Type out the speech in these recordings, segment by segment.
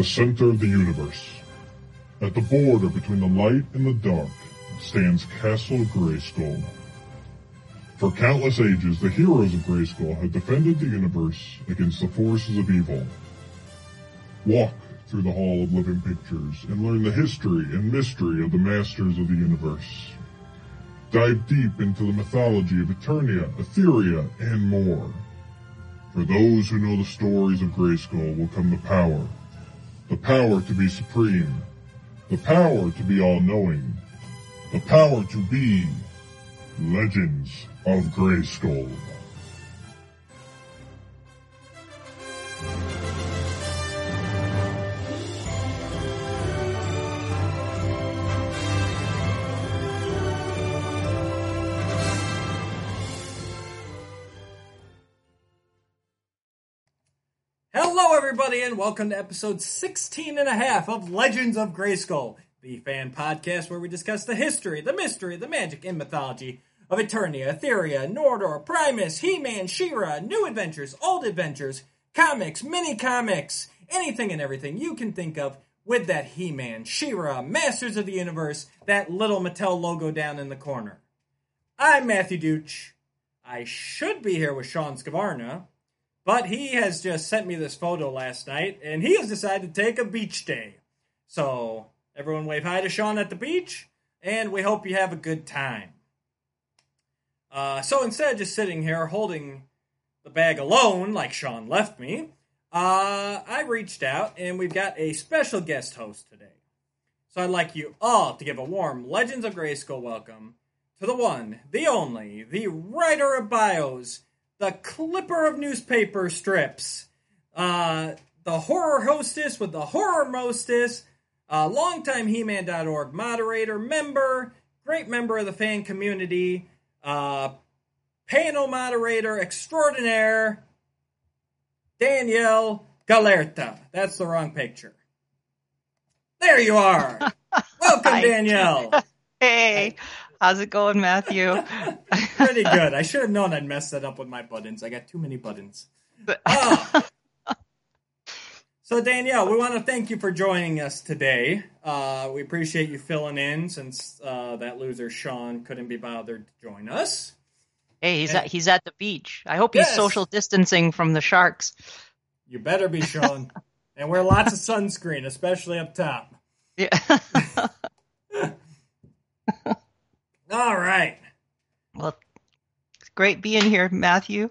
the center of the universe. At the border between the light and the dark stands Castle Grayskull. For countless ages, the heroes of Grayskull have defended the universe against the forces of evil. Walk through the Hall of Living Pictures and learn the history and mystery of the masters of the universe. Dive deep into the mythology of Eternia, Etheria, and more. For those who know the stories of Grayskull will come the power. The power to be supreme. The power to be all-knowing. The power to be Legends of Grayskull. Everybody, and welcome to episode 16 and a half of Legends of Grayskull, the fan podcast where we discuss the history, the mystery, the magic, and mythology of Eternia, Etheria, Nordor, Primus, He-Man, She-Ra, new adventures, old adventures, comics, mini comics, anything and everything you can think of with that He-Man, She-Ra, Masters of the Universe, that little Mattel logo down in the corner. I'm Matthew Dooch. I should be here with Sean Scavarna, but he has just sent me this photo last night, and he has decided to take a beach day. So, everyone wave hi to Sean at the beach, and we hope you have a good time. Uh, so, instead of just sitting here holding the bag alone, like Sean left me, uh, I reached out, and we've got a special guest host today. So, I'd like you all to give a warm Legends of Grayskull welcome to the one, the only, the writer of bios, the clipper of newspaper strips, uh, the horror hostess with the horror mostess, uh, longtime He-Man.org moderator, member, great member of the fan community, uh, panel moderator extraordinaire, Danielle Gelehrter. That's the wrong picture. There you are. Welcome, Danielle. Hey, how's it going, Matthew? Pretty good. I should have known I'd mess that up with my buttons. I got too many buttons. Ah. So Danielle, we want to thank you for joining us today. Uh, we appreciate you filling in since uh, that loser Sean couldn't be bothered to join us. hey, he's at he's at the beach. I hope he's Yes. social distancing from the sharks. You better be Sean, and wear lots of sunscreen, especially up top. Yeah. All right. well, it's great being here, Matthew.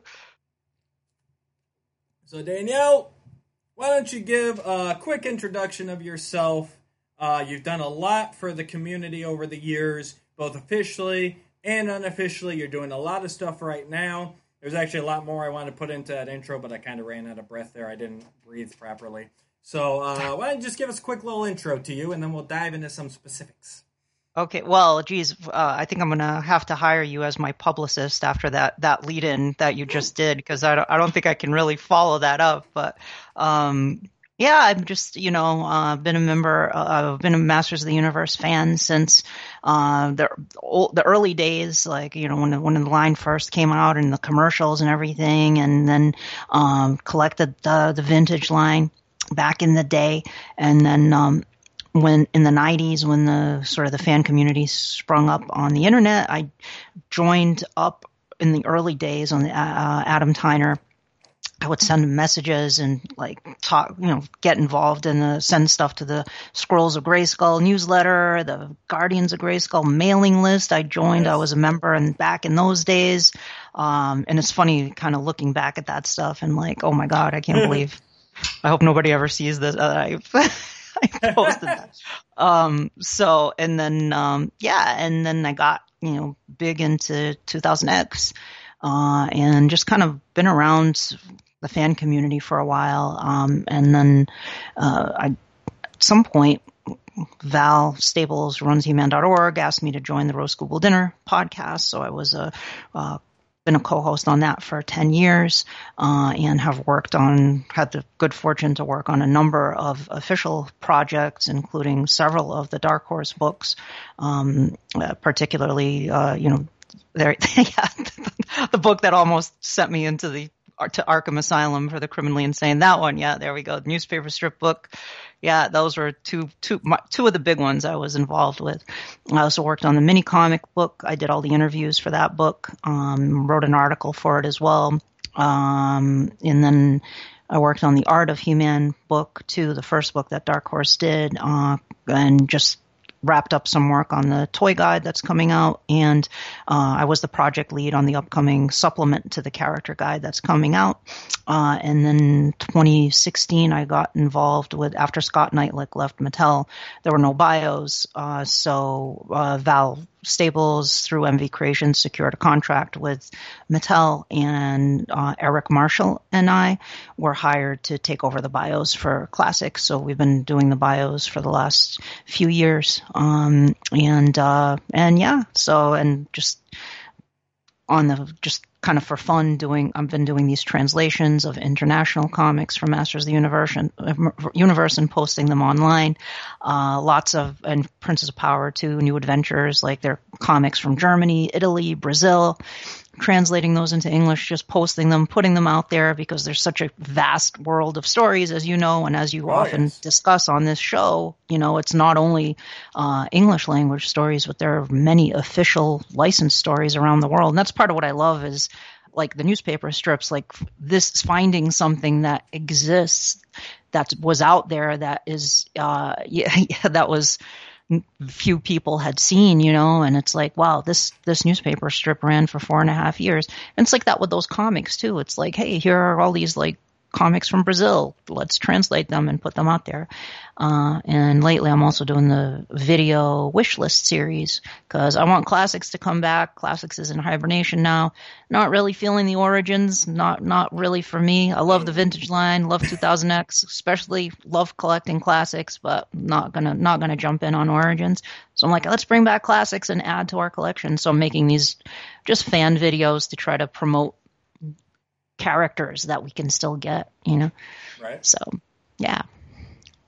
So Danielle, why don't you give a quick introduction of yourself? Uh, you've done a lot for the community over the years, both officially and unofficially. You're doing a lot of stuff right now. There's actually a lot more I wanted to put into that intro, but I kind of ran out of breath there. I didn't breathe properly. So uh, why don't you just give us a quick little intro to you, and then we'll dive into some specifics. Okay, well, geez, uh, I think I'm gonna have to hire you as my publicist after that that lead in that you just did because I don't I don't think I can really follow that up. But um, yeah, I'm just you know uh, been a member. Uh, I've been a Masters of the Universe fan since uh, the the early days, like you know when the, when the line first came out and the commercials and everything, and then um, collected the the vintage line back in the day, and then um, when in the 90s when the sort of the fan community sprung up on the internet i joined up in the early days on the uh, adam tyner. I would send him messages and like talk you know get involved in the send stuff to the scrolls of grayskull newsletter the guardians of grayskull mailing list. I joined i was a member and back in those days. Um, and it's funny kind of looking back at that stuff and like oh my god i can't believe i hope nobody ever sees this uh, I, posted that. Um so and then um yeah and then i got you know big into 2000x uh and just kind of been around the fan community for a while. Um and then uh i at some point Val Staples runs heman.org asked me to join the rose google dinner podcast. So i was a uh, been a co-host on that for 10 years uh, and have worked on had the good fortune to work on a number of official projects including several of the dark horse books um, uh, particularly uh, you know there yeah, the book that almost sent me into the to Arkham Asylum for the criminally insane. That one, yeah, there we go. Newspaper strip book. Yeah, those were two two my, two of the big ones I was involved with. I also worked on the mini comic book. I did all the interviews for that book. Um, wrote an article for it as well. Um, and then I worked on the Art of He-Man book too, the first book that Dark Horse did, uh, and just wrapped up some work on the toy guide that's coming out, and uh, I was the project lead on the upcoming supplement to the character guide that's coming out. Uh, and then 2016, I got involved with after Scott Neitlich left Mattel. There were no bios, uh, so uh, Val Staples through MV Creations secured a contract with Mattel, and uh, Eric Marshall and I were hired to take over the bios for Classics. So we've been doing the bios for the last few years, um, and uh, and yeah, so and just on the just kind of for fun doing I've been doing these translations of international comics from Masters of the Universe and universe and posting them online. Uh, lots of and Princess of Power too, new adventures like their comics from Germany, Italy, Brazil translating those into English, just posting them, putting them out there because there's such a vast world of stories, as you know, and as you oh, often yes. discuss on this show. You know, it's not only uh, English language stories, but there are many official licensed stories around the world. And that's part of what I love is like the newspaper strips, like this finding something that exists that was out there that is, uh, yeah, yeah that was few people had seen, you know, and it's like, wow, this this newspaper strip ran for four and a half years. And it's like that with those comics too. It's like, hey, here are all these like comics from Brazil. Let's translate them and put them out there. Uh, and lately, I'm also doing the video wish list series because I want classics to come back. Classics is in hibernation now. Not really feeling the origins. Not not really for me. I love the vintage line. Love 2000X. Especially love collecting classics, but not gonna not gonna jump in on origins. So I'm like, let's bring back classics and add to our collection. So I'm making these just fan videos to try to promote characters that we can still get, you know. Right. So, yeah.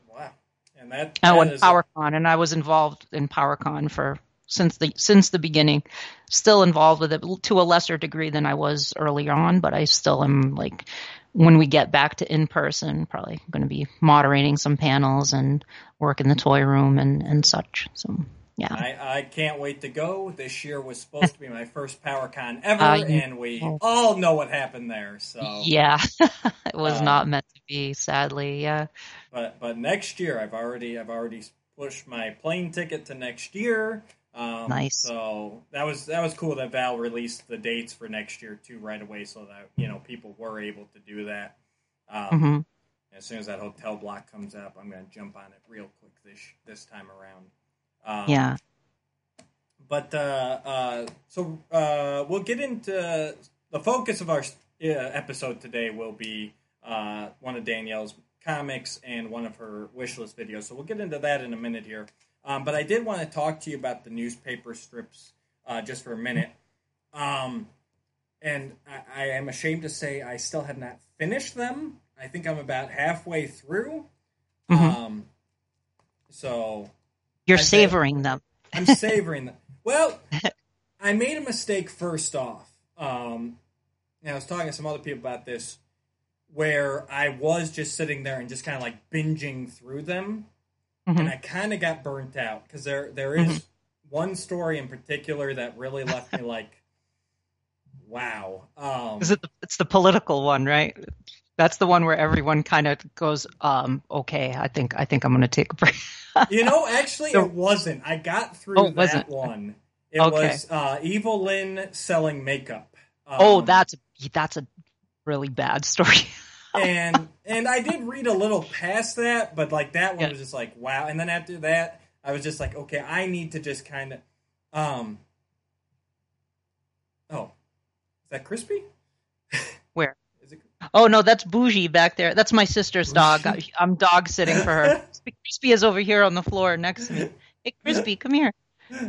Wow. And that. Oh, that I went PowerCon, a- and I was involved in PowerCon for since the since the beginning. Still involved with it to a lesser degree than I was early on, but I still am like when we get back to in person, probably going to be moderating some panels and work in the toy room and and such. So yeah. I, I can't wait to go. This year was supposed to be my first PowerCon ever, uh, and we all know what happened there. So yeah, it was um, not meant to be, sadly. Yeah. But but next year, I've already I've already pushed my plane ticket to next year. Um, nice. So that was that was cool that Val released the dates for next year too right away, so that you know people were able to do that. Um, mm-hmm. As soon as that hotel block comes up, I'm going to jump on it real quick this this time around. Um, yeah. But uh, uh, so uh, we'll get into the focus of our uh, episode today will be uh, one of Danielle's comics and one of her wish list videos. So we'll get into that in a minute here. Um, but I did want to talk to you about the newspaper strips uh, just for a minute. Um, and I, I, am ashamed to say I still have not finished them. I think I'm about halfway through. Mm-hmm. Um, so you're I savoring them. I'm savoring them. Well, I made a mistake first off. Um, and I was talking to some other people about this, where I was just sitting there and just kind of like binging through them, mm-hmm. and I kind of got burnt out because there there is mm-hmm. one story in particular that really left me like, wow. Um, is it? The, it's the political one, right? That's the one where everyone kind of goes, um, "Okay, I think I think I'm going to take a break." you know, actually, so, it wasn't. I got through oh, that one. It okay. was uh, Evil-Lyn selling makeup. Um, oh, that's that's a really bad story. and and I did read a little past that, but like that one yeah. was just like wow. And then after that, I was just like, okay, I need to just kind of, um, oh, is that crispy? Where? Oh no, that's Bougie back there. That's my sister's dog. I'm dog sitting for her. Crispy is over here on the floor next to me. Hey, Crispy, come here.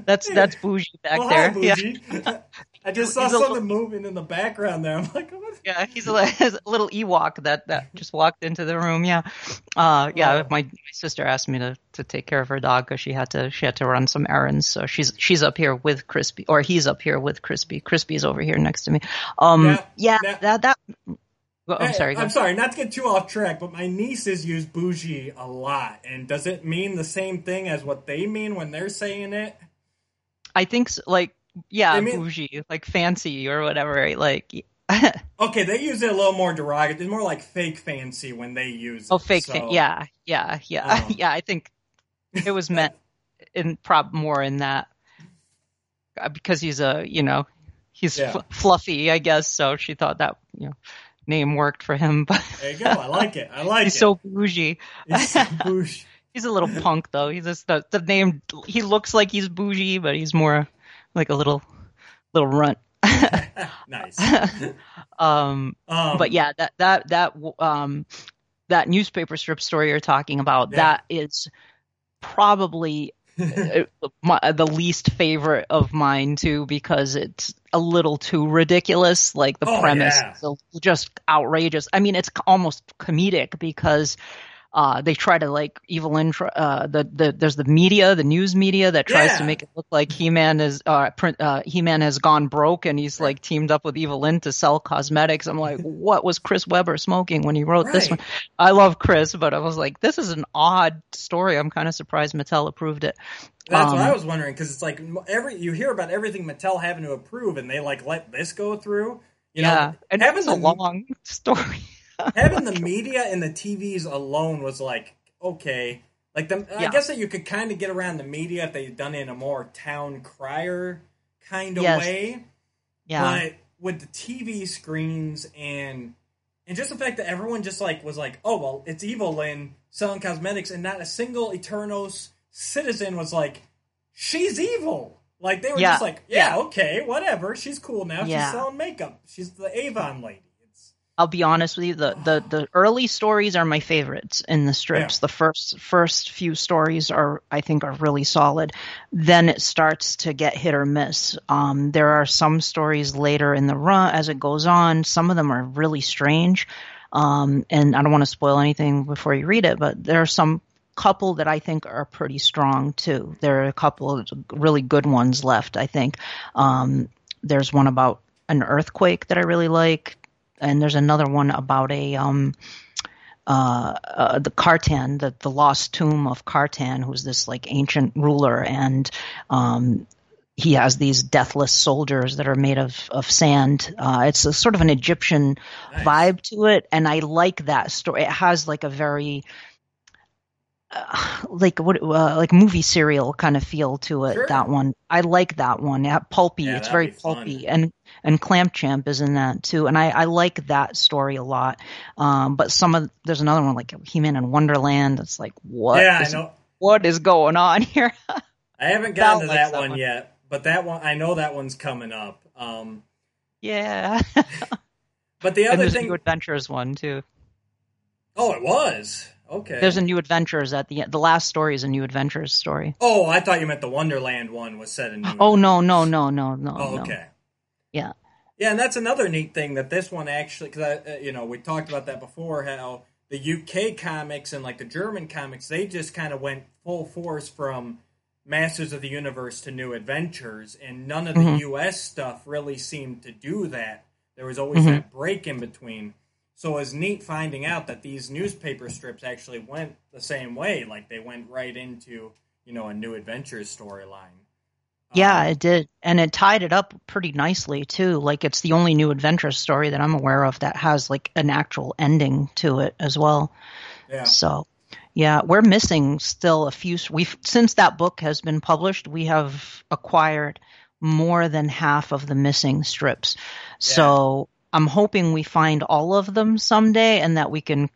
That's that's Bougie back oh, there. Hi, Bougie. Yeah. I just saw he's something little, moving in the background there. I'm like, what? Yeah, he's a, he's a, little Ewok that, that just walked into the room. Yeah, uh, yeah. Oh. My, my sister asked me to, to take care of her dog because she had to she had to run some errands. So she's she's up here with Crispy, or he's up here with Crispy. Crispy's over here next to me. Um, yeah, yeah, that that Well, I'm sorry. I'm sorry, not to get too off track, but my nieces use bougie a lot. And does it mean the same thing as what they mean when they're saying it? I think s like yeah, mean- bougie, like fancy or whatever. Right? Like Okay, they use it a little more derogatory. It's more like fake fancy when they use it. oh, it. fake. so- fan- yeah, yeah, yeah, Um, yeah. I think it was meant in prob more in that uh, because he's a you know he's Yeah. fl- fluffy, I guess. So she thought that you know name worked for him, but There you go. I like it. I like he's it. so bougie. He's so bougie. He's a little punk though. He's just the the name. He looks like he's bougie, but he's more like a little little runt. nice. um, Um, but yeah, that that that um that newspaper strip story you're talking about Yeah. that is probably my, the least favorite of mine too because it's a little too ridiculous. Like the Oh, premise yeah. is just outrageous. I mean, it's almost comedic because. Uh, they try to like Evil-Lyn. tr- Uh, the the there's the media, the news media that tries Yeah. to make it look like He Man is uh, print, uh He Man has gone broke and he's like teamed up with Evil-Lyn to sell cosmetics. I'm like, what was Chris Weber smoking when he wrote this one? I love Chris, but I was like, this is an odd story. I'm kind of surprised Mattel approved it. That's Um, what I was wondering because it's like every you hear about everything Mattel having to approve, and they like let this go through. You yeah, know, and having was a long story. having the media and the TVs alone was like okay. Like the, I guess that you could kind of get around the media if they'd done it in a more town crier kind of Yes. way. Yeah, But with the TV screens and and just the fact that everyone just like was like, oh well, it's Evil-Lyn selling cosmetics, and not a single Eternos citizen was like, she's evil. Like they were Yeah, just like, yeah, yeah. okay, whatever. She's cool now. Yeah. She's selling makeup. She's the Avon lady. I'll be honest with you. The, the the early stories are my favorites in the strips. Yeah. The first first few stories are I think are really solid. Then it starts to get hit or miss. Um, there are some stories later in the run as it goes on. Some of them are really strange. Um, and I don't want to spoil anything before you read it, but there are some couple that I think are pretty strong too. There are a couple of really good ones left. I think um, there's one about an earthquake that I really like and there's another one about a um uh, uh the Cartan, the the lost tomb of Cartan, who's this like ancient ruler, and um he has these deathless soldiers that are made of of sand. Uh, it's a sort of an Egyptian nice. vibe to it, and I like that story. It has like a very uh, like what uh, like movie serial kind of feel to it. Sure. That one, I like that one. Yeah, pulpy. Yeah, it's very be fun. pulpy, and and Clamp Champ is in that too. And I I like that story a lot. Um, but some of there's another one like He Man in Wonderland. It's like what yeah, is- what is going on here? I haven't gotten to that likes that one, one. yet, but that one I know that one's coming up. Um, yeah. but the other thing, New Adventures one too. oh, it was okay. There's a New Adventures at the end. The last story is a New Adventures story. oh, I thought you meant the Wonderland one was set in. New Oh no no no no no Oh, no. okay. Yeah. Yeah, and that's another neat thing that this one actually, because uh, you know we talked about that before, how the UK comics and like the German comics, they just kind of went full force from Masters of the Universe to New Adventures, and none of the Mhm. US stuff really seemed to do that. There was always Mhm. that break in between. So it was neat finding out that these newspaper strips actually went the same way. Like they went right into, you know, a New Adventures storyline. Yeah, Um, it did. And it tied it up pretty nicely too. Like it's the only new adventure story that I'm aware of that has like an actual ending to it as well. yeah. So, yeah, we're missing still a few we've since that book has been published, we have acquired more than half of the missing strips. So, I'm hoping we find all of them someday and that we can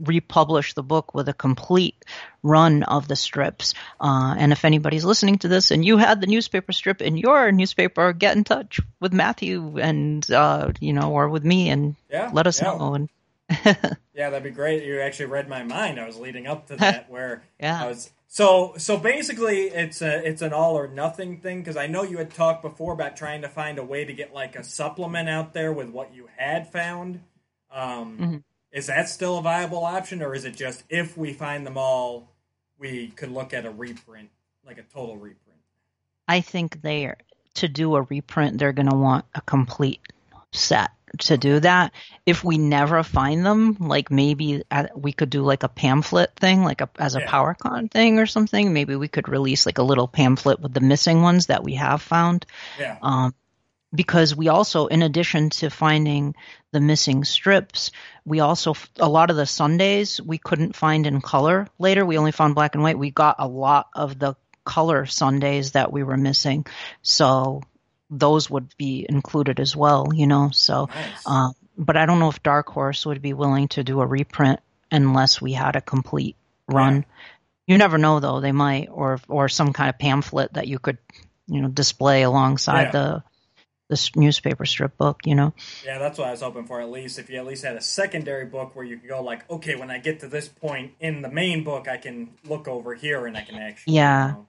republish the book with a complete run of the strips. Uh, and if anybody's listening to this and you had the newspaper strip in your newspaper, get in touch with Matthew and, uh, you know, or with me and Yeah. let us yeah. know. And Yeah, that'd be great. You actually read my mind. I was leading up to that where Yeah. I was so so basically it's a it's an all or nothing thing because I know you had talked before about trying to find a way to get like a supplement out there with what you had found. Um, Mhm. Is that still a viable option, or is it just if we find them all, we could look at a reprint, like a total reprint? I think they to do a reprint. They're going to want a complete set to do that. If we never find them, like maybe at, we could do like a pamphlet thing, like a, as a Yeah. PowerCon thing or something. Maybe we could release like a little pamphlet with the missing ones that we have found. Yeah. Um, because we also, in addition to finding the missing strips, we also a lot of the Sundays we couldn't find in color. Later, we only found black and white. We got a lot of the color Sundays that we were missing, so those would be included as well. You know, so. Nice. Um, but I don't know if Dark Horse would be willing to do a reprint unless we had a complete run. You never know, though; they might, or or some kind of pamphlet that you could, you know, display alongside Yeah. the the newspaper strip book. You know, Yeah, that's what I was hoping for. At least if you at least had a secondary book where you could go like, okay, when I get to this point in the main book, I can look over here and I can actually. Yeah. You know,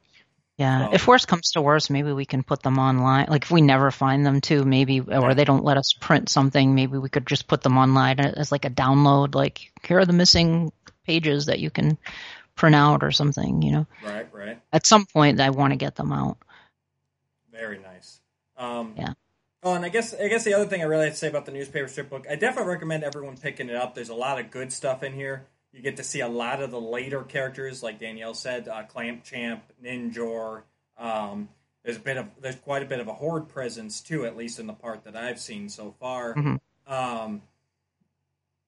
yeah. So- If worse comes to worse, maybe we can put them online. Like if we never find them, too, maybe, or they don't let us print something, maybe we could just put them online as like a download. Like here are the missing pages that you can print out or something. You know, right, right. at some point, I want to get them out. Very nice. Um, Yeah. Oh, and I guess I guess the other thing I really have to say about the newspaper strip book, I definitely recommend everyone picking it up. There's a lot of good stuff in here. You get to see a lot of the later characters, like Danielle said, uh, Clamp Champ, Ninjor. Um, there's a bit of there's quite a bit of a horde presence too, at least in the part that I've seen so far. Mhm. Um,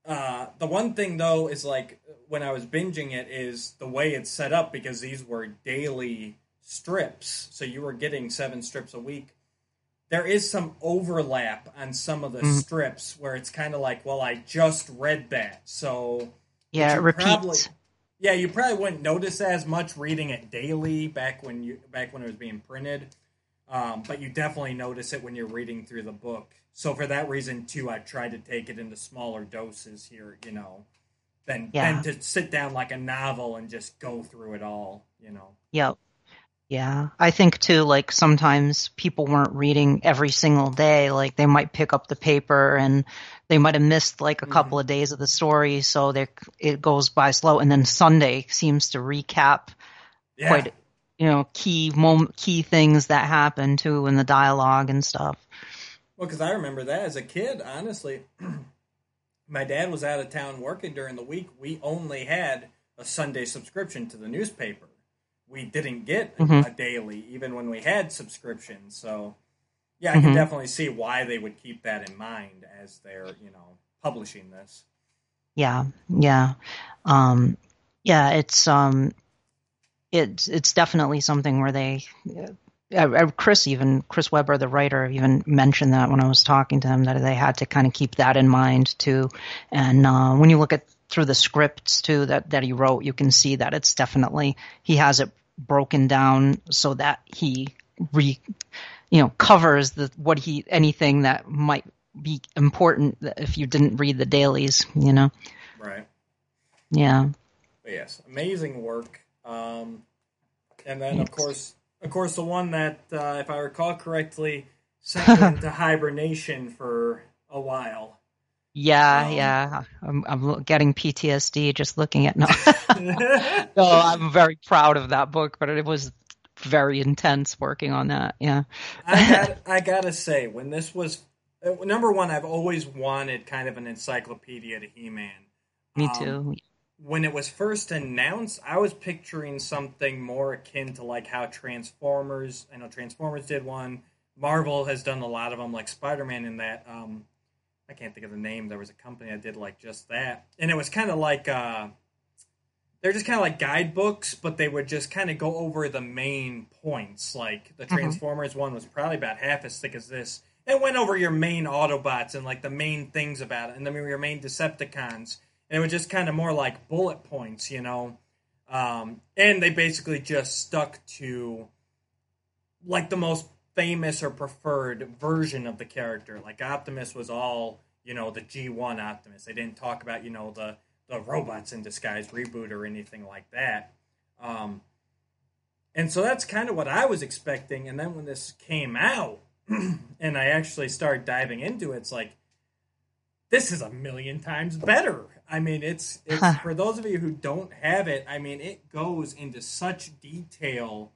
uh, the one thing though is like when I was binging it is the way it's set up because these were daily strips, so you were getting seven strips a week. There is some overlap on some of the Mhm. strips where it's kind of like, well, I just read that, so Yeah, you it repeats. probably- yeah, you probably wouldn't notice as much reading it daily back when you back when it was being printed, um, but you definitely notice it when you're reading through the book. So for that reason too, I've tried to take it into smaller doses here, you know, than Yeah. than to sit down like a novel and just go through it all, you know. Yep. Yeah. I think too, like sometimes people weren't reading every single day. Like they might pick up the paper and they might have missed like a Mhm. couple of days of the story. So they it goes by slow. And then Sunday seems to recap Yeah, quite, you know, key mom- key things that happen too in the dialogue and stuff. well, because I remember that as a kid. Honestly, my dad was out of town working during the week. We only had a Sunday subscription to the newspaper. We didn't get a- Mhm. a daily, even when we had subscriptions. So, yeah, I can Mhm. definitely see why they would keep that in mind as they're, you know, publishing this. Yeah, yeah, um, yeah. It's um, it's it's definitely something where they. Uh, uh, Chris even Chris Weber, the writer, even mentioned that when I was talking to him that they had to kind of keep that in mind too. And uh, when you look at through the scripts too that that he wrote, you can see that it's definitely he has it broken down so that he re you know covers the what he anything that might be important if you didn't read the dailies. You know. Right. Yeah. But yes, amazing work. Um, and then, of course, of course, the one that, uh, if I recall correctly, sent into hibernation for a while. Yeah, Um, yeah. I'm, I'm getting PTSD just looking at no. no, I'm very proud of that book, but it was very intense working on that. Yeah. I got, I gotta say, when this was uh, number one, I've always wanted kind of an encyclopedia to He-Man. Me Um, too. when it was first announced, I was picturing something more akin to like how Transformers. I know Transformers did one. Marvel has done a lot of them, like Spider Man. In that, um, I can't think of the name. There was a company that did like just that, and it was kind of like uh, they're just kind of like guidebooks, but they would just kind of go over the main points. Like the Transformers one was probably about half as thick as this. It went over your main Autobots and like the main things about it, and then your main Decepticons and it was just kind of more like bullet points, you know. Um, and they basically just stuck to like the most famous or preferred version of the character. Like Optimus was all, you know, the G1 Optimus. They didn't talk about, you know, the the robots in disguise reboot or anything like that. Um, and so that's kind of what I was expecting. And then when this came out, and I actually started diving into it, it's like this is a million times better. I mean, it's it's Huh. for those of you who don't have it. I mean, it goes into such detail.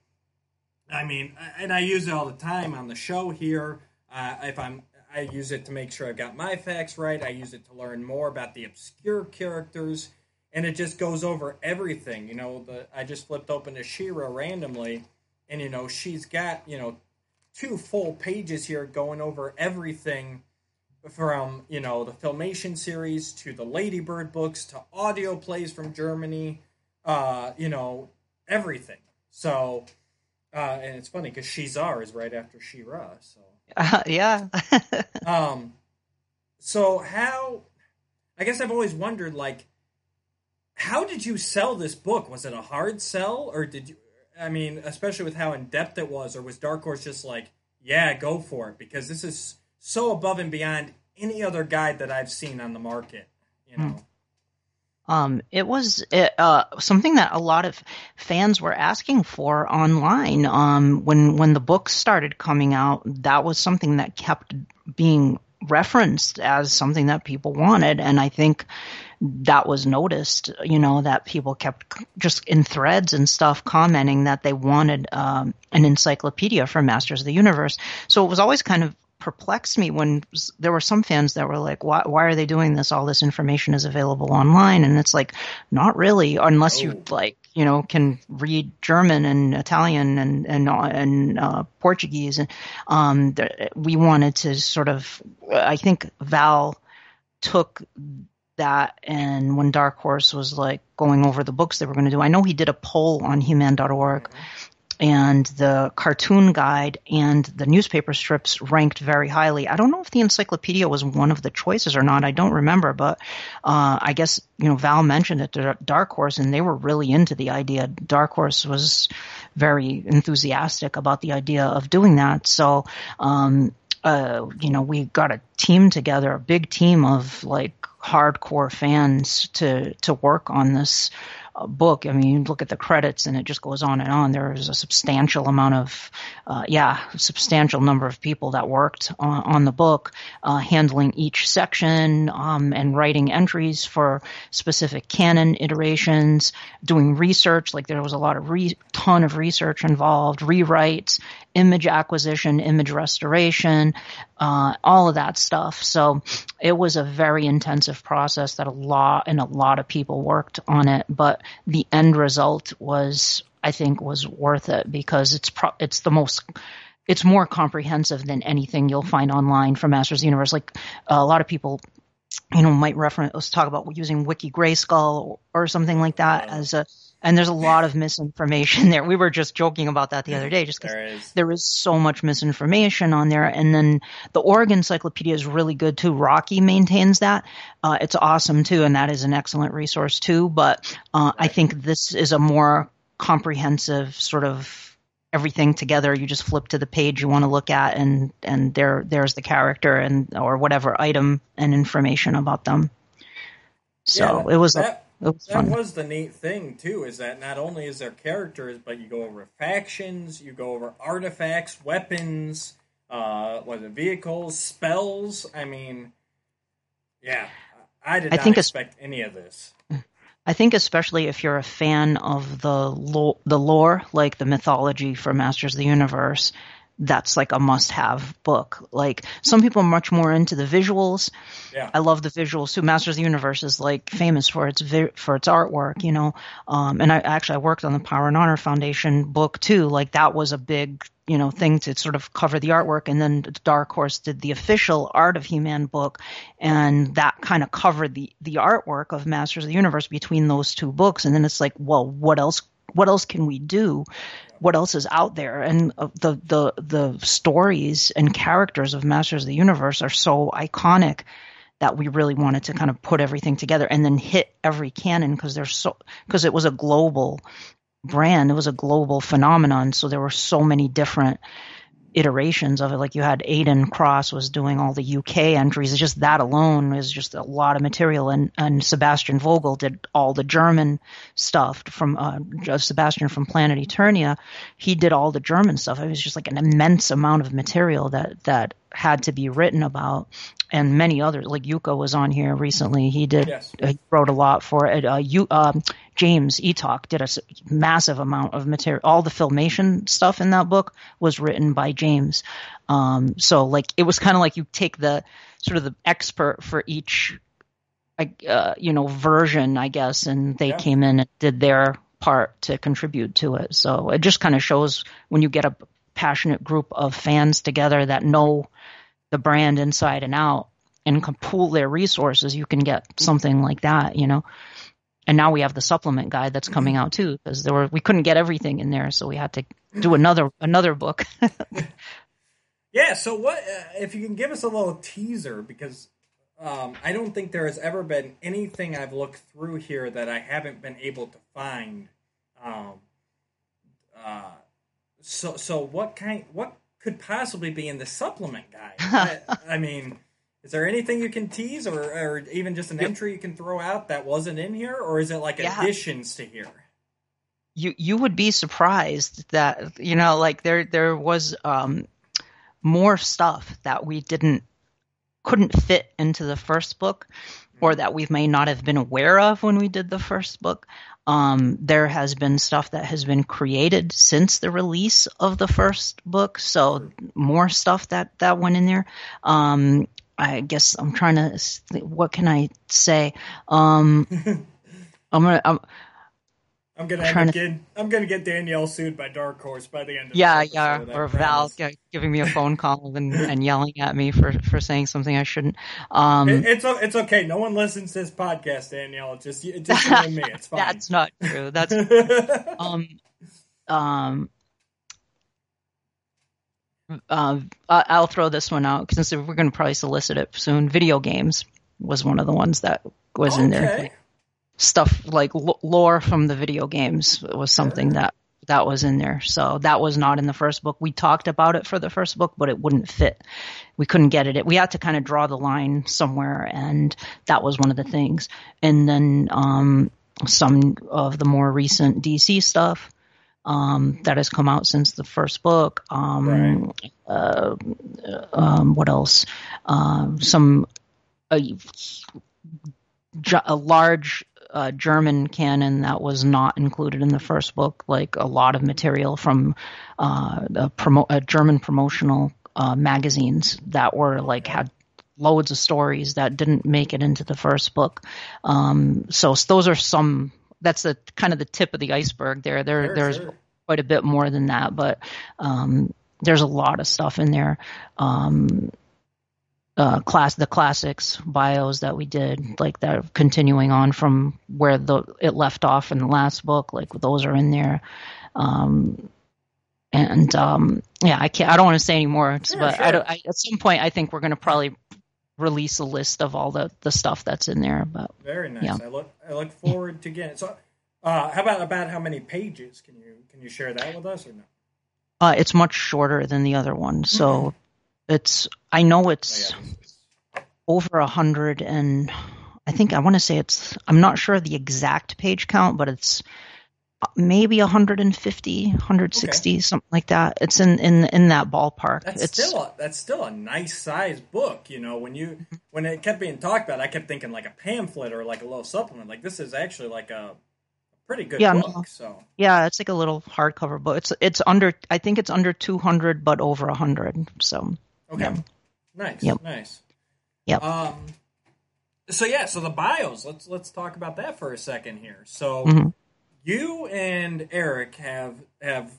I mean, and I use it all the time on the show here. Uh, if I'm, I use it to make sure I've got my facts right. I use it to learn more about the obscure characters, and it just goes over everything. You know, the I just flipped open to She-Ra randomly, and you know she's got you know two full pages here going over everything from you know the filmation series to the Ladybird books to audio plays from Germany, uh, you know everything. So, uh, and it's funny because Shizar is right after She-Ra. So, uh, yeah. um, so how? I guess I've always wondered, like, how did you sell this book? Was it a hard sell, or did you? I mean, especially with how in depth it was, or was Dark Horse just like, yeah, go for it? Because this is so above and beyond any other guide that I've seen on the market. You know. Hmm. Um, it was uh, something that a lot of fans were asking for online. Um, when when the books started coming out, that was something that kept being referenced as something that people wanted, and I think that was noticed. You know that people kept just in threads and stuff commenting that they wanted um, an encyclopedia for Masters of the Universe. So it was always kind of perplexed me when there were some fans that were like, why, why are they doing this? All this information is available online. And it's like, not really, unless oh. you like, you know, can read German and Italian and, and, and, uh, Portuguese. And, um, we wanted to sort of, I think Val took that and when Dark Horse was like going over the books they were going to do, I know he did a poll on He-Man.org mm-hmm and the cartoon guide and the newspaper strips ranked very highly. I don't know if the encyclopedia was one of the choices or not. I don't remember, but uh, I guess you know Val mentioned it to Dark Horse, and they were really into the idea. Dark Horse was very enthusiastic about the idea of doing that. So. Um, uh, you know, we got a team together, a big team of like hardcore fans to to work on this book. I mean, you look at the credits and it just goes on and on. There is a substantial amount of, uh, yeah, substantial number of people that worked on, on the book, uh, handling each section, um, and writing entries for specific canon iterations, doing research. Like there was a lot of re- ton of research involved, rewrites, image acquisition, image restoration, uh, all of that stuff. So it was a very intensive process that a lot and a lot of people worked on it. But the end result was, I think, was worth it because it's pro- it's the most it's more comprehensive than anything you'll find online from Masters Universe. Like a lot of people you know, might reference, let's talk about using Wiki Grayskull or, or something like that as a and there's a lot of misinformation there. We were just joking about that the other day, just because there, there is so much misinformation on there. And then the Oregon Encyclopedia is really good too. Rocky maintains that. Uh, it's awesome too, and that is an excellent resource too. But uh, I think this is a more comprehensive sort of everything together. You just flip to the page you want to look at, and and there there's the character and or whatever item and information about them. So yeah, it was. That- a, was that fun. was the neat thing too, is that not only is there characters, but you go over factions, you go over artifacts, weapons, uh, was it vehicles, spells? I mean, yeah, I did I not think expect any of this. I think especially if you're a fan of the lo- the lore, like the mythology for Masters of the Universe, that's like a must have book. Like some people are much more into the visuals. Yeah. I love the visuals too. Masters of the Universe is like famous for its vi- for its artwork, you know. Um, and I actually I worked on the Power and Honor Foundation book too. Like that was a big you know thing to sort of cover the artwork and then dark horse did the official art of he-man book and that kind of covered the the artwork of masters of the universe between those two books and then it's like well what else what else can we do? What else is out there? And uh, the the the stories and characters of masters of the universe are so iconic that we really wanted to kind of put everything together and then hit every canon because there's so because it was a global brand. It was a global phenomenon. So there were so many different iterations of it. Like you had Aidan Cross was doing all the UK entries. Just that alone is just a lot of material. And, and Sebastian Vogel did all the German stuff from uh, Sebastian from Planet Eternia. He did all the German stuff. It was just like an immense amount of material that that had to be written about. And many others. Like Yuka was on here recently. He did Yes. uh, he wrote a lot for it. Uh, you um, James Eatock did a massive amount of material. All the filmation stuff in that book was written by James. Um, so like it was kind of like you take the sort of the expert for each, uh, you know, version, I guess, and they Yeah. came in and did their part to contribute to it. So it just kind of shows when you get a passionate group of fans together that know the brand inside and out and can pool their resources, you can get something like that, you know. And now we have the supplement guide that's coming out too, because there were we couldn't get everything in there, so we had to do another another book. Yeah. So what uh, if you can give us a little teaser because um, I don't think there has ever been anything I've looked through here that I haven't been able to find. Um, uh, so so what kind what could possibly be in the supplement guide? I, I mean. Is there anything you can tease, or, or even just an entry you can throw out that wasn't in here, or is it like Yeah. additions to here? you you would be surprised that you know like there there was um more stuff that we didn't couldn't fit into the first book or that we may not have been aware of when we did the first book um there has been stuff that has been created since the release of the first book so more stuff that that went in there um I guess I'm trying to. What can I say? Um, I'm gonna. I'm, I'm gonna I'm to- get, I'm gonna get Danielle sued by Dark Horse by the end of Yeah, this yeah, or Val giving me a phone call and, and yelling at me for, for saying something I shouldn't. Um, It- it's it's okay. No one listens to this podcast, Danielle. It's just it's just you and me. It's fine. that's not true. That's um um. Uh, I- I'll throw this one out because we're going to probably solicit it soon. Video games was one of the ones that was in there. Stuff like lo- lore from the video games was something that that was in there. So that was not in the first book. We talked about it for the first book, but it wouldn't fit. We couldn't get it. We had to kind of draw the line somewhere, and that was one of the things. And then um, some of the more recent DC stuff um, that has come out since the first book. Um, uh, um, what else? Um, some a, a large uh, German canon that was not included in the first book, like a lot of material from uh, a promo- uh, German promotional uh, magazines that were like had loads of stories that didn't make it into the first book. Um, so those are some. That's the kind of the tip of the iceberg. There, there, Sure, there's sure. quite a bit more than that, but um, there's a lot of stuff in there. Um, uh, class the classics bios that we did, like that, are continuing on from where the it left off in the last book, like those are in there. Um, and um, yeah, I can't. I don't want to say any more, Sure, but sure. I don't, I, at some point, I think we're going to probably release a list of all the the stuff that's in there. But Very nice. Yeah. I look I look forward to getting. It. So, uh, how about about how many pages? Can you can you share that with us or no? uh, it's much shorter than the other one, so it's. I know oh, it's. Oh, yeah. over a hundred and I think I want to say it's I'm not sure of the exact page count, but it's maybe 150, 160, something like that. It's in in in that ballpark. That's it's still a, that's still a nice size book. You know, when you mm-hmm. when it kept being talked about, I kept thinking like a pamphlet or like a little supplement. Like this is actually like a pretty good Yeah, book. no. So yeah, it's like a little hardcover book. It's it's under I think it's under 200 but over 100. So okay, Yeah. nice, Yep. nice. Yep. Um. So yeah, so the bios. Let's let's talk about that for a second here. So Mhm. you and Eric have have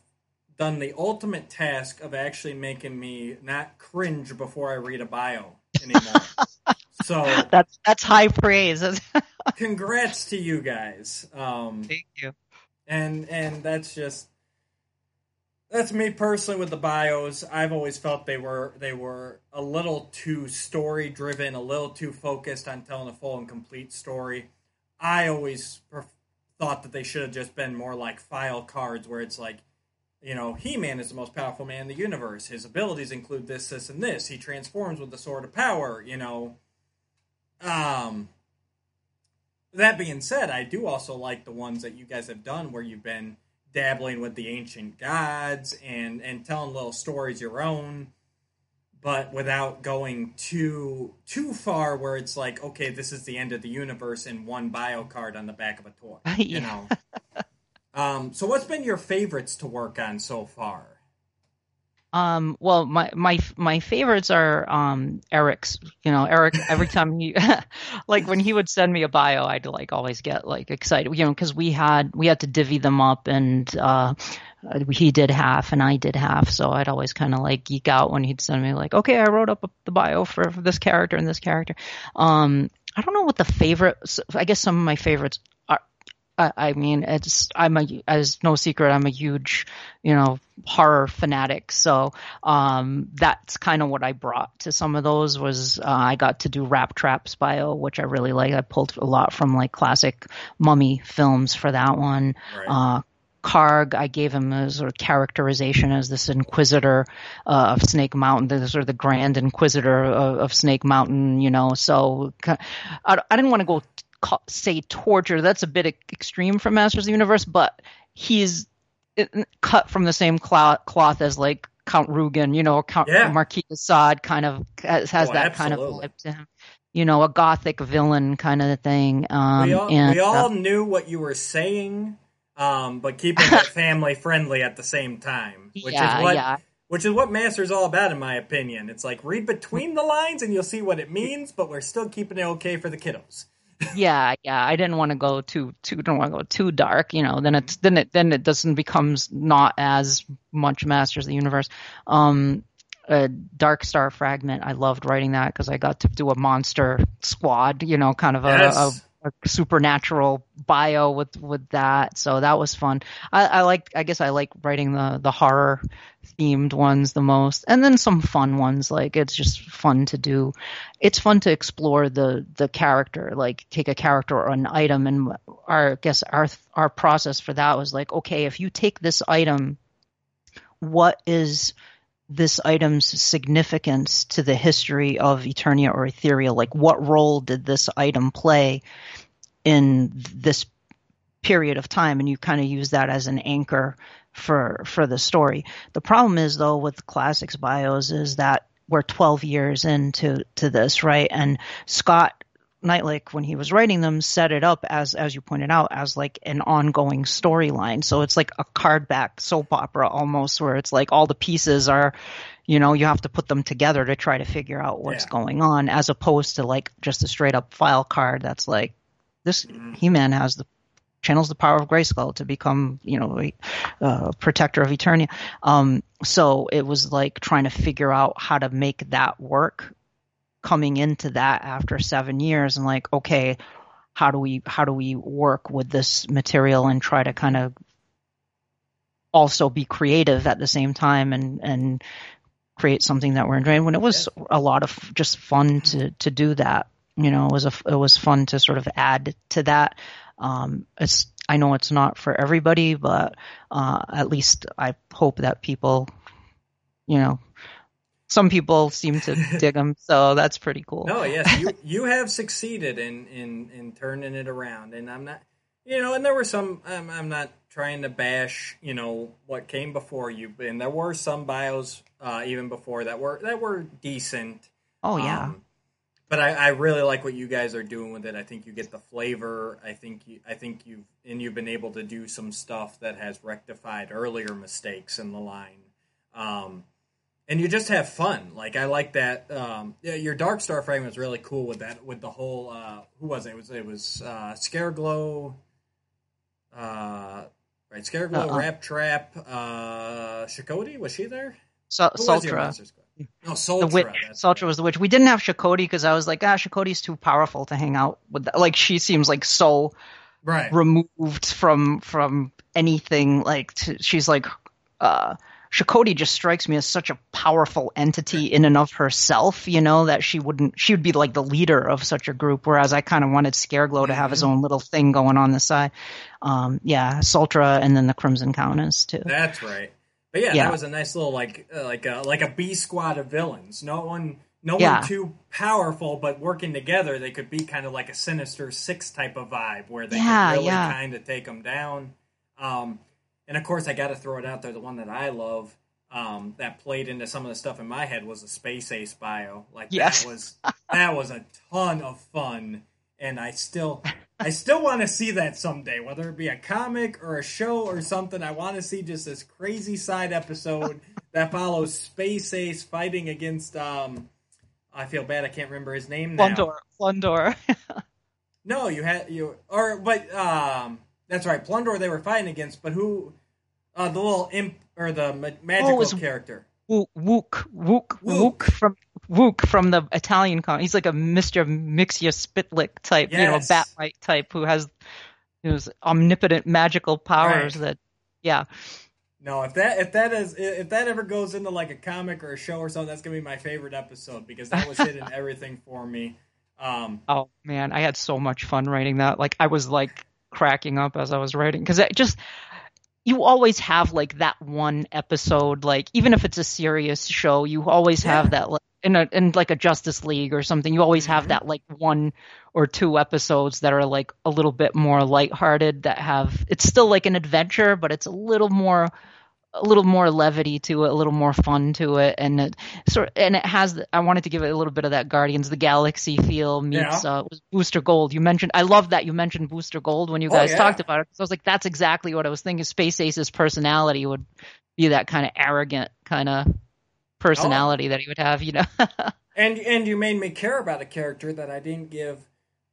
done the ultimate task of actually making me not cringe before I read a bio anymore. so that's that's high praise. congrats to you guys. Um, Thank you. and and that's just that's me personally with the bios. I've always felt they were they were a little too story driven, a little too focused on telling a full and complete story. I always pref- thought that they should have just been more like file cards, where it's like, you know, He Man is the most powerful man in the universe. His abilities include this, this, and this. He transforms with the sword of power. You know, um. That being said, I do also like the ones that you guys have done where you've been dabbling with the ancient gods and and telling little stories your own. but without going too too far where it's like, okay, this is the end of the universe in one bio card on the back of a toy. You know. um, so what's been your favorites to work on so far? Um, well, my my my favorites are um Eric's. You know, Eric. Every time he, like when he would send me a bio, I'd like always get like excited. You know, because we had we had to divvy them up, and uh, he did half and I did half. So I'd always kind of like geek out when he'd send me like, okay, I wrote up the bio for, for this character and this character. Um, I don't know what the favorite. I guess some of my favorites I, mean, it's I'm a as no secret I'm a huge you know horror fanatic. So um, that's kind of what I brought to some of those was uh, I got to do Rat Trap's bio, which I really like. I pulled a lot from like classic mummy films for that one. Right. Uh, Karg, I gave him a sort of characterization as this inquisitor uh, of Snake Mountain, the sort of the grand inquisitor of, of Snake Mountain, you know. So I, I didn't want to go say torture. That's a bit extreme for Masters of the Universe, but he's cut from the same cloth as like Count Rugen, you know, Count yeah. Marquis de Sade kind of has, has oh, that absolutely. kind of vibe to him. You know, a gothic villain kind of thing. Um, we all, and, we all uh, knew what you were saying, um, but keeping it family friendly at the same time, which yeah, is what yeah. which is what Master's all about, in my opinion. It's like read between the lines and you'll see what it means, but we're still keeping it okay for the kiddos yeah, yeah. I didn't want to go too too don't want to go too dark, you know. Then it's then it then it doesn't becomes not as much Masters of the Universe. Um, a Dark Star Fragment. I loved writing that because I got to do a monster squad, you know, kind of a, yes. a a supernatural bio with with that. So that was fun. I, I like. I guess I like writing the the horror themed ones the most, and then some fun ones. Like it's just fun to do. It's fun to explore the the character. Like take a character or an item, and our I guess our our process for that was like, okay, if you take this item, what is this item's significance to the history of Eternia or Etheria? Like, what role did this item play in this period of time? And you kind of use that as an anchor for for the story. The problem is though with classics bios is that we're 12 years into to this, right? And Scott Neitlich, when he was writing them, set it up as, as you pointed out, as like an ongoing storyline. So it's like a card back soap opera almost, where it's like all the pieces are, you know, you have to put them together to try to figure out what's yeah. going on, as opposed to like just a straight up file card that's like, this mm-hmm. He Man has the channels the power of Grayskull to become, you know, a uh, protector of Eternia. Um, so it was like trying to figure out how to make that work coming into that after seven years and like, okay, how do we how do we work with this material and try to kind of also be creative at the same time and and create something that we're enjoying when it was a lot of just fun to to do that you know it was a it was fun to sort of add to that. Um it's i know it's not for everybody but uh at least i hope that people you know some people seem to dig them, so that's pretty cool. Oh yes, you you have succeeded in in in turning it around, and I'm not, you know, and there were some. I'm, I'm not trying to bash, you know, what came before you, and there were some bios uh, even before that were that were decent. Oh yeah. Um, but I, I, really like what you guys are doing with it. I think you get the flavor. I think you, I think you've and you've been able to do some stuff that has rectified earlier mistakes in the line. Um, and you just have fun. Like I like that. Um, yeah, your Dark Star fragment was really cool with that. With the whole uh, who was it? It was it was uh, Scareglow, uh, right? Scareglow, uh-uh. Rat Trap, uh, Shokoti was she there? So, Sultra. No, Sultra. The witch. Sultra right. was the witch. We didn't have Shokoti because I was like, ah, Shokoti's too powerful to hang out with. That. Like she seems like so right removed from from anything. Like to, she's like. uh Shokoti just strikes me as such a powerful entity in and of herself, you know, that she wouldn't, she would be like the leader of such a group, whereas I kind of wanted Scareglow to have his mm-hmm. own little thing going on the side. Um, yeah, Sultra and then the Crimson Countess too. That's right. But yeah, yeah. that was a nice little like uh, like a like a B squad of villains. No one no yeah. one too powerful, but working together, they could be kind of like a Sinister Six type of vibe, where they yeah, could really kind of take them down. Um, and of course, I got to throw it out there. The one that I love, um, that played into some of the stuff in my head was a Space Ace bio. Like Yes. that was that was a ton of fun, and I still I still want to see that someday, whether it be a comic or a show or something. I want to see just this crazy side episode that follows Space Ace fighting against. um I feel bad. I can't remember his name now. Flundor. Flundor. No, you had you or but um that's right, Plundor they were fighting against, but who uh the little imp or the ma- magical was- character. Wook, Wook, Wook, Wook. From Wook from the Italian con. He's like a Mr. Mxyzptlk type, you know, Yes. Bat-Mite type who has who's omnipotent magical powers Right. that yeah. No, if that if that is if that ever goes into like a comic or a show or something, that's gonna be my favorite episode because that was hitting everything for me. Um Oh man, I had so much fun writing that. Like I was like cracking up as I was writing because it just you always have like that one episode like even if it's a serious show you always Yeah. have that like in a in like a Justice League or something you always Mhm. have that like one or two episodes that are like a little bit more lighthearted that have it's still like an adventure but it's a little more a little more levity to it, a little more fun to it, and it sort and it has. I wanted to give it a little bit of that Guardians of the Galaxy feel meets uh, Booster Gold. You mentioned, I love that you mentioned Booster Gold when you Oh, guys yeah. talked about it. So I was like, that's exactly what I was thinking. Space Ace's personality would be that kind of arrogant kind of personality that he would have, you know. and and you made me care about a character that I didn't give,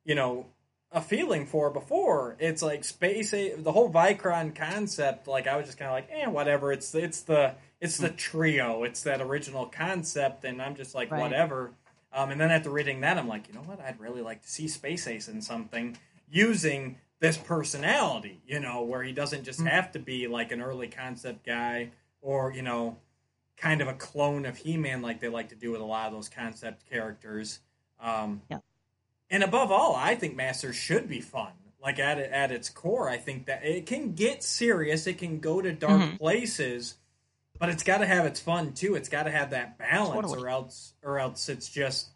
you know, a feeling for before. It's like space the whole Vykron concept, like I was just kinda like, eh, whatever. It's it's the it's the trio. It's that original concept and I'm just like Right. whatever. Um, and then after reading that, I'm like, you know what? I'd really like to see Space Ace in something using this personality, you know, where he doesn't just Mm. have to be like an early concept guy or, you know, kind of a clone of He-Man like they like to do with a lot of those concept characters. Um, Yeah. And above all, I think Masters should be fun. Like at at its core, I think that it can get serious. It can go to dark Mhm. places, but it's got to have its fun too. It's got to have that balance, Totally. or else, or else it's just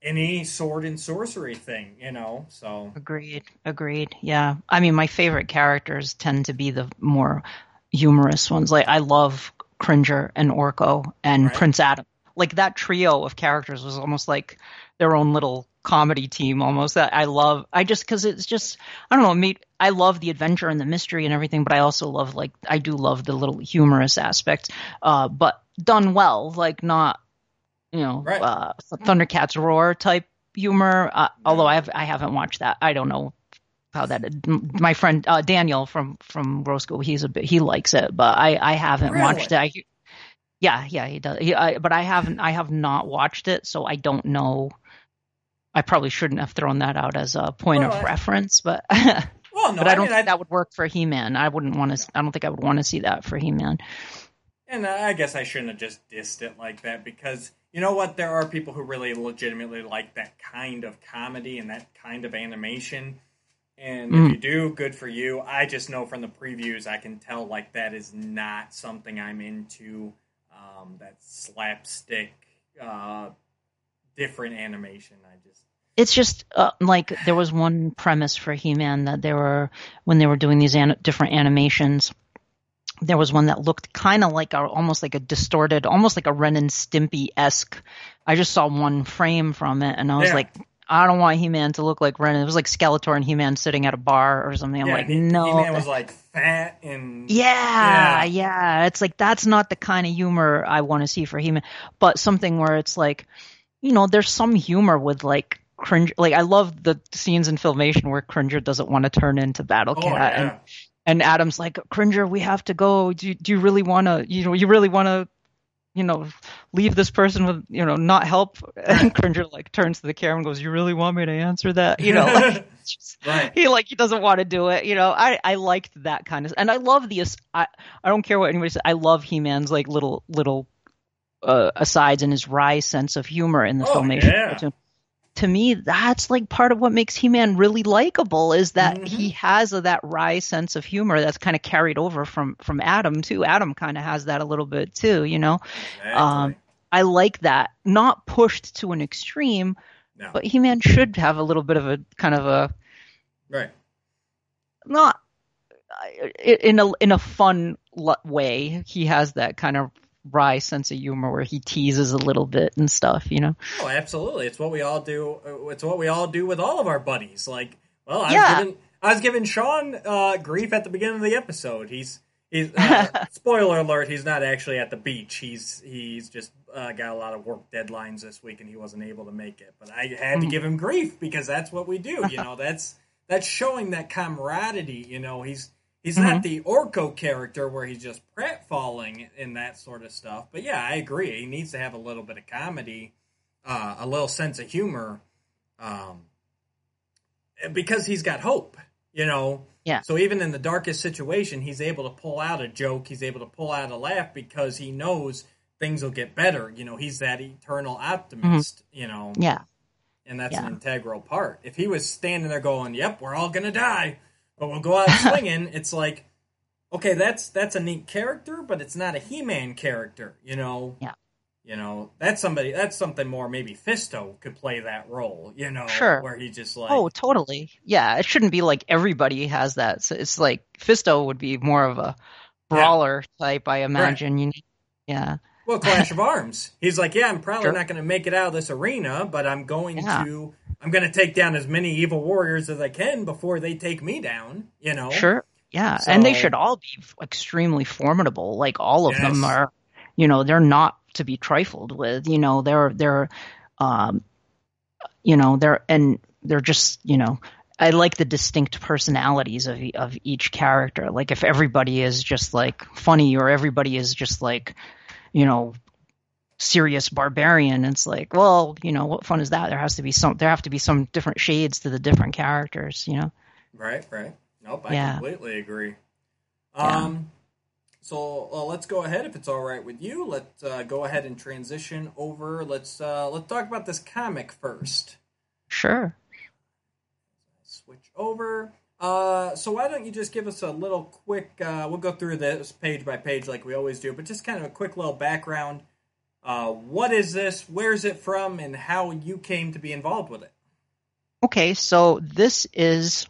any sword and sorcery thing, you know. So Agreed. Agreed. Yeah. I mean, my favorite characters tend to be the more humorous ones. Like I love Cringer and Orko and Right. Prince Adam. Like that trio of characters was almost like their own little comedy team almost that I love. I just cuz it's just I don't know, me I love the adventure and the mystery and everything, but I also love like I do love the little humorous aspect. Uh but done well, like not you know, Right. uh Thundercats roar type humor. Uh, although I have I haven't watched that. I don't know how that. My friend uh, Daniel from from Roscoe, he's a bit he likes it, but I I haven't Really? watched it. I, yeah, yeah, he does. He, I, but I haven't I have not watched it, so I don't know. I probably shouldn't have thrown that out as a point Well, of I- reference, but well, no, but I don't mean, think that would work for He Man. I wouldn't want to. I don't think I would want to see that for He Man. And I guess I shouldn't have just dissed it like that because you know what? There are people who really legitimately like that kind of comedy and that kind of animation. And Mm. if you do, good for you. I just know from the previews, I can tell like that is not something I'm into. Um, that slapstick, uh, different animation. I just it's just uh, like there was one premise for He-Man that there were when they were doing these an- different animations. There was one that looked kind of like a, almost like a distorted, almost like a Ren and Stimpy esque. I just saw one frame from it, and I was Yeah. like, I don't want He-Man to look like Ren. It was like Skeletor and He-Man sitting at a bar or something. I'm yeah, like, He- no, He-Man was like fat and yeah, Yeah. yeah, It's like that's not the kind of humor I want to see for He-Man, but something where it's like, you know, there's some humor with like cringe. Like I love the scenes in Filmation where Cringer doesn't want to turn into Battle Oh, Cat, yeah. and and Adam's like, Cringer, we have to go. Do you, do you really want to? You know, you really want to? You know, leave this person with you know not help. And Cringer like turns to the camera and goes, "You really want me to answer that?" You know, like, just- right. he like he doesn't want to do it. You know, I I liked that kind of, and I love the I I don't care what anybody says. I love He Man's like little little uh, asides and his wry sense of humor in the Oh, filmation. yeah. To me, that's like part of what makes He Man really likable is that Mhm. he has a, that wry sense of humor that's kind of carried over from from Adam too. Adam kind of has that a little bit too. You know, Exactly. Um, I like that, not pushed to an extreme, no. but He Man should have a little bit of a kind of a right. not in a in a fun way. He has that kind of wry sense of humor where he teases a little bit and stuff, you know. Oh, absolutely. It's what we all do. uh, It's what we all do with all of our buddies. Like, well, I Yeah. was giving I was giving Sean uh, grief at the beginning of the episode. He's he's uh, spoiler alert. He's not actually at the beach. He's he's just uh, got a lot of work deadlines this week, and he wasn't able to make it. But I had to give him grief because that's what we do. You know, that's that's showing that camaraderie. You know, he's he's not the Orko character where he's just pratfalling and that sort of stuff. But yeah, I agree. He needs to have a little bit of comedy, uh, a little sense of humor, um, because he's got hope. You know. Yeah. So even in the darkest situation, he's able to pull out a joke. He's able to pull out a laugh because he knows things will get better. You know, he's that eternal optimist. You know, Yeah. and that's Yeah. an integral part. If he was standing there going, "Yep, we're all gonna die, but we'll go out swinging," it's like, okay, that's that's a neat character, but it's not a He-Man character. You know. Yeah. You know, that's somebody. That's something more. Maybe Fisto could play that role. You know, Sure. where he just like, Oh, totally. Yeah, it shouldn't be like everybody has that. So it's like Fisto would be more of a brawler type, I imagine. You, yeah, Well, Clash of Arms. He's like, yeah, I'm probably Sure. not going to make it out of this arena, but I'm going Yeah. to, I'm going to take down as many evil warriors as I can before they take me down. You know, sure. Yeah, and they should all be extremely formidable. Like all of them are, you know, they're not to be trifled with. You know, they're they're, um, you know, they're and they're just you know. I like the distinct personalities of of each character. Like if everybody is just like funny or everybody is just like, you know, serious barbarian, it's like, well, you know, what fun is that? There has to be some there have to be some different shades to the different characters, you know. right, right. Nope, I Yeah. completely agree. Yeah. Um, so uh, let's go ahead, if it's all right with you. Let's uh, go ahead and transition over. Let's uh, let's talk about this comic first. Sure. switch over. Uh, so why don't you just give us a little quick? Uh, we'll go through this page by page like we always do, but just kind of a quick little background. Uh, what is this? Where's it from? And how you came to be involved with it? Okay, so this is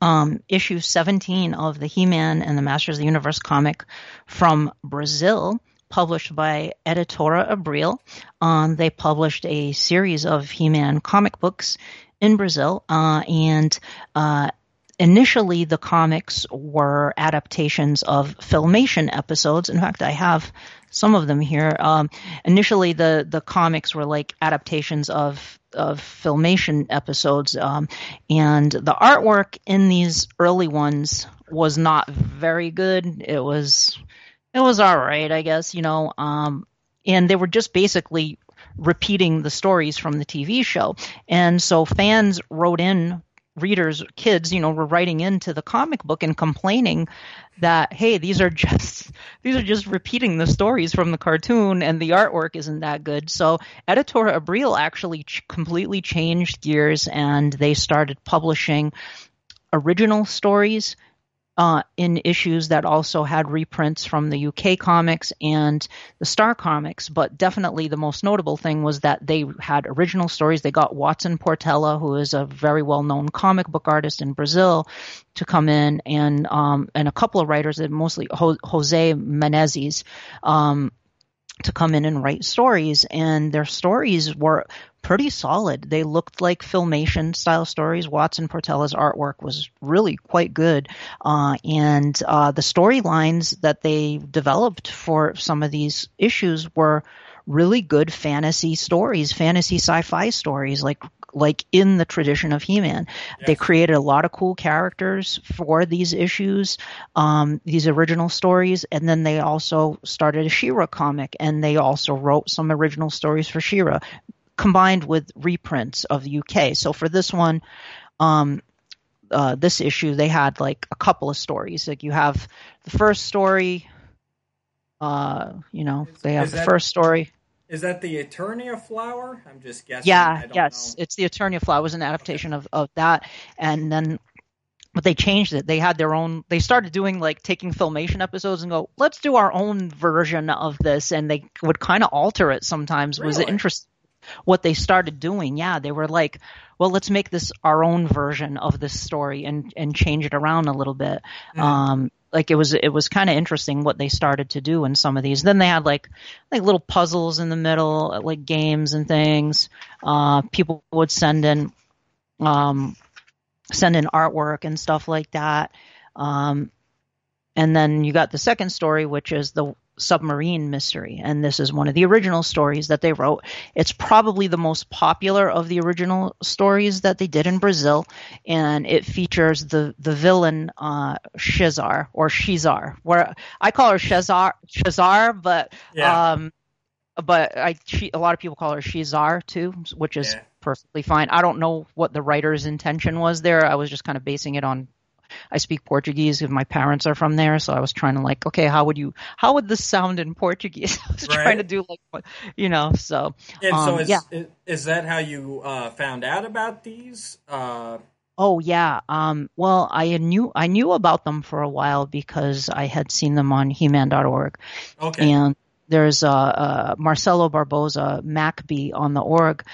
um, issue 17 of the He Man and the Masters of the Universe comic from Brazil, published by Editora Abril. Um, they published a series of He Man comic books in Brazil, uh, and uh, initially the comics were adaptations of filmation episodes. In fact, I have some of them here. Um, initially, the the comics were like adaptations of of filmation episodes, um, and the artwork in these early ones was not very good. It was it was all right, I guess. You know, um, and they were just basically repeating the stories from the TV show, and so fans wrote in readers kids you know were writing into the comic book and complaining that hey these are just these are just repeating the stories from the cartoon and the artwork isn't that good. So editora abril actually ch- completely changed gears and they started publishing original stories uh, in issues that also had reprints from the UK comics and the Star comics, but definitely the most notable thing was that they had original stories. They got Watson Portela, who is a very well-known comic book artist in Brazil, to come in, and um, and a couple of writers, mostly Jose Menezes, um, to come in and write stories, and their stories were pretty solid. They looked like filmation style stories. Watson Portela's artwork was really quite good, uh, and uh, the storylines that they developed for some of these issues were really good fantasy stories, fantasy sci-fi stories, like like in the tradition of He-Man. They created a lot of cool characters for these issues, um, these original stories, and then they also started a She-Ra comic, and they also wrote some original stories for She-Ra, combined with reprints of the UK. So for this one, um, uh, this issue, they had like a couple of stories. Like you have the first story. Uh, you know, Is- they have the that- first story. Is that the Eternia flower? I'm just guessing. I Yeah, yes, know. it's the Eternia Flower. It was an adaptation of, of that, and then but they changed it. They had their own. They started doing like taking filmation episodes and go, let's do our own version of this, and they would kind of alter it sometimes. Was it interesting what they started doing. Yeah, they were like, well, let's make this our own version of this story and and change it around a little bit. Mhm. Um, like it was it was kind of interesting what they started to do in some of these. Then they had like like little puzzles in the middle, like games and things. Uh, people would send in um, send in artwork and stuff like that. Um, and then you got the second story, which is the submarine mystery. And this is one of the original stories that they wrote. It's probably the most popular of the original stories that they did in Brazil. And it features the, the villain, uh, Shizar or Shizar, where I call her Shazar, Shazar, but, yeah. um, but I, she, a lot of people call her Shizar too, which is yeah. perfectly fine. I don't know what the writer's intention was there. I was just kind of basing it on I speak Portuguese if my parents are from there, so I was trying to like, okay, how would you, how would this sound in Portuguese? I was right. trying to do like, you know, so. And um, so is, yeah. is that how you uh, found out about these? Uh... Oh yeah. Um, well, I knew I knew about them for a while because I had seen them on He-Man.org. Okay. And there's uh, uh, Marcelo Barbosa Macbee on the org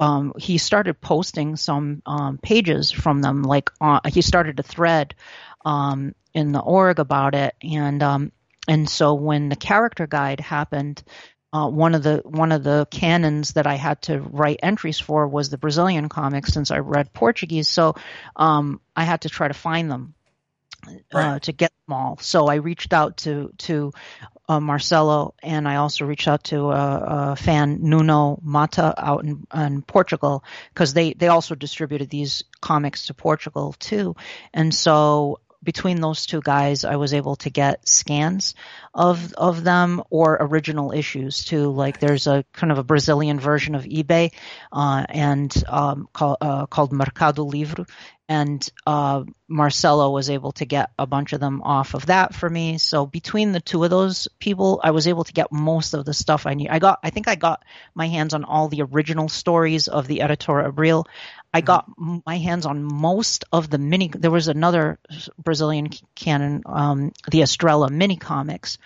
um, he started posting some um, pages from them. Like uh, he started a thread um, in the org about it, and um, and so when the character guide happened, uh, one of the one of the canons that I had to write entries for was the Brazilian comics since I read Portuguese. So um, I had to try to find them uh, right. to get them all. So I reached out to to uh, Marcelo, and I also reached out to a, a fan Nuno Mata out in, in Portugal because they they also distributed these comics to Portugal too, and so between those two guys, I was able to get scans of of them or original issues too. Like there's a kind of a Brazilian version of eBay, uh, and um, call, uh, called Mercado Livre, and uh, Marcelo was able to get a bunch of them off of that for me. So between the two of those people, I was able to get most of the stuff I need. I got, I think I got my hands on all the original stories of the Editor Abril. I got my hands on most of the mini. There was another Brazilian canon, um, the Estrela mini comics,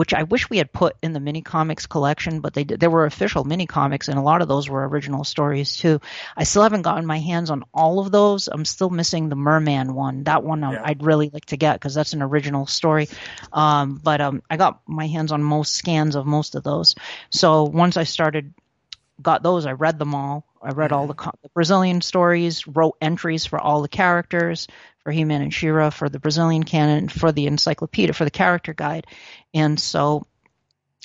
which I wish we had put in the mini comics collection, but they did, there were official mini comics, and a lot of those were original stories too. I still haven't gotten my hands on all of those. I'm still missing the Merman one. That one yeah. I'd really like to get because that's an original story. Um, but um, I got my hands on most scans of most of those. So once I started, got those, I read them all. I read all the, the Brazilian stories, wrote entries for all the characters, for He-Man and She-Ra, for the Brazilian canon, for the encyclopedia, for the character guide. And so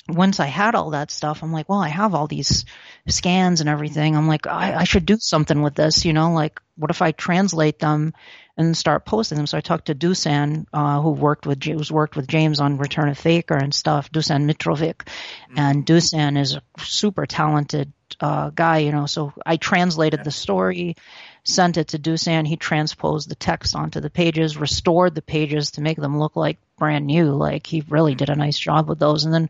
once I had all that stuff, I'm like, well, I have all these scans and everything. I'm like, I, I should do something with this, you know, like what if I translate them and start posting them? So I talked to Dusan, uh, who worked with, who's worked with James on Return of Faker and stuff, Dusan Mitrovic. Mm-hmm. And Dusan is a super talented, uh, guy, you know, so I translated the story sent it to Dusan. He transposed the text onto the pages, restored the pages to make them look like brand new. Like he really did a nice job with those. And then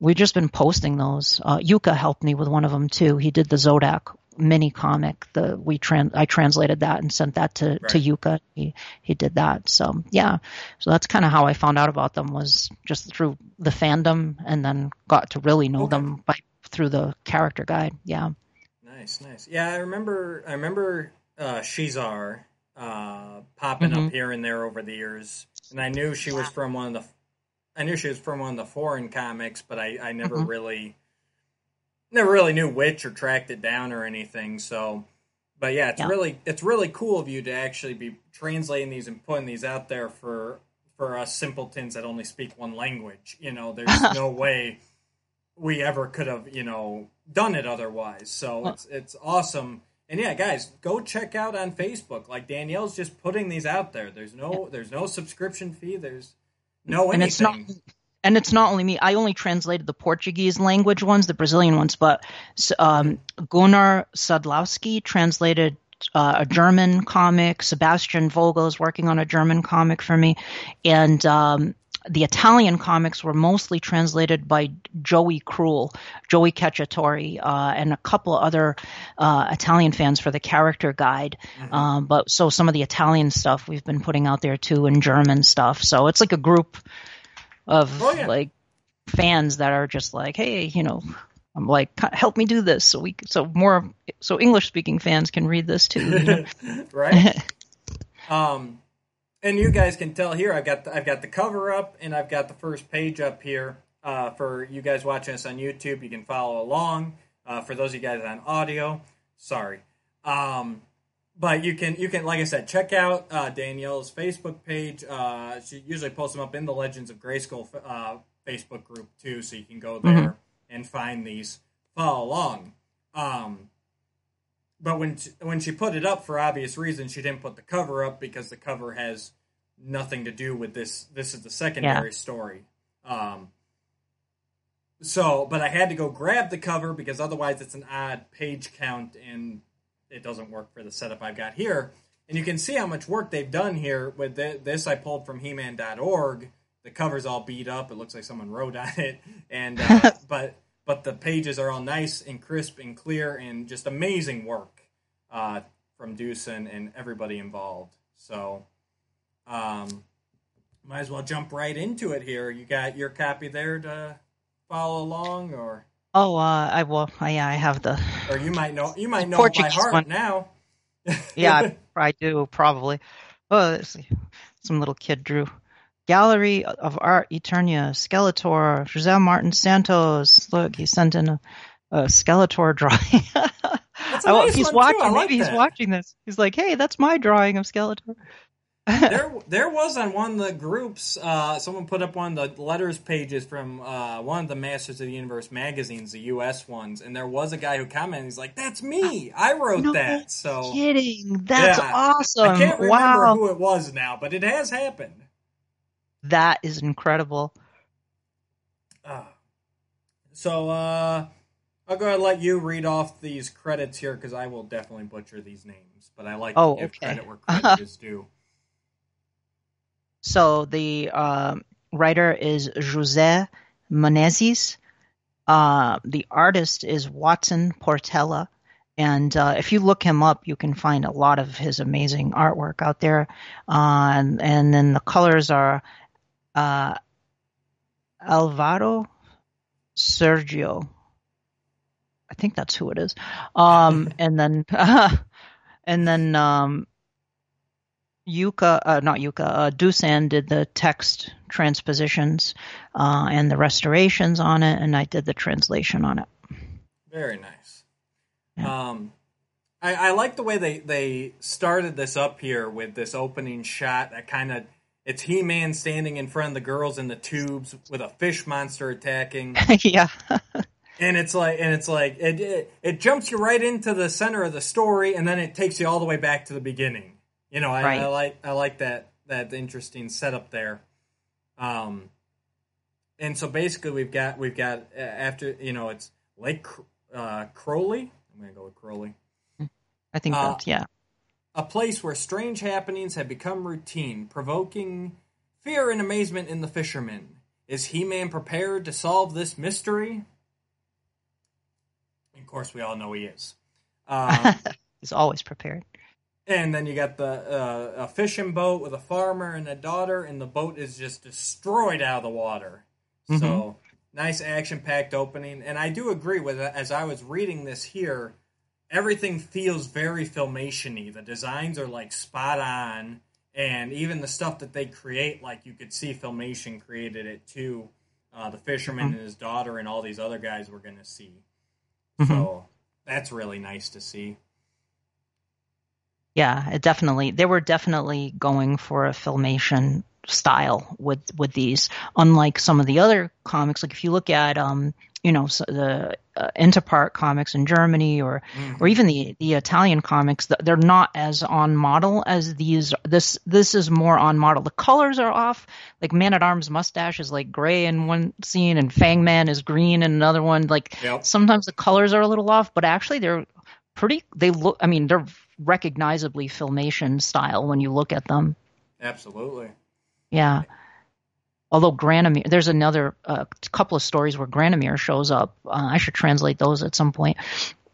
we've just been posting those. Uh, Yuka helped me with one of them too. He did the Zodak mini comic. The we trans I translated that and sent that to right. to Yuka. He he did that. So yeah. So that's kind of how I found out about them was just through the fandom, and then got to really know okay. them by through the character guide. Yeah. Nice, nice. Yeah, I remember. I remember uh, Shizar uh, popping mm-hmm. up here and there over the years, and I knew she was from one of the. I knew she was from one of the foreign comics, but I, I never mm-hmm. really, never really knew which or tracked it down or anything. So, but yeah, it's yeah. really it's really cool of you to actually be translating these and putting these out there for for us simpletons that only speak one language. You know, there's no way we ever could have you know done it otherwise. So well, it's it's awesome and yeah, guys, go check out on Facebook. Like Danielle's just putting these out there. There's no yeah. there's no subscription fee. There's no anything. And it's not and it's not only me. I only translated the Portuguese language ones, the Brazilian ones, but um, Gunnar Sadlowski translated uh, a German comic. Sebastian Vogel is working on a German comic for me, and um, the Italian comics were mostly translated by Joey Cruel, Joey Cacciatore, uh, and a couple other uh, Italian fans for the character guide. Mm-hmm. Um, but so some of the Italian stuff we've been putting out there too, and German stuff. So it's like a group of oh, yeah. like fans that are just like, hey, you know, I'm like, help me do this, so we so more so English speaking fans can read this too. You know? right. um and you guys can tell here. I've got the, I've got the cover up, and I've got the first page up here uh, for you guys watching us on YouTube. You can follow along. Uh, for those of you guys on audio, sorry. Um, but you can you can like I said, check out uh, Danielle's Facebook page. Uh, she usually posts them up in the Legends of Grayskull uh, Facebook group too, so you can go there mm-hmm. and find these. Follow along. Um, but when she, when she put it up for obvious reasons, she didn't put the cover up because the cover has nothing to do with this. This is the secondary yeah. story. Um, so, but I had to go grab the cover because otherwise it's an odd page count and it doesn't work for the setup I've got here. And you can see how much work they've done here with this. I pulled from He-Man.org. The cover's all beat up. It looks like someone wrote on it, and uh, but but the pages are all nice and crisp and clear and just amazing work uh, from Dusan and everybody involved. So, um, might as well jump right into it here. You got your copy there to follow along, or oh, uh, I will. Yeah, I have the. Or you might know. You might know Portuguese by heart one. now. yeah, I, I, do probably. Oh. Some little kid drew. Gallery of Art Eternia, Skeletor, Jose Martin Santos. Look, he sent in a, a Skeletor drawing. nice he's watching. Like maybe that. he's watching this. He's like, "Hey, that's my drawing of Skeletor." there, there was on one of the groups. Uh, someone put up one of the letters pages from uh, one of the Masters of the Universe magazines, the U.S. ones, and there was a guy who commented. He's like, "That's me. I wrote no that." So kidding. That's yeah, awesome. I can't remember wow. who it was now, but it has happened. That is incredible. Uh, so uh, I'll go ahead and let you read off these credits here because I will definitely butcher these names, but I like oh, to give okay. credit where credit is due. So the uh, writer is Jose Menezes. Uh, the artist is Watson Portela. And uh, if you look him up, you can find a lot of his amazing artwork out there. Uh, and, and, then the colors are uh, Alvaro Sergio. I think that's who it is. Um, and then, and then um, Yuka, uh, not Yuka, uh, Dusan did the text transpositions uh, and the restorations on it, and I did the translation on it. Very nice. Yeah. Um, I, I like the way they, they started this up here with this opening shot that kind of it's He Man standing in front of the girls in the tubes with a fish monster attacking. yeah. and it's like and it's like it, it, it jumps you right into the center of the story and then it takes you all the way back to the beginning you know, I, right. I like I like that that interesting setup there. Um, and so basically we've got we've got uh, after you know it's Lake uh, Crowley. I'm gonna go with Crowley. I think uh, yeah. A place where strange happenings have become routine, provoking fear and amazement in the fishermen. Is He-Man prepared to solve this mystery? Of course, we all know he is. Um, He's always prepared. And then you got the uh, a fishing boat with a farmer and a daughter, and the boat is just destroyed out of the water. Mm-hmm. So nice action packed opening. And I do agree with it. As I was reading this here, everything feels very filmation-y. The designs are like spot on, and even the stuff that they create, like you could see filmation created it too. Uh, the fisherman mm-hmm. and his daughter, and all these other guys we're going to see. Mm-hmm. So that's really nice to see. Yeah, it definitely. They were definitely going for a filmation style with with these, unlike some of the other comics. Like if you look at, um, you know, the uh, Interpart comics in Germany, or mm-hmm. or even the the Italian comics, they're not as on model as these. This this is more on model. The colors are off. Like Man at Arms mustache is like gray in one scene, and Fang Man is green in another one. Like yep. sometimes the colors are a little off, but actually they're pretty. They look. I mean, they're recognizably filmation style when you look at them. Absolutely. Yeah. Although Granamyr, there's another uh, couple of stories where Granamyr shows up. Uh, I should translate those at some point.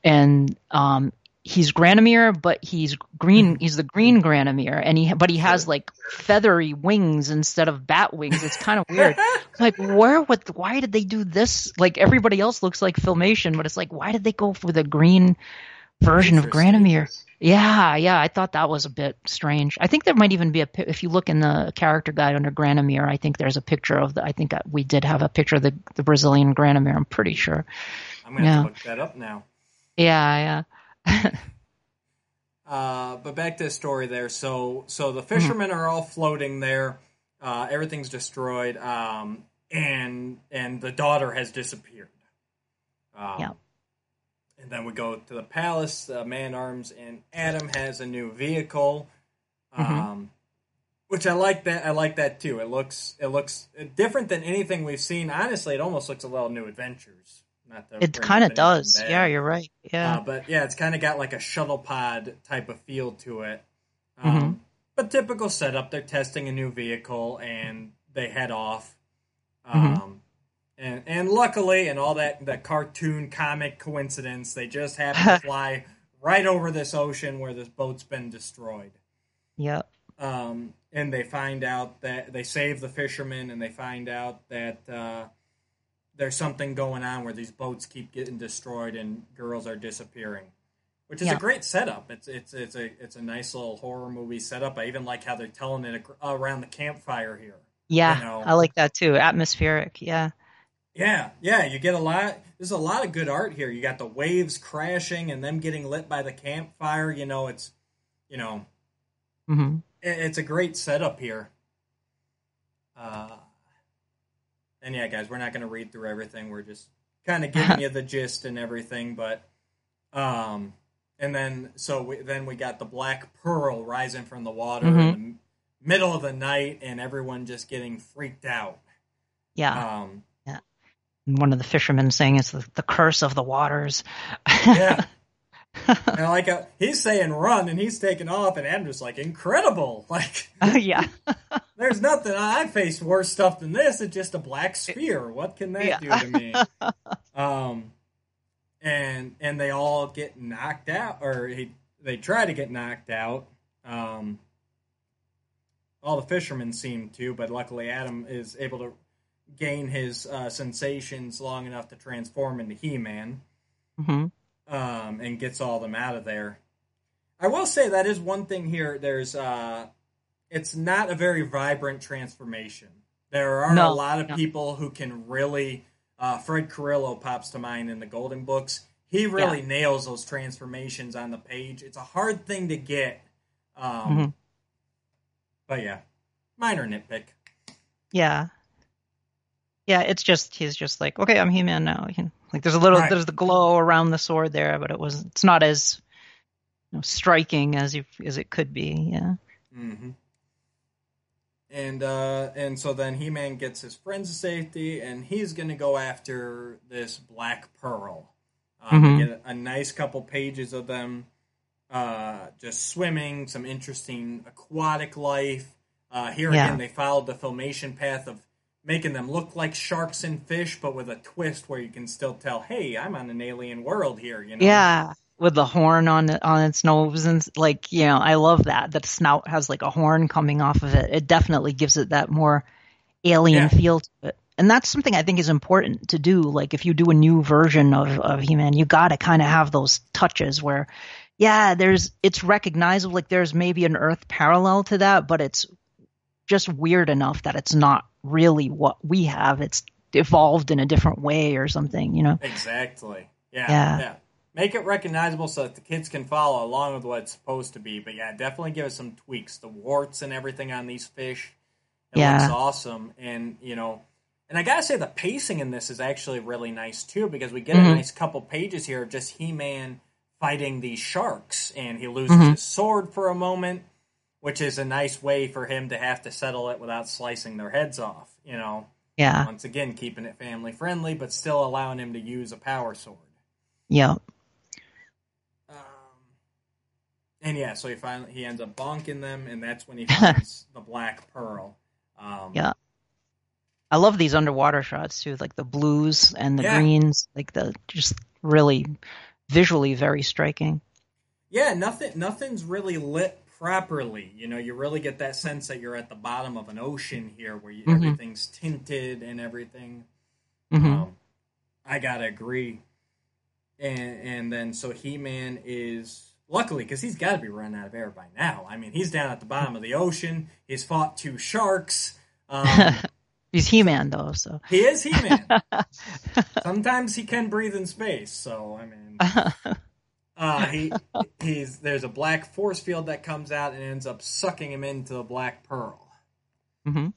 And um, he's Granamyr, but he's green. He's the green Granamyr, and he but he has like feathery wings instead of bat wings. It's kind of weird. like where? What? Why did they do this? Like everybody else looks like filmation, but it's like why did they go for the green version of Granamyr? Yeah, yeah, I thought that was a bit strange. I think there might even be a if you look in the character guide under Granamyr, I think there's a picture of the. I think we did have a picture of the the Brazilian Granamyr. I'm pretty sure. I'm gonna Yeah. have to look that up now. Yeah, yeah, Uh, but back to the story there. So so Mm-hmm. the fishermen are all floating there. Uh, everything's destroyed, um, and and the daughter has disappeared. Um, Yeah. And then we go to the palace. Uh, Man Arms and Adam has a new vehicle, um, Mm-hmm. which I like. That I like that too. It looks it looks different than anything we've seen. Honestly, it almost looks a little New Adventures. Not it kind of does. anything Yeah, you're right. Yeah, Uh, but yeah, it's kind of got like a shuttle pod type of feel to it. Mm-hmm. Um, But typical setup. They're testing a new vehicle and they head off. Mm-hmm. Um, and and luckily, and all that that cartoon comic coincidence, they just happen to fly right over this ocean where this boat's been destroyed. yeah, Um, and they find out that they save the fishermen, and they find out that uh, there's something going on where these boats keep getting destroyed and girls are disappearing, which is Yeah. a great setup. It's it's it's a it's a nice little horror movie setup. I even like how they're telling it around the campfire here. yeah. You know. I like that too. Atmospheric. Yeah, Yeah, yeah, you get a lot. There's a lot of good art here. You got the waves crashing and them getting lit by the campfire. You know, it's you know hmm it- it's a great setup here. Uh, and yeah, guys, we're not going to read through everything. We're just kind of giving you the gist and everything. But, um, and then so we, then we got the black pearl rising from the water in the middle of the night, and everyone just getting freaked out. yeah. Um, One of the fishermen saying it's the, the curse of the waters. yeah. and like uh, he's saying run, and he's taking off, and Adam's like incredible, like. yeah, There's nothing. I faced worse stuff than this. It's just a black sphere. What can that Yeah. do to me? um, and and they all get knocked out, or he, they try to get knocked out. Um, all the fishermen seem to, but luckily Adam is able to gain his uh, sensations long enough to transform into He-Man hmm um, and gets all them out of there. I will say that is one thing here. There's uh, it's not a very vibrant transformation. There are No, a lot of no. people who can really. Uh, Fred Carrillo pops to mind in the Golden Books. He really nails those transformations on the page. It's a hard thing to get. Um, Mhm. But yeah, minor nitpick. yeah, yeah. It's just he's just like okay, I'm He-Man now. You know, Like there's a little Right. there's the glow around the sword there, but it was it's not as you know, striking as you as it could be. Yeah. hmm And uh, and so then He Man gets his friends to safety, and he's going to go after this Black Pearl. Um, Mhm. get a, a nice couple pages of them uh, just swimming, some interesting aquatic life. Uh, here Yeah. again, they followed the filmation path of making them look like sharks and fish, but with a twist where you can still tell, hey, I'm on an alien world here. You know? Yeah, with the horn on on its nose and like you know, I love that that snout has like a horn coming off of it. It definitely gives it that more alien Yeah. feel to it. And that's something I think is important to do. Like if you do a new version of of He-Man, you got to kind of have those touches where yeah, there's it's recognizable like there's maybe an earth parallel to that, but it's just weird enough that it's not really what we have. It's evolved in a different way or something, you know. Exactly. Yeah, Yeah. yeah. Make it recognizable so that the kids can follow along with what it's supposed to be. But yeah, definitely give us some tweaks. The warts and everything on these fish. It Yeah. looks awesome. And, you know, and I gotta say the pacing in this is actually really nice too, because we get Mhm. a nice couple pages here of just He Man fighting these sharks, and he loses Mhm. his sword for a moment, which is a nice way for him to have to settle it without slicing their heads off, you know. Yeah. Once again, keeping it family friendly, but still allowing him to use a power sword. Yep. Um, and yeah, so he finally he ends up bonking them, and that's when he finds the black pearl. Um, Yeah. I love these underwater shots too, like the blues and the Yeah. greens, like the just really visually very striking. yeah, nothing nothing's really lit properly. You know, you really get that sense that you're at the bottom of an ocean here, where you, Mhm. everything's tinted and everything. hmm Um, I gotta agree. And and then so He Man is luckily, because he's got to be running out of air by now. I mean, he's down at the bottom of the ocean. He's fought two sharks. Um, He's He Man though, so he is He Man. Sometimes he can breathe in space. So I mean, uh, he he's there's a black force field that comes out and ends up sucking him into the black pearl. hmm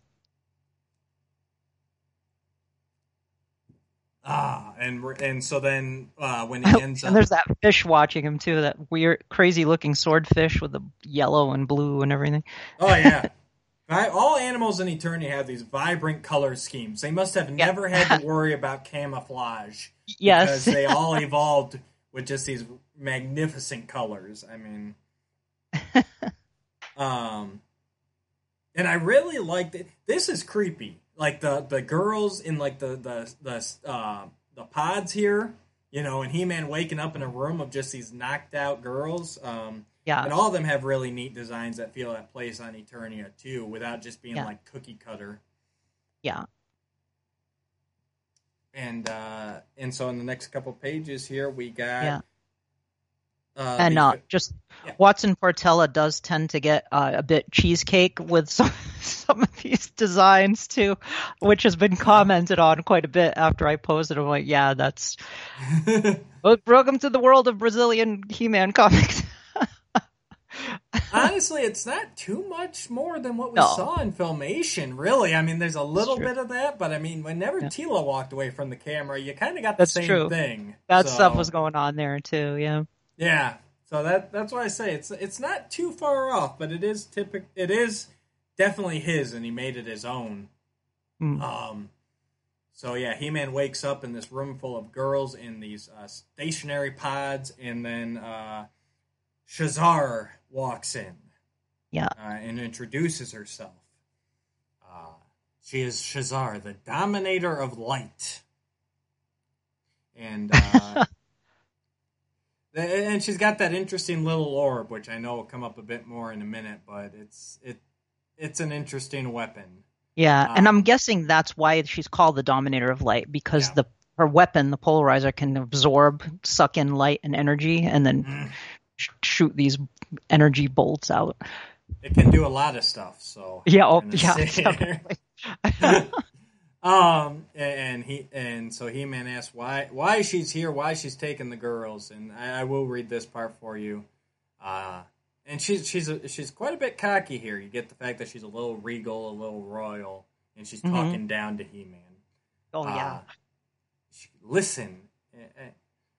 Ah, and and so then uh, when he ends up and up, there's that fish watching him too, that weird, crazy looking swordfish with the yellow and blue and everything. oh yeah, right. All animals in Eternia have these vibrant color schemes. They must have never had to worry about camouflage. Yes, because they all evolved with just these magnificent colors. I mean, um, and I really liked it. This is creepy. Like the the girls in like the the the uh, the pods here, you know, and He Man waking up in a room of just these knocked out girls. Um, yeah, and all of them have really neat designs that feel at place on Eternia too, without just being Yeah. like cookie cutter. yeah. And uh, and so in the next couple pages here, we got Yeah. uh, and these- uh, just Yeah. Watson Portela does tend to get uh, a bit cheesecake with some some of these designs too, which has been commented on quite a bit after I posted. I'm like, yeah, that's welcome to the world of Brazilian He-Man comics. Honestly, it's not too much more than what we No. saw in Filmation, really. I mean, there's a little bit of that, but I mean, whenever Yeah. Teela walked away from the camera, you kind of got the That's same true. thing. that So, stuff was going on there too. Yeah, Yeah. So that that's why I say it's it's not too far off, but it is typical. It is definitely his, and he made it his own. Mm. Um. So yeah, He Man wakes up in this room full of girls in these uh, stationary pods, and then uh, Shazar walks in. Yeah. Uh, and introduces herself. Uh, she is Shazar, the Dominator of Light. And uh, and she's got that interesting little orb, which I know will come up a bit more in a minute, but it's it it's an interesting weapon. yeah, and I'm Um, guessing that's why she's called the Dominator of Light because Yeah. the her weapon, the polarizer, can absorb, suck in light and energy, and then Mm. Sh- shoot these energy bolts out. It can do a lot of stuff. So Yeah, oh, yeah, um, and he and so He Man asks why why she's here, why she's taking the girls, and I, I will read this part for you. Uh, and she's she's a, she's quite a bit cocky here. You get the fact that she's a little regal, a little royal, and she's Mhm. talking down to He Man. Oh yeah. Uh, she- listen. Eh, eh,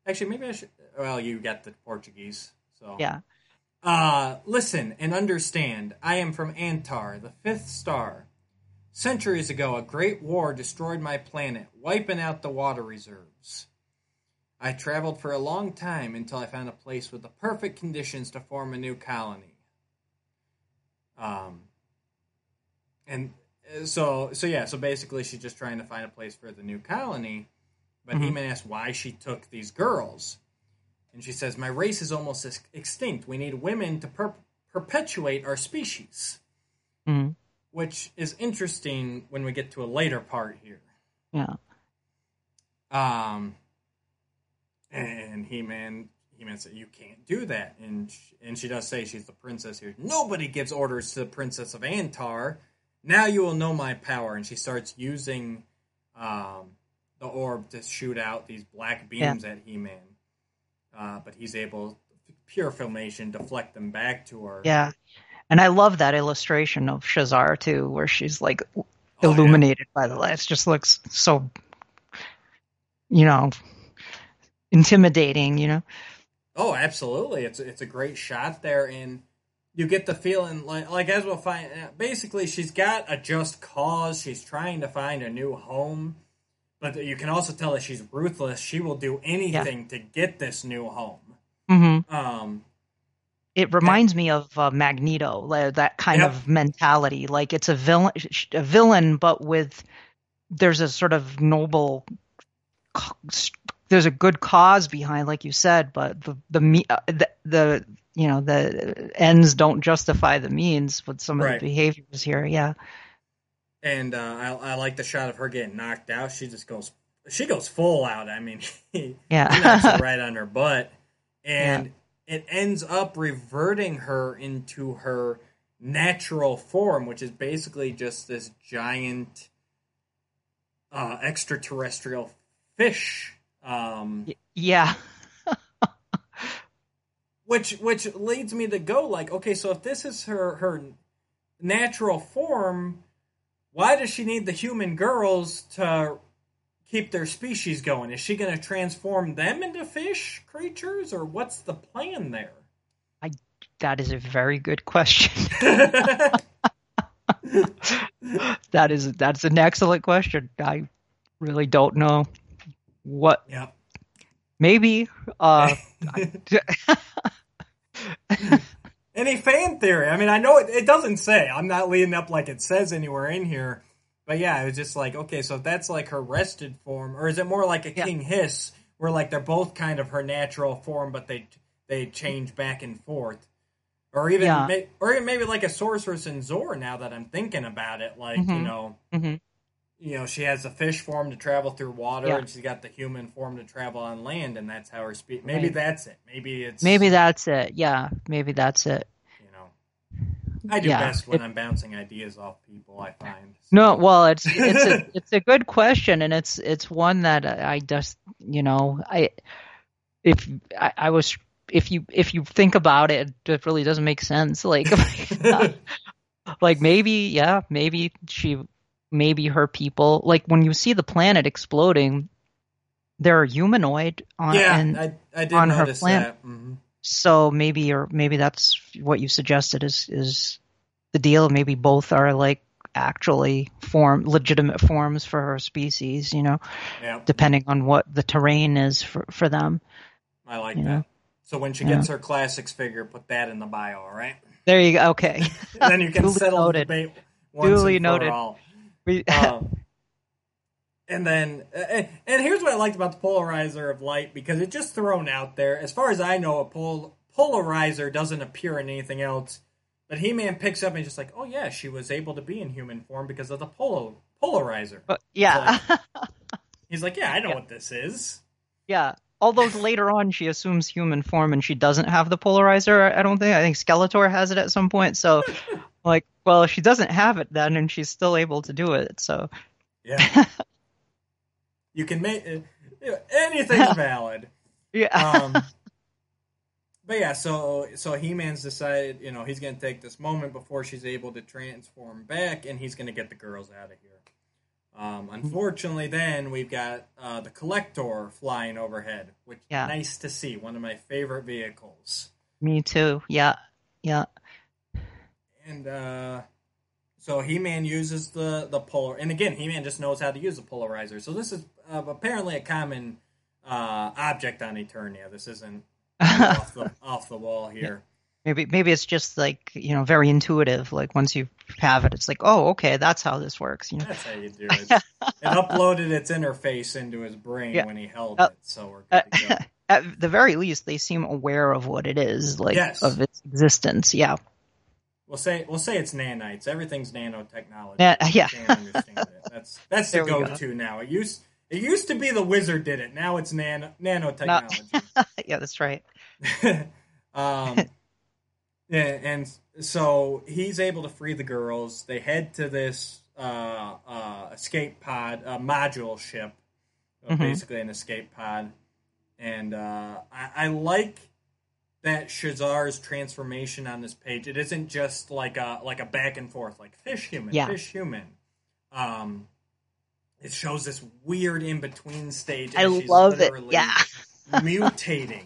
Actually, maybe I should. Well, you got the Portuguese, so Yeah. uh, listen and understand. I am from Antar, the fifth star. Centuries ago, a great war destroyed my planet, wiping out the water reserves. I traveled for a long time until I found a place with the perfect conditions to form a new colony. Um, and uh, so, so yeah, so basically, she's just trying to find a place for the new colony. But Mhm. He-Man asks why she took these girls. And she says, My race is almost ex- extinct. We need women to per- perpetuate our species. Mhm. Which is interesting when we get to a later part here. Yeah. Um, and He Man, He Man said, "You can't do that." And sh and she does say she's the princess here. Nobody gives orders to the princess of Antar. Now you will know my power. And she starts using um, the orb to shoot out these black beams at He Man. Uh, but he's able, pure filmation, deflect them back to her. Yeah. And I love that illustration of Shazar too, where she's like Oh, yeah. illuminated by the lights. Just looks so, you know, intimidating. You know. Oh, absolutely! It's it's a great shot there, and you get the feeling like like as we'll find. Basically, she's got a just cause. She's trying to find a new home, but you can also tell that she's ruthless. She will do anything to get this new home. hmm Um, It reminds me of uh, Magneto, like, that kind Yep. of mentality. Like it's a villain, a villain, but with there's a sort of noble. There's a good cause behind, like you said, but the the me uh, the, the you know the ends don't justify the means with some of Right. the behaviors here. Yeah, and uh, I, I like the shot of her getting knocked out. She just goes, she goes full out. I mean, he, yeah, he knocks right on her butt, and it ends up reverting her into her natural form, which is basically just this giant uh, extraterrestrial fish. Um, Yeah. which which leads me to go like, okay, so if this is her her natural form, why does she need the human girls to keep their species going? Is she going to transform them into fish creatures, or what's the plan there? I That is a very good question. that is that's an excellent question. I really don't know what yeah. maybe uh Any fan theory? I mean, I know it, it doesn't say. I'm not leading up like it says anywhere in here. But yeah, it was just like, okay, so if that's like her rested form, or is it more like a Yeah. King Hiss, where like they're both kind of her natural form, but they they change back and forth, or even Yeah. may, or even maybe like a sorceress in Zoar. Now that I'm thinking about it, like you Mhm. know, mhm. You know, she has the fish form to travel through water, Yeah. and she's got the human form to travel on land, and that's how her speed. Maybe Right. that's it. Maybe it's maybe that's it. Yeah, maybe that's it. you know. I do Yeah. best when I'm bouncing ideas off people. I find No, well, it's it's a it's a good question, and it's it's one that I just you know I if I, I was if you if you think about it, it really doesn't make sense. Like like maybe yeah, maybe she maybe her people like when you see the planet exploding, they're humanoid on yeah, and I I did on her planet. plant. that. hmm so maybe or maybe that's what you suggested is is the deal maybe both are like actually form legitimate forms for her species you know Yeah, depending on what the terrain is for for them I like Yeah. that. So when she Yeah. gets her classics figure, put that in the bio, all right? there you go okay then you can Duly settle the noted. debate Duly noted. all. We- Um, and then, and and here's what I liked about the polarizer of light because it's just thrown out there. As far as I know, a pol- polarizer doesn't appear in anything else. But He Man picks up and just like, oh yeah, she was able to be in human form because of the polo polarizer. but yeah He's like, yeah, I know Yeah. what this is. yeah although later on she assumes human form and she doesn't have the polarizer i don't think i think skeletor has it at some point so like well she doesn't have it then and she's still able to do it so Yeah. you can make uh, anything's valid. yeah Um, but yeah, so so He Man's decided, you know, he's gonna take this moment before she's able to transform back, and he's gonna get the girls out of here. Um, unfortunately, then we've got uh, the Collector flying overhead, which Yeah. nice to see. One of my favorite vehicles. me too yeah yeah And uh, so He Man uses the the polar, and again, He Man just knows how to use the polarizer. So this is uh, apparently a common uh, object on Eternia. This isn't off the off the wall here. Maybe maybe it's just like you know very intuitive. Like once you have it, it's like oh okay, that's how this works. You know. That's how you do it. it uploaded its interface into his brain Yeah. when he held Uh, it, so we're Uh, to go. at the very least, they seem aware of what it is, like Yes. of its existence. Yeah, We'll say we'll say it's nanites. Everything's nanotechnology. Yeah, yeah. can't understand it. That's that's the we go. go-to now. It used it used to be the wizard did it. Now it's nano nanotechnology. yeah, that's right. um, yeah, and so he's able to free the girls. They head to this uh, uh, escape pod, a module ship, uh, Mhm. basically an escape pod. And uh, I, I like that Shazar's transformation on this page. It isn't just like a like a back and forth, like fish human, Yeah. fish human. Um, it shows this weird in between stage. I love it. Yeah, mutating.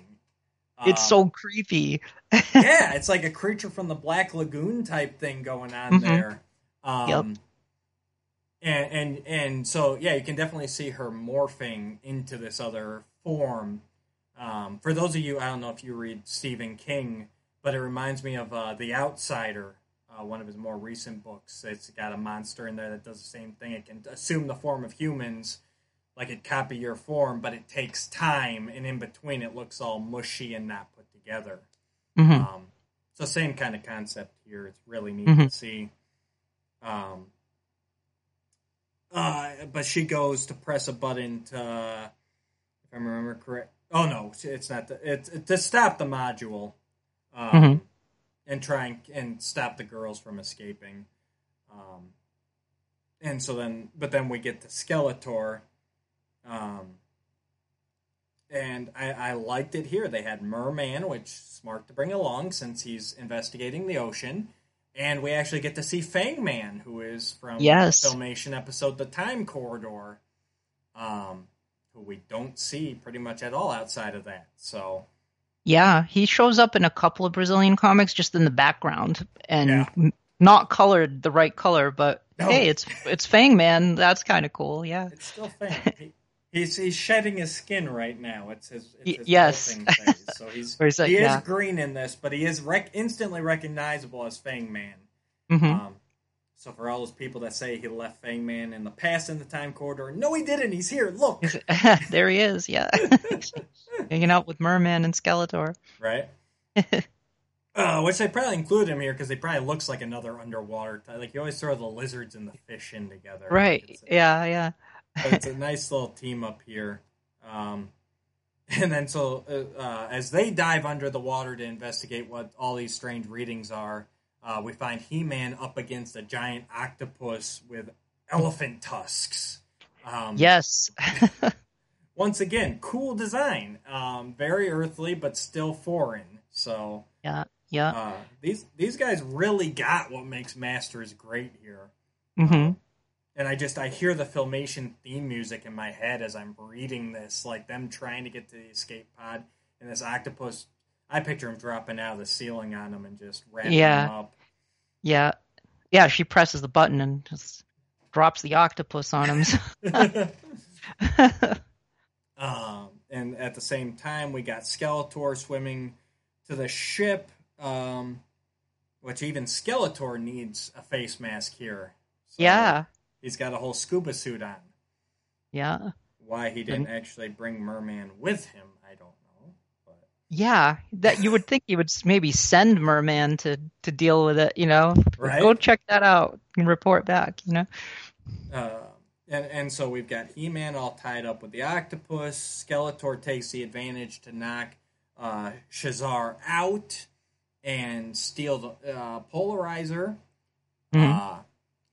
It's Um, so creepy. yeah, it's like a creature from the Black Lagoon type thing going on Mhm. there. Um, Yep. And and and so yeah, you can definitely see her morphing into this other form. Um, for those of you, I don't know if you read Stephen King, but it reminds me of uh, The Outsider, uh, one of his more recent books. It's got a monster in there that does the same thing. It can assume the form of humans, like it copy your form, but it takes time, and in between, it looks all mushy and not put together. Mhm. Um, so same kind of concept here. It's really neat Mhm. to see. Um, uh, but she goes to press a button to, if I remember correct. Oh no, it's not. The, it's, it's to stop the module, um, Mhm. and try and, and stop the girls from escaping. Um, and so then, but then we get to Skeletor, um, and I, I liked it here. They had Merman, which is smart to bring along since he's investigating the ocean. And we actually get to see Fangman, who is from Yes. the Filmation episode The Time Corridor, um, who we don't see pretty much at all outside of that. So, Yeah, he shows up in a couple of Brazilian comics just in the background and Yeah. not colored the right color, but No. hey, it's it's Fangman. That's kind of cool. Yeah. it's still Fang. He, he's, he's shedding his skin right now. It's his, it's his yes. phase. So he's, he's like, he is yeah. green in this, but he is rec- instantly recognizable as Fangman. hmm Um, so for all those people that say he left Fangman in the past in the time corridor, no, he didn't. He's here. Look, there he is. Yeah. Hanging out with Merman and Skeletor. right? uh, which they probably include him here because he probably looks like another underwater. Type. Like you always throw the lizards and the fish in together. Right. Yeah, yeah. But it's a nice little team up here. Um, and then so uh, uh, as they dive under the water to investigate what all these strange readings are, uh, we find He-Man up against a giant octopus with elephant tusks. Um, Yes. Once again, cool design. Um, very earthly, but still foreign. So yeah. Yeah. uh, these these guys really got what makes Masters great here. hmm And I just I hear the filmation theme music in my head as I'm reading this, like them trying to get to the escape pod, and this octopus. I picture him dropping out of the ceiling on them and just wrapping Yeah. up. Yeah. Yeah, she presses the button and just drops the octopus on him. Um, and at the same time, we got Skeletor swimming to the ship, um, which even Skeletor needs a face mask here. So yeah. He's got a whole scuba suit on. Yeah. Why he didn't actually bring Merman with him, I don't know. But Yeah, that you would think he would maybe send Merman to to deal with it, you know. Right. Go check that out and report back, you know. Uh, and and so we've got He Man all tied up with the octopus. Skeletor takes the advantage to knock uh, Shazar out and steal the uh, polarizer. Mhm. Uh,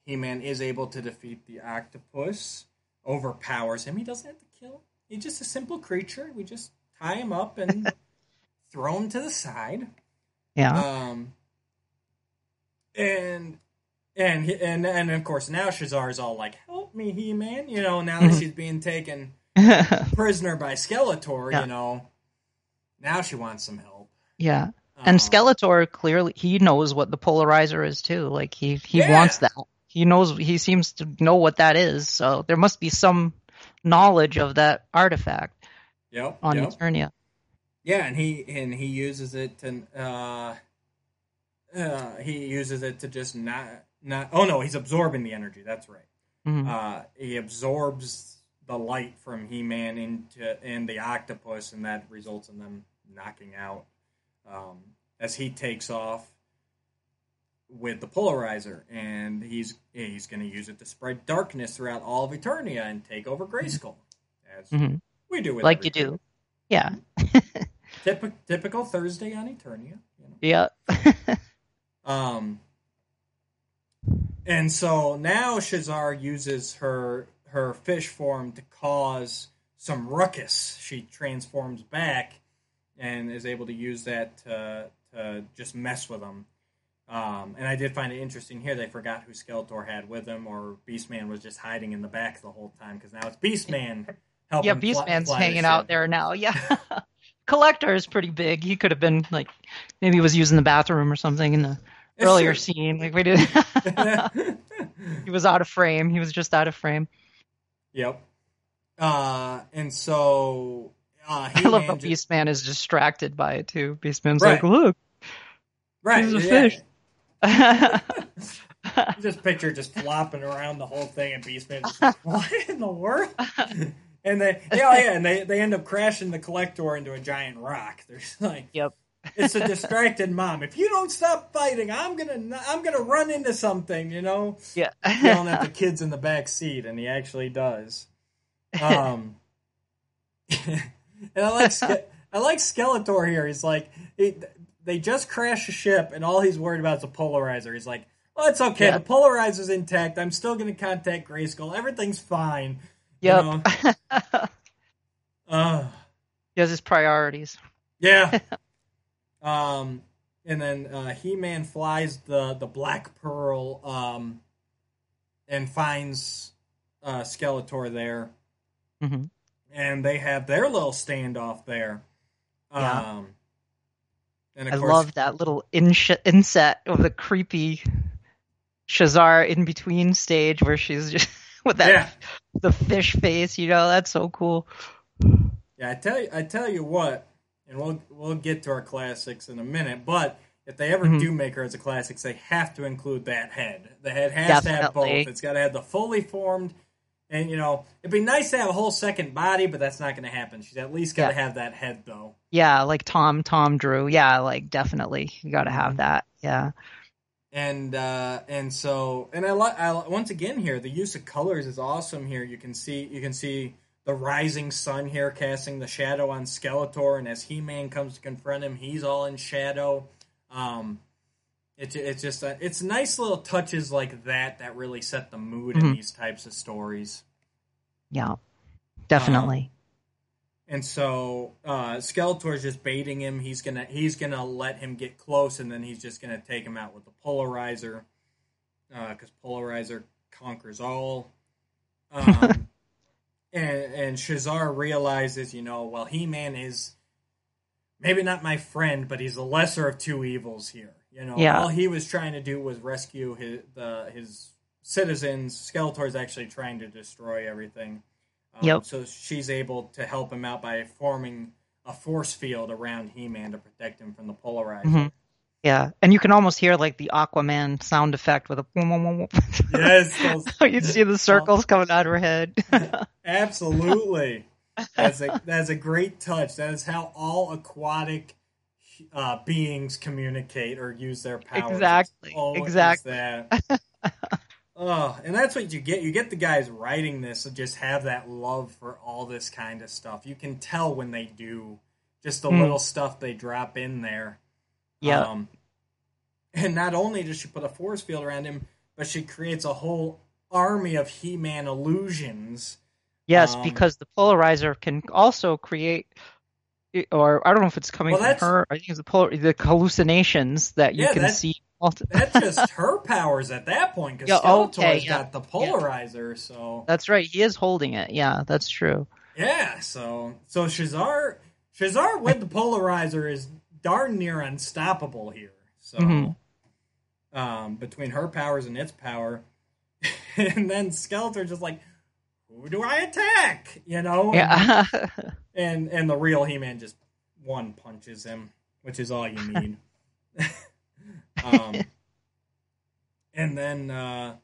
he Man is able to defeat the octopus, overpowers him. He doesn't have to kill him. He's just a simple creature. We just tie him up and throw him to the side. Yeah. Um, and and and and of course now Shazar is all like, "Help me, He Man!" You know, now that Mhm. she's being taken prisoner by Skeletor, Yeah. you know, now she wants some help. yeah. And Um, Skeletor clearly he knows what the polarizer is too. Like he he Yeah. wants that. He knows he seems to know what that is. So there must be some knowledge of that artifact Yep. on yep. Eternia. Yeah, and he and he uses it to uh, uh he uses it to just not not. Oh no, he's absorbing the energy. That's right. Mhm. Uh, he absorbs the light from He Man into and the octopus, and that results in them knocking out um, as he takes off with the polarizer, and he's he's going to use it to spread darkness throughout all of Eternia and take over Grayskull, as Mhm. we do with Like you do. Yeah. Typi- typical Thursday on Eternia. You know? Yeah. Um, and so now Shazar uses her her fish form to cause some ruckus. She transforms back and is able to use that to, to just mess with them. Um, and I did find it interesting here. They forgot who Skeletor had with him, or Beastman was just hiding in the back the whole time because now it's Beastman helping. yeah, fly- Beastman's fly the hanging out ship. there now. Yeah. Collector is pretty big. He could have been like maybe he was using the bathroom or something in the earlier scene. Like we did he was out of frame. He was just out of frame. Yep. Uh, and so uh, I love how Beastman is distracted by it too. Beastman's Right. like, look. right, He's a yeah. fish. Just picture just flopping around the whole thing, and Beastman like, what in the world? And they, yeah, yeah, and they, they end up crashing the collector into a giant rock. They're just like, yep. it's a distracted mom. If you don't stop fighting, I'm gonna, I'm gonna run into something, you know, Yeah. yelling at the kids in the back seat, and he actually does. Um, And I like I like Skeletor here. He's like he, they just crashed a ship, and all he's worried about is a polarizer. He's like, "Oh, it's okay. Yeah. The polarizer's intact. I'm still going to contact Grayskull. Everything's fine." Yep. You know? uh, he has his priorities. yeah. um, and then uh, He Man flies the the Black Pearl um, and finds uh, Skeletor there. hmm and they have their little standoff there. Um, of I course, love that little insh- inset of the creepy Shazar in between stage where she's just with that yeah, the fish face. You know, that's so cool. yeah. I tell you, I tell you what, and we'll we'll get to our classics in a minute. But if they ever Mhm. do make her as a classic, they have to include that head. The head has to have both. It's got to have the fully formed. And you know, it'd be nice to have a whole second body, but that's not going to happen. She's at least got to Yeah. have that head, though. Yeah, like Tom Tom Drew. Yeah, like definitely you got to have Mhm. that. Yeah. and uh, and so and I like I, once again here the use of colors is awesome here. You can see you can see the rising sun here casting the shadow on Skeletor, and as He Man comes to confront him, he's all in shadow. Um, it, it's just a, it's nice little touches like that that really set the mood in Mhm. these types of stories. Yeah. Definitely. And so uh, Skeletor's just baiting him. He's gonna he's gonna let him get close, and then he's just gonna take him out with the polarizer, because polarizer conquers all. Um, and and Shazar realizes, you know, well, He Man is maybe not my friend, but he's the lesser of two evils here. You know, Yeah. all he was trying to do was rescue his the his citizens. Skeletor's actually trying to destroy everything. Um, Yep. So she's able to help him out by forming a force field around He-Man to protect him from the polarizer. Mhm. yeah. And you can almost hear like the Aquaman sound effect with a Yes, those- you see the circles coming out of her head. absolutely. That's a that's a great touch. That is how all aquatic uh, beings communicate or use their powers. Exactly, exactly. That. Oh, and that's what you get. You get the guys writing this and just have that love for all this kind of stuff. You can tell when they do just the Mm. little stuff they drop in there. yeah. Um, and not only does she put a force field around him, but she creates a whole army of He-Man illusions. Yes, Um, because the polarizer can also create, or I don't know if it's coming Well, from her. I think it's the polar, the hallucinations that you Yeah, can that- see. That's just her powers at that point because Yeah, Skeletor's okay, yeah. got the polarizer. So That's right. He is holding it. Yeah, that's true. yeah, so so Shazar Shazar with the polarizer is darn near unstoppable here. So Mhm. um, between her powers and its power, and then Skeletor just like, who do I attack? You know? Yeah. and and the real He-Man just one punches him, which is all you need. um, and then uh,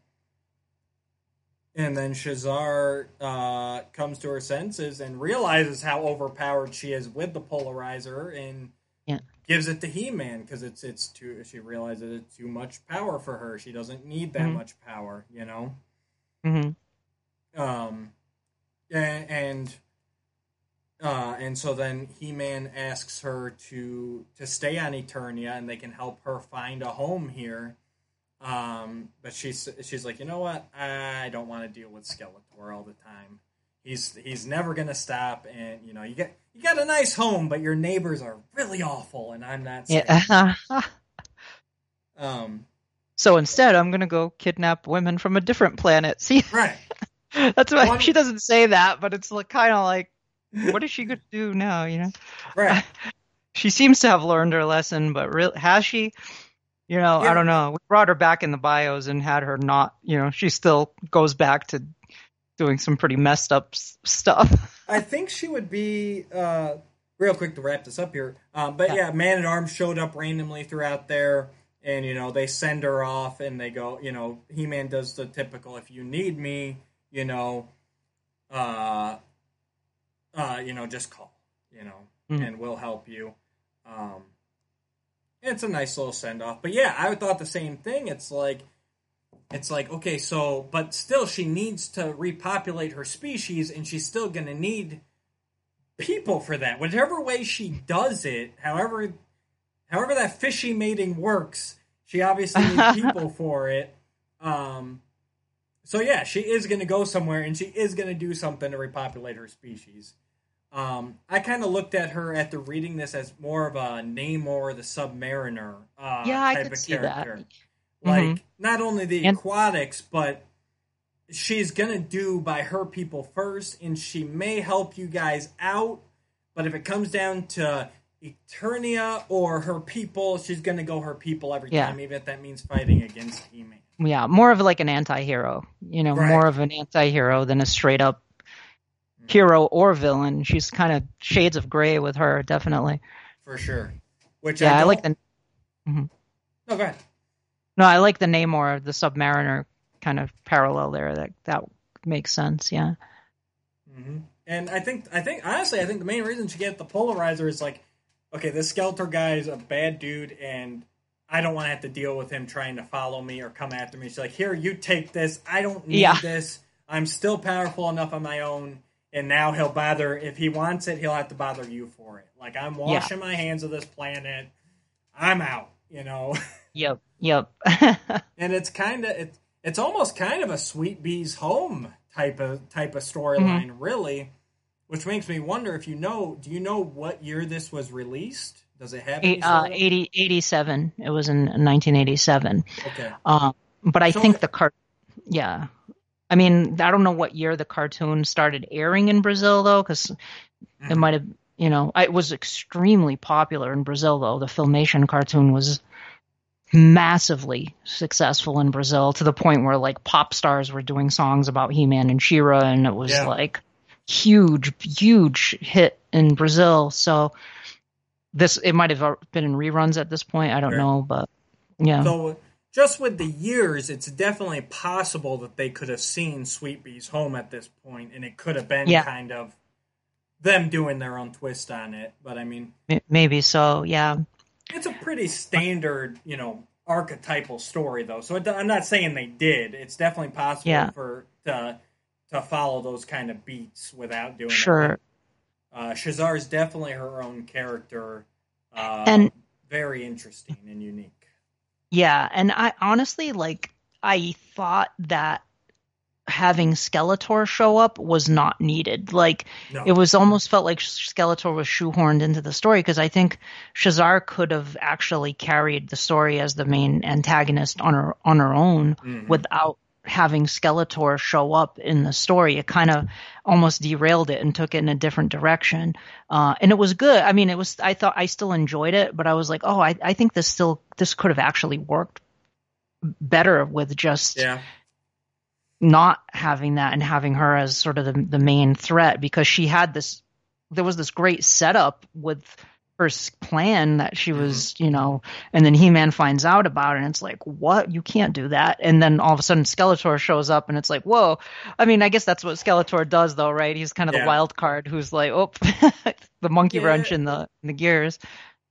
and then Shazar uh, comes to her senses and realizes how overpowered she is with the polarizer, and Yeah. gives it to He-Man because it's it's too. She realizes it's too much power for her. She doesn't need that Mhm. much power, you know hmm um and and uh and so then he-man asks her to to stay on eternia and they can help her find a home here um but she's she's like you know what i don't want to deal with skeletor all the time he's he's never gonna stop and you know you get you got a nice home but your neighbors are really awful and i'm not. Yeah. um so instead, I'm gonna go kidnap women from a different planet. See, right that's why One- she doesn't say that, but it's like kind of like, what is she gonna do now? You know. right she seems to have learned her lesson, but real has she? You know, Yeah. I don't know. We brought her back in the bios and had her not. You know, she still goes back to doing some pretty messed up s- stuff. I think she would be uh, real quick to wrap this up here. Um, but Yeah. yeah, Man at Arms showed up randomly throughout there, and you know they send her off, and they go, you know, He Man does the typical, if you need me, you know, uh, uh, you know, just call, you know, Mhm. and we'll help you. Um, it's a nice little send off, but yeah, I thought the same thing. It's like it's like okay so but still she needs to repopulate her species and she's still going to need people for that. Whatever way she does it, however, however that fishy mating works, she obviously needs people for it. Um, so yeah, she is going to go somewhere, and she is going to do something to repopulate her species. Um, I kind of looked at her after reading this as more of a Namor the Submariner uh, Yeah, I type could of see that. character. Like Mhm. not only the And- aquatics, but she's gonna do by her people first, and she may help you guys out. But if it comes down to Eternia or her people, she's gonna go her people every Yeah. time, even if that means fighting against He-Man. Yeah, more of like an anti-hero. You know, Right. more of an anti-hero than a straight up hero or villain. She's kind of shades of gray with her, definitely. for sure. Which Yeah, I, I, like the No, go ahead. no, I like the Namor, the Submariner kind of parallel there. That that makes sense. Yeah. hmm And I think, I think, honestly, I think the main reason she gets the polarizer is like, okay, this Skeletor guy is a bad dude, and I don't want to have to deal with him trying to follow me or come after me. She's like, here, you take this. I don't need Yeah. this. I'm still powerful enough on my own. And now he'll bother, if he wants it, he'll have to bother you for it. Like, I'm washing my hands of this planet. I'm out, you know? Yep. Yep. and it's kind of it, it's almost kind of a Sweet Bee's Home type of type of mm-hmm. storyline really which makes me wonder if you know do you know what year this was released does it have Eight, uh, 80, 87. It was in 1987. okay Um, but I So think the cart, yeah. I mean, I don't know what year the cartoon started airing in Brazil though, because it Mhm. might have, you know, it was extremely popular in Brazil though. The Filmation cartoon was massively successful in Brazil to the point where like pop stars were doing songs about He-Man and She-Ra, and it was Yeah. like huge, huge hit in Brazil. So this it might have been in reruns at this point. I don't Sure. know, but yeah. so just with the years it's definitely possible that they could have seen Sweet Bee's Home at this point and it could have been Yeah. kind of them doing their own twist on it but i mean Maybe so, yeah. it's a pretty standard, you know, archetypal story though. So it, I'm not saying they did. It's definitely possible Yeah. for to to follow those kind of beats without doing Sure. it. Uh, Shazar is definitely her own character, uh, And- very interesting and unique. Yeah, and I honestly like I thought that having Skeletor show up was not needed. Like No, it was almost felt like Skeletor was shoehorned into the story because I think Shazar could have actually carried the story as the main antagonist on her on her own Mhm. without having Skeletor show up in the story. It kind of almost derailed it and took it in a different direction. Uh, and it was good. I mean, it was. I thought I still enjoyed it, but I was like, oh, I, I think this still this could have actually worked better with just yeah, not having that and having her as sort of the, the main threat because she had this there was this great setup with s- plan that she was you know and then he-man finds out about it and it's like what you can't do that and then all of a sudden skeletor shows up and it's like whoa i mean i guess that's what skeletor does though right he's kind of Yeah. the wild card who's like oh the monkey Yeah. wrench in the in the gears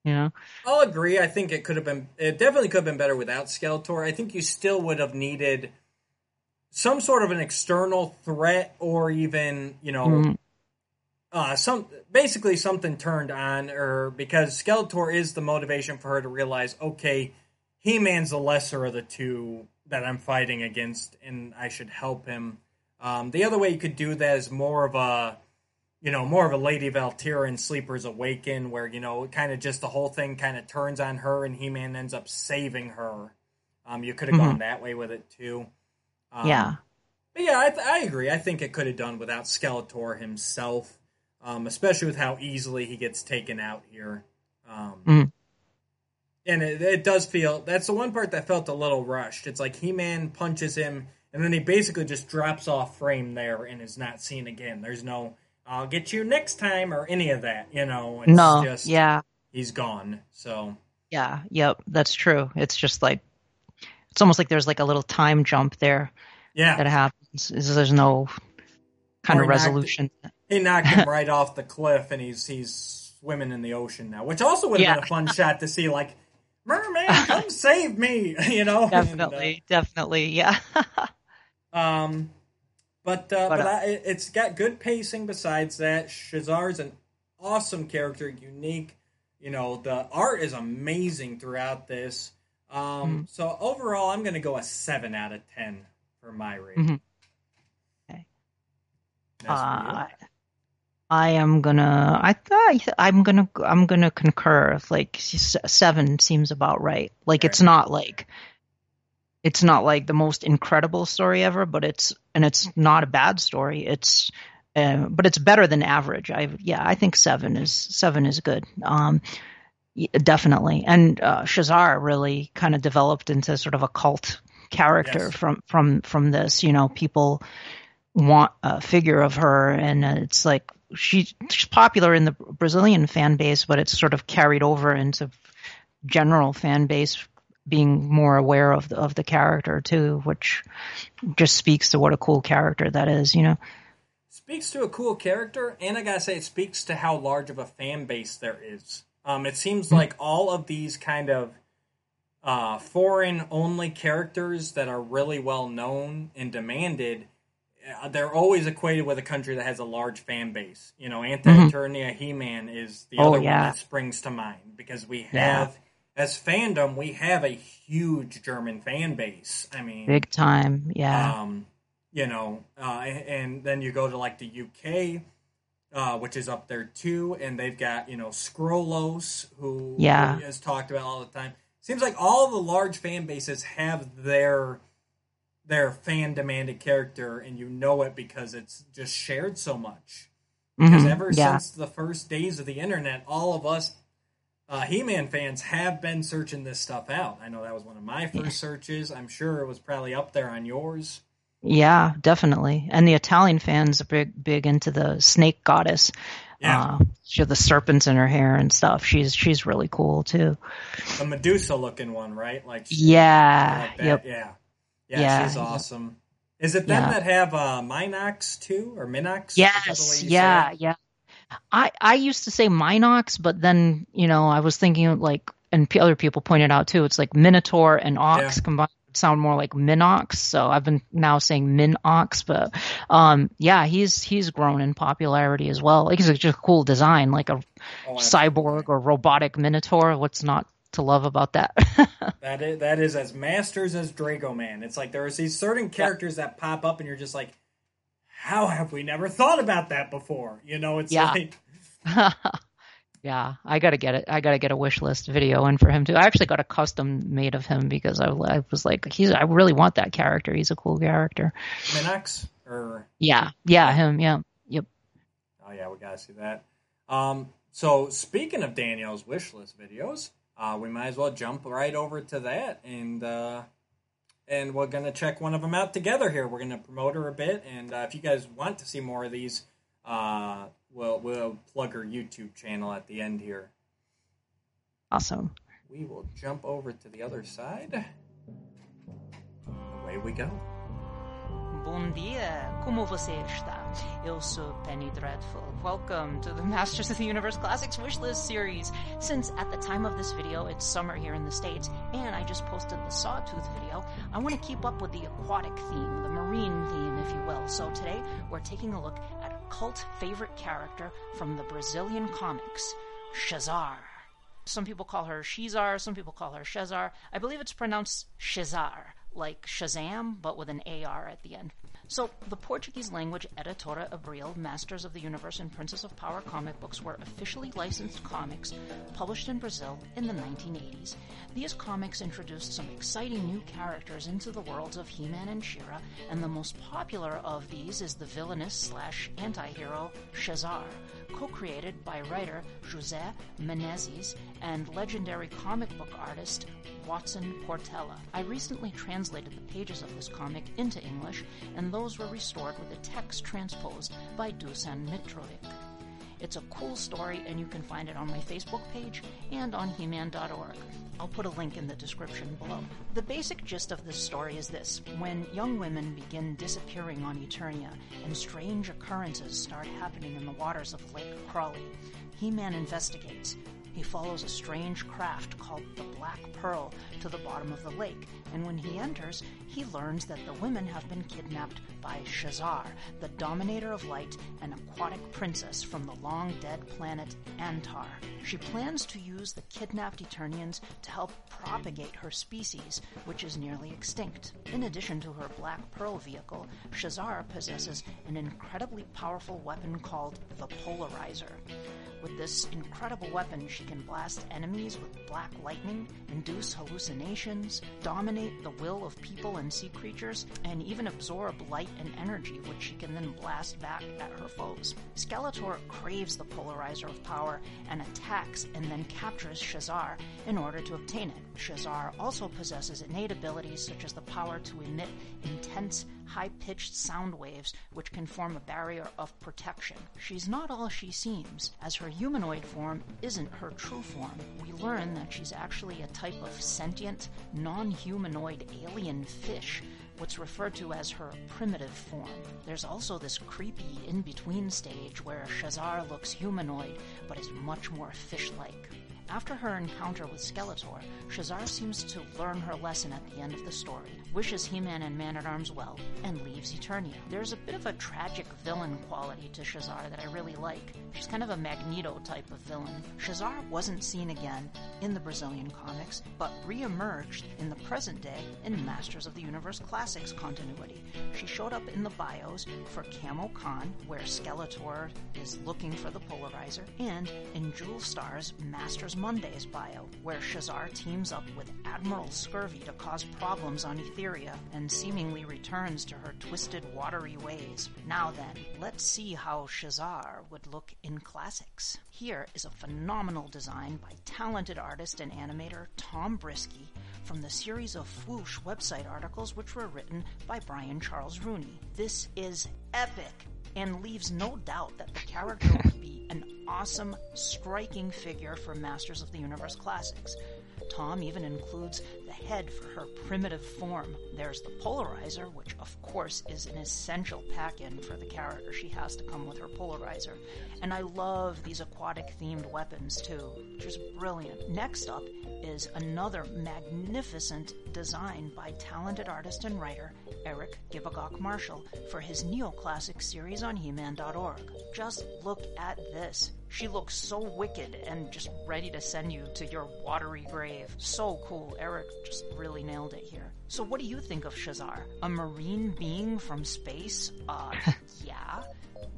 you know I'll agree. I think it could have been. It definitely could have been better without Skeletor. I think you still would have needed some sort of an external threat, or even you know. Mm, uh, some basically something turned on her because Skeletor is the motivation for her to realize, okay, He Man's the lesser of the two that I'm fighting against, and I should help him. Um, the other way you could do that is more of a, you know, more of a Lady Valkyria in Sleepers Awaken, where you know, kind of just the whole thing kind of turns on her, and He Man ends up saving her. Um, you could have gone that way with it too. Um, yeah but yeah, I, th- I agree. I think it could have done without Skeletor himself, um, especially with how easily he gets taken out here. Um, Mhm. And it, it does feel that's the one part that felt a little rushed. It's like He Man punches him, and then he basically just drops off frame there and is not seen again. There's no "I'll get you next time" or any of that. You know, it's no just yeah he's gone. So Yeah, yep, that's true. It's just like it's almost like there's like a little time jump there yeah, that happens. There's no kind Or of knocked- resolution. He knocked him right off the cliff, and he's he's swimming in the ocean now, which also would have Yeah. been a fun shot to see. Like, merman, come save me! You know, And, uh, Definitely, definitely, yeah. um, but uh, But, but, uh, I, it's got good pacing. Besides that, Shazar's an awesome character, unique. You know, the art is amazing throughout this. Um, Mm-hmm. So overall, I'm going to go a seven out of ten for my rating. Mhm. Okay. Uh, I am gonna. I thought I'm gonna. I'm gonna concur. Like seven seems about right. Like it's not like. It's not like the most incredible story ever, but it's and it's not a bad story. It's, uh, but it's better than average. I yeah, I think seven is seven is good. Um, definitely. And uh, Shazar really kind of developed into sort of a cult character Yes. from from from this. You know, people want a figure of her, and it's like she's popular in the Brazilian fan base, but it's sort of carried over into general fan base being more aware of the, of the character too, which just speaks to what a cool character that is. You know. speaks to a cool character, and I gotta say, it speaks to how large of a fan base there is. Um, it seems like all of these kind of uh, foreign only characters that are really well known and demanded, they're always equated with a country that has a large fan base. You know, Anti Eternia He Man is the Oh, other one that springs to mind because we Yeah. have, as fandom, we have a huge German fan base. I mean, Big time, yeah. um, you know, uh, and then you go to like the UK, uh, which is up there too, and they've got you know Scrollos, who Yeah. who is talked about all the time. Seems like all the large fan bases have their their fan demanded character, and you know it because it's just shared so much. Because Mhm, ever yeah. since the first days of the internet, all of us uh, He-Man fans have been searching this stuff out. I know that was one of my first searches. I'm sure it was probably up there on yours. Yeah, definitely. And the Italian fans are big, big into the snake goddess. Yeah. Uh, she has the serpents in her hair and stuff. She's she's really cool too. the Medusa looking one, right? Like Yeah. like. Yep. yeah, yeah, Yeah, she's awesome. Is it them Yeah. that have uh, Minox too, or Minox? Yes. Yeah. Yeah. I I used to say Minox, but then you know I was thinking like, and p- other people pointed out too. It's like Minotaur and Ox Yeah. combined sound more like Minox. So I've been now saying Minox, but um, yeah, he's he's grown in popularity as well. Like he's just a cool design, like a Oh, cyborg or robotic Minotaur. What's not to love about that? That is that is as masters as Drago Man. It's like there's these certain characters that pop up, and you're just like, how have we never thought about that before? You know, it's Yeah. like yeah, I gotta get it. I gotta get a wish list video in for him too. I actually got a custom made of him because I, I was like, he's. I really want that character. He's a cool character. Minox or Yeah, yeah, him. Yeah, yep. Oh yeah, we gotta see that. Um, so speaking of Danielle's wish list videos, uh, we might as well jump right over to that, and uh, and we're gonna check one of them out together here. We're gonna promote her a bit, and uh, if you guys want to see more of these, uh, we'll we'll plug her YouTube channel at the end here. Awesome. We will jump over to the other side. Away we go. Bom dia, como você está? Sou Penny Dreadful. Welcome to the Masters of the Universe Classics Wishlist series. Since at the time of this video it's summer here in the States, and I just posted the Sawtooth video, I want to keep up with the aquatic theme, the marine theme, if you will. So today we're taking a look at a cult favorite character from the Brazilian comics, Shazar. Some people call her Shizar, some people call her Shazar. I believe it's pronounced Shazar, like Shazam, but with an AR at the end. So, the Portuguese language Editora Abril, Masters of the Universe and Princess of Power comic books were officially licensed comics published in Brazil in the 1980s. These comics introduced some exciting new characters into the worlds of He-Man and She-Ra, and the most popular of these is the villainous slash anti-hero Shazar, co-created by writer José Menezes and legendary comic book artist Watson Portela. I recently translated the pages of this comic into English, and those were restored with the text transposed by Dusan Mitrovic. It's a cool story, and you can find it on my Facebook page and on He-Man.org. I'll put a link in the description below. The basic gist of this story is this. When young women begin disappearing on Eternia, and strange occurrences start happening in the waters of Lake Crawley, He-Man investigates. He follows a strange craft called the Black Pearl to the bottom of the lake, and when he enters, he learns that the women have been kidnapped by Shazar, the dominator of light an aquatic princess from the long dead planet Antar. She plans to use the kidnapped Eternians to help propagate her species, which is nearly extinct. In addition to her Black Pearl vehicle, Shazar possesses an incredibly powerful weapon called the Polarizer. With this incredible weapon, she can blast enemies with black lightning, induce hallucinations, dominate the will of people and sea creatures, and even absorb light and energy, which she can then blast back at her foes. Skeletor craves the polarizer of power and attacks and then captures Shazar in order to obtain it. Shazar also possesses innate abilities such as the power to emit intense, high pitched sound waves which can form a barrier of protection. She's not all she seems. As her humanoid form isn't her true form, we learn that she's actually a type of sentient, non humanoid alien fish what's referred to as her primitive form. There's also this creepy in between stage where Shazar looks humanoid but is much more fish like. After her encounter with Skeletor, Shazar seems to learn her lesson at the end of the story, wishes He-Man and Man-at-Arms well, and leaves Eternia. There's a bit of a tragic villain quality to Shazar that I really like. She's kind of a Magneto type of villain. Shazar wasn't seen again in the Brazilian comics, but re-emerged in the present day in Masters of the Universe Classics continuity. She showed up in the bios for Camo Con, where Skeletor is looking for the polarizer, and in Jewel Star's Masters Monday's bio, where Shazar teams up with Admiral Scurvy to cause problems on Etheria and seemingly returns to her twisted, watery ways. Now then, let's see how Shazar would look in classics. Here is a phenomenal design by talented artist and animator Tom Brisky from the series of Fwoosh website articles which were written by Brian Charles Rooney. This is epic and leaves no doubt that the character would be an awesome, striking figure for Masters of the Universe classics. Tom even includes the head for her primitive form. There's the polarizer, which of course is an essential pack-in for the character. She has to come with her polarizer. And I love these aquatic themed weapons too, which is brilliant. Next up is another magnificent design by talented artist and writer Eric Givagok Marshall for his neoclassic series on He-Man.org. Just look at this. She looks so wicked and just ready to send you to your watery grave. So cool. Eric just really nailed it here. So what do you think of Shazar? A marine being from space? Uh, yeah.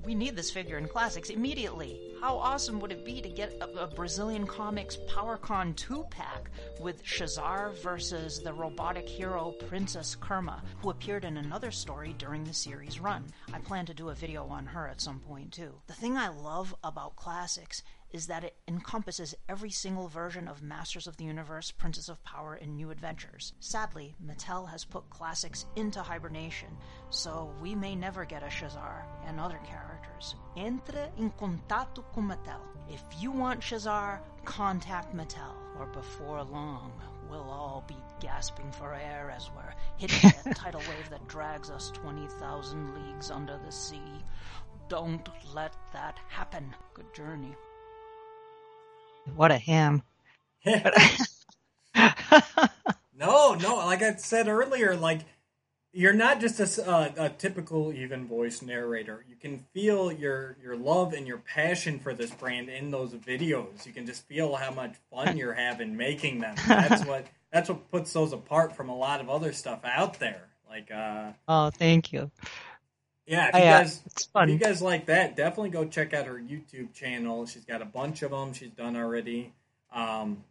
We need this figure in classics immediately. How awesome would it be to get a, a Brazilian Comics PowerCon 2 pack with Shazar versus the robotic hero Princess Kerma, who appeared in another story during the series run. I plan to do a video on her at some point too. The thing I love about classics is that it encompasses every single version of Masters of the Universe, Princess of Power, and New Adventures. Sadly, Mattel has put classics into hibernation, so we may never get a Shazar and other characters. Entre em contato com Mattel. If you want Shazar, contact Mattel, or before long, we'll all be gasping for air as we're hitting a tidal wave that drags us 20,000 leagues under the sea. Don't let that happen. Good journey. What a ham. no, no, like I said earlier, like you're not just a, uh, a, typical even voice narrator. You can feel your your love and your passion for this brand in those videos. You can just feel how much fun you're having making them. That's what that's what puts those apart from a lot of other stuff out there. Like uh Oh, thank you. Yeah, if you guys if you guys like that, definitely go check out her YouTube channel. She's got a bunch of them she's done already. Um,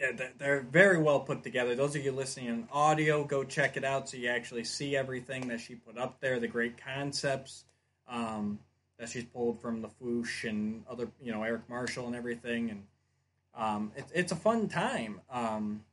yeah, they're very well put together. Those of you listening in audio, go check it out so you actually see everything that she put up there. The great concepts um, that she's pulled from the Fwoosh and other, you know, Eric Marshall and everything, and um, it's it's a fun time. Um,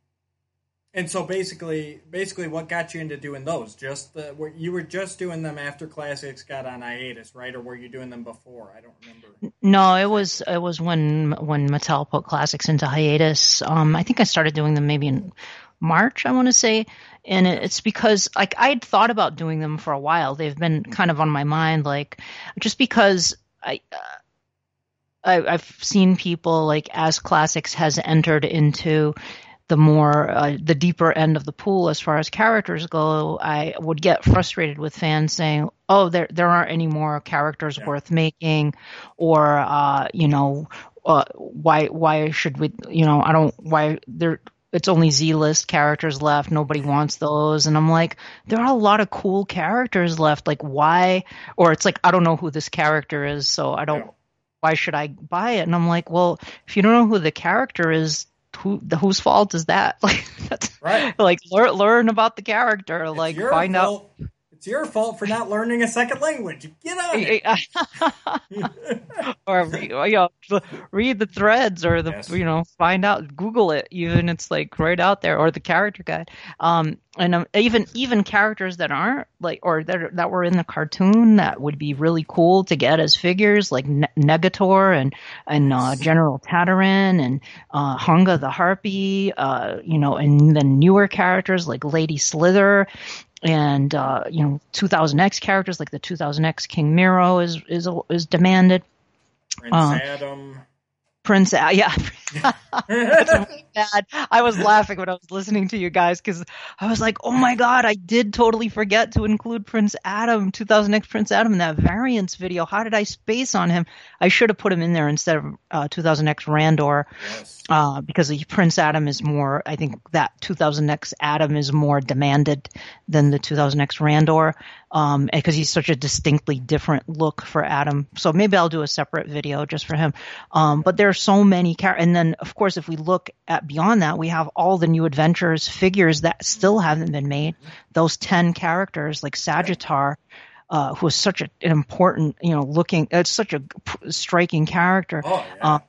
and so basically, basically, what got you into doing those? Just the were, you were just doing them after classics got on hiatus, right? Or were you doing them before? I don't remember. No, it was it was when when Mattel put classics into hiatus. Um, I think I started doing them maybe in March, I want to say, and it's because like I'd thought about doing them for a while. They've been kind of on my mind, like just because I. Uh, I, I've seen people like as classics has entered into the more uh, the deeper end of the pool as far as characters go, I would get frustrated with fans saying, "Oh, there there aren't any more characters Yeah. worth making," or uh, you know, uh, why why should we? You know, I don't why there. It's only Z list characters left. Nobody wants those, and I'm like, there are a lot of cool characters left. Like, why? Or it's like I don't know who this character is, so I don't Yeah. why should I buy it? And I'm like, well, if you don't know who the character is, who whose fault is that? Like, that's, Right. like learn learn about the character. Like find out. fault. It's your fault for not learning a second language. Get on it. or you know, read the threads or the Yes. you know find out google it even it's like right out there or the character guide um and um, even even characters that aren't like or that are, that were in the cartoon that would be really cool to get as figures like ne- negator and and uh, general Tataran and uh hunga the harpy uh you know and then newer characters like lady slither and uh, you know 2000X characters like the 2000X King Miro is is is demanded. Prince Uh, Adam. Prince, yeah, really bad. I was laughing when I was listening to you guys because I was like, oh my god, I did totally forget to include Prince Adam, 2000X Prince Adam in that variance video. How did I space on him? I should have put him in there instead of uh, 2000X Randor yes. uh, because the Prince Adam is more, I think that 2000X Adam is more demanded than the 2000X Randor, um, because he's such a distinctly different look for Adam. So maybe I'll do a separate video just for him. Um, but there are so many characters, and then of course if we look at beyond that, we have all the new adventures figures that still haven't been made. Those 10 characters like Sagittar, uh, who is such a, an important, you know, looking, it's such a p- striking character Oh, yeah. Uh,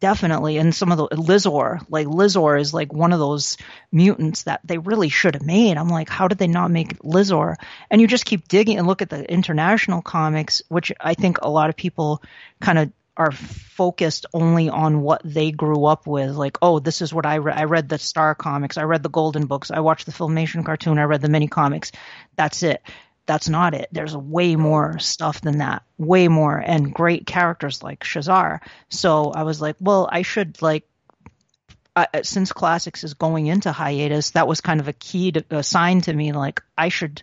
definitely and some of the Lizorr like Lizorr is like one of those mutants that they really should have made. I'm like how did they not make Lizorr? And you just keep digging and look at the international comics which i think a lot of people kind of are focused only on what they grew up with. Like oh this is what i read i read the star comics i read the golden books i watched the filmation cartoon i read the mini comics. That's it that's not it. There's way more stuff than that, way more, and great characters like Shazar. So I was like, well, I should like, uh, since classics is going into hiatus, that was kind of a key to a sign to me, like I should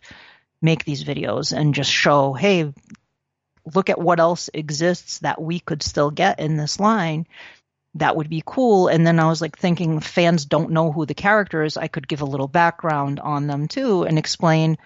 make these videos and just show, hey, look at what else exists that we could still get in this line. That would be cool. And then I was like thinking, fans don't know who the character is. I could give a little background on them too and explain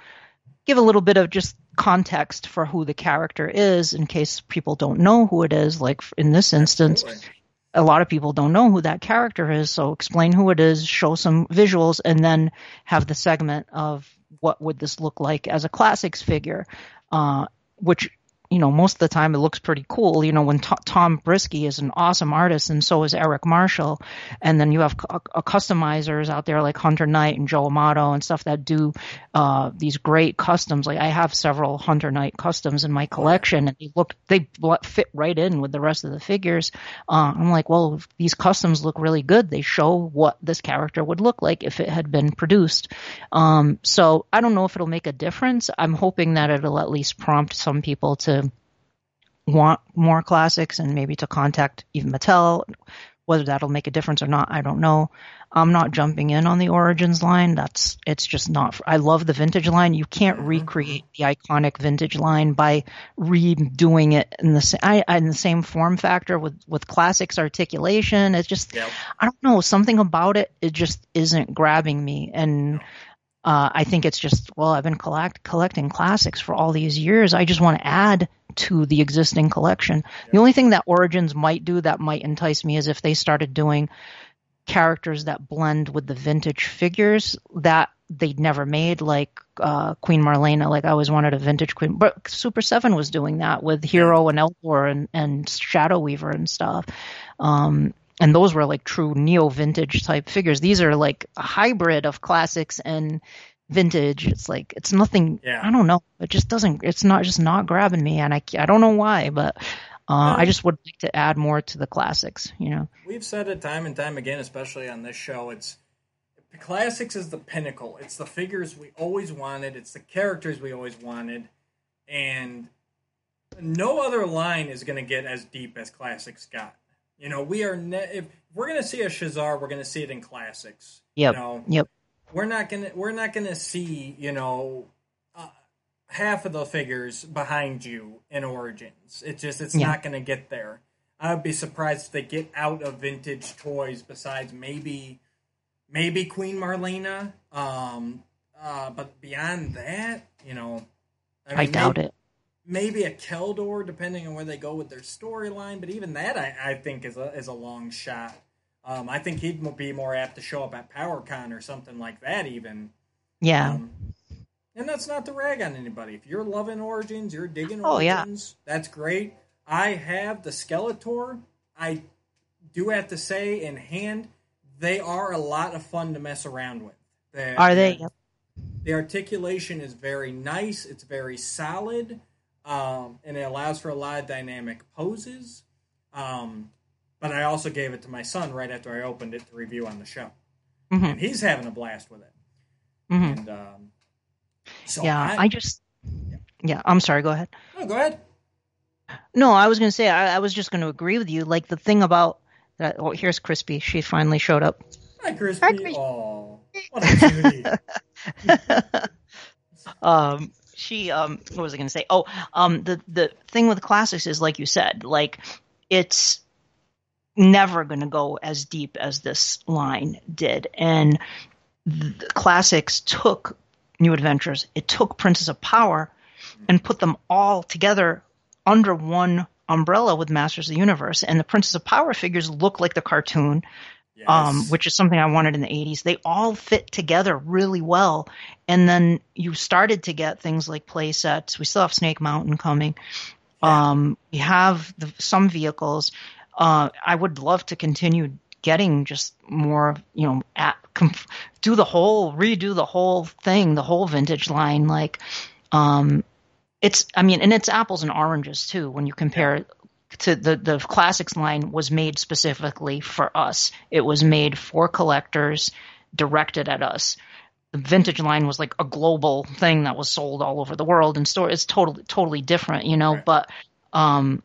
give a little bit of just context for who the character is in case people don't know who it is. Like in this instance, Absolutely. a lot of people don't know who that character is. So explain who it is, show some visuals, and then have the segment of what would this look like as a classics figure, uh, which you know most of the time it looks pretty cool. You know when T- Tom Brisky is an awesome artist, and so is Eric Marshall, and then you have cu- uh, customizers out there like Hunter Knight and Joe Amato and stuff that do uh, these great customs. Like I have several Hunter Knight customs in my collection, and they look they fit right in with the rest of the figures. Uh, I'm like, well, these customs look really good. They show what this character would look like if it had been produced. Um, so I don't know if it'll make a difference. I'm hoping that it'll at least prompt some people to want more classics and maybe to contact even Mattel. Whether that'll make a difference or not, I don't know. I'm not jumping in on the Origins line. That's it's just not. I love the vintage line. You can't recreate the iconic vintage line by redoing it in the I, in the same form factor with with classics articulation. It's just Yep. I don't know something about it. It just isn't grabbing me, and uh, I think it's just well, I've been collect, collecting classics for all these years. I just want to add to the existing collection. The only thing that Origins might do that might entice me is if they started doing characters that blend with the vintage figures that they'd never made, like uh, Queen Marlena. Like I always wanted a vintage Queen, but Super Seven was doing that with Hero and Eldor and and Shadow Weaver and stuff. Um, and those were like true neo vintage type figures. These are like a hybrid of classics and vintage. It's like it's nothing. Yeah. I don't know. It just doesn't. It's not just not grabbing me, and I I don't know why, but. Uh, I just would like to add more to the classics, you know. We've said it time and time again, especially on this show. It's the classics is the pinnacle. It's the figures we always wanted. It's the characters we always wanted, and no other line is going to get as deep as classics got. You know, we are ne- if we're going to see a Shazar, we're going to see it in classics. Yep. You know, Yep. We're not going to we're not to see, you know, uh, half of the figures behind you in Origins. It's just it's Yeah. not going to get there. I would be surprised if they get out of vintage toys besides maybe maybe Queen Marlena. Um uh but beyond that, you know, I doubt maybe, it. maybe a Keldor, depending on where they go with their storyline. But even that, I, I think is a is a long shot. Um, I think he'd be more apt to show up at PowerCon or something like that, even. Yeah. Um, and that's not to rag on anybody. If you're loving Origins, you're digging Oh, yeah. That's great. I have the Skeletor. I do have to say, in hand, they are a lot of fun to mess around with. They're- Are they? they're- the articulation is very nice. It's very solid, um, and it allows for a lot of dynamic poses. Um, but I also gave it to my son right after I opened it to review on the show, Mhm. and he's having a blast with it. Mhm. And um, so Yeah. I, I just. Yeah. I'm sorry. Go ahead. oh, go ahead. No, I was going to say I, I was just going to agree with you. Like the thing about that. Oh, here's Crispy. She finally showed up. Hi, Crispy. Hi, Crispy. Oh, what a cutie. um she um what was i going to say oh um the the thing with classics is like you said like it's never going to go as deep as this line did and the classics took new adventures it took princess of power and put them all together under one umbrella with masters of the universe and the princess of power figures look like the cartoon Yes. um, which is something I wanted in the 80s. They all fit together really well. And then you started to get things like play sets. We still have Snake Mountain coming. Um, we have the, some vehicles. Uh, I would love to continue getting just more, you know, at, do the whole, redo the whole thing, the whole vintage line. Like, um, it's, I mean, and it's apples and oranges too when you compare to the the classics line was made specifically for us. It was made for collectors, directed at us. The vintage line was like a global thing that was sold all over the world and store. It's totally totally different, you know. Right. But um,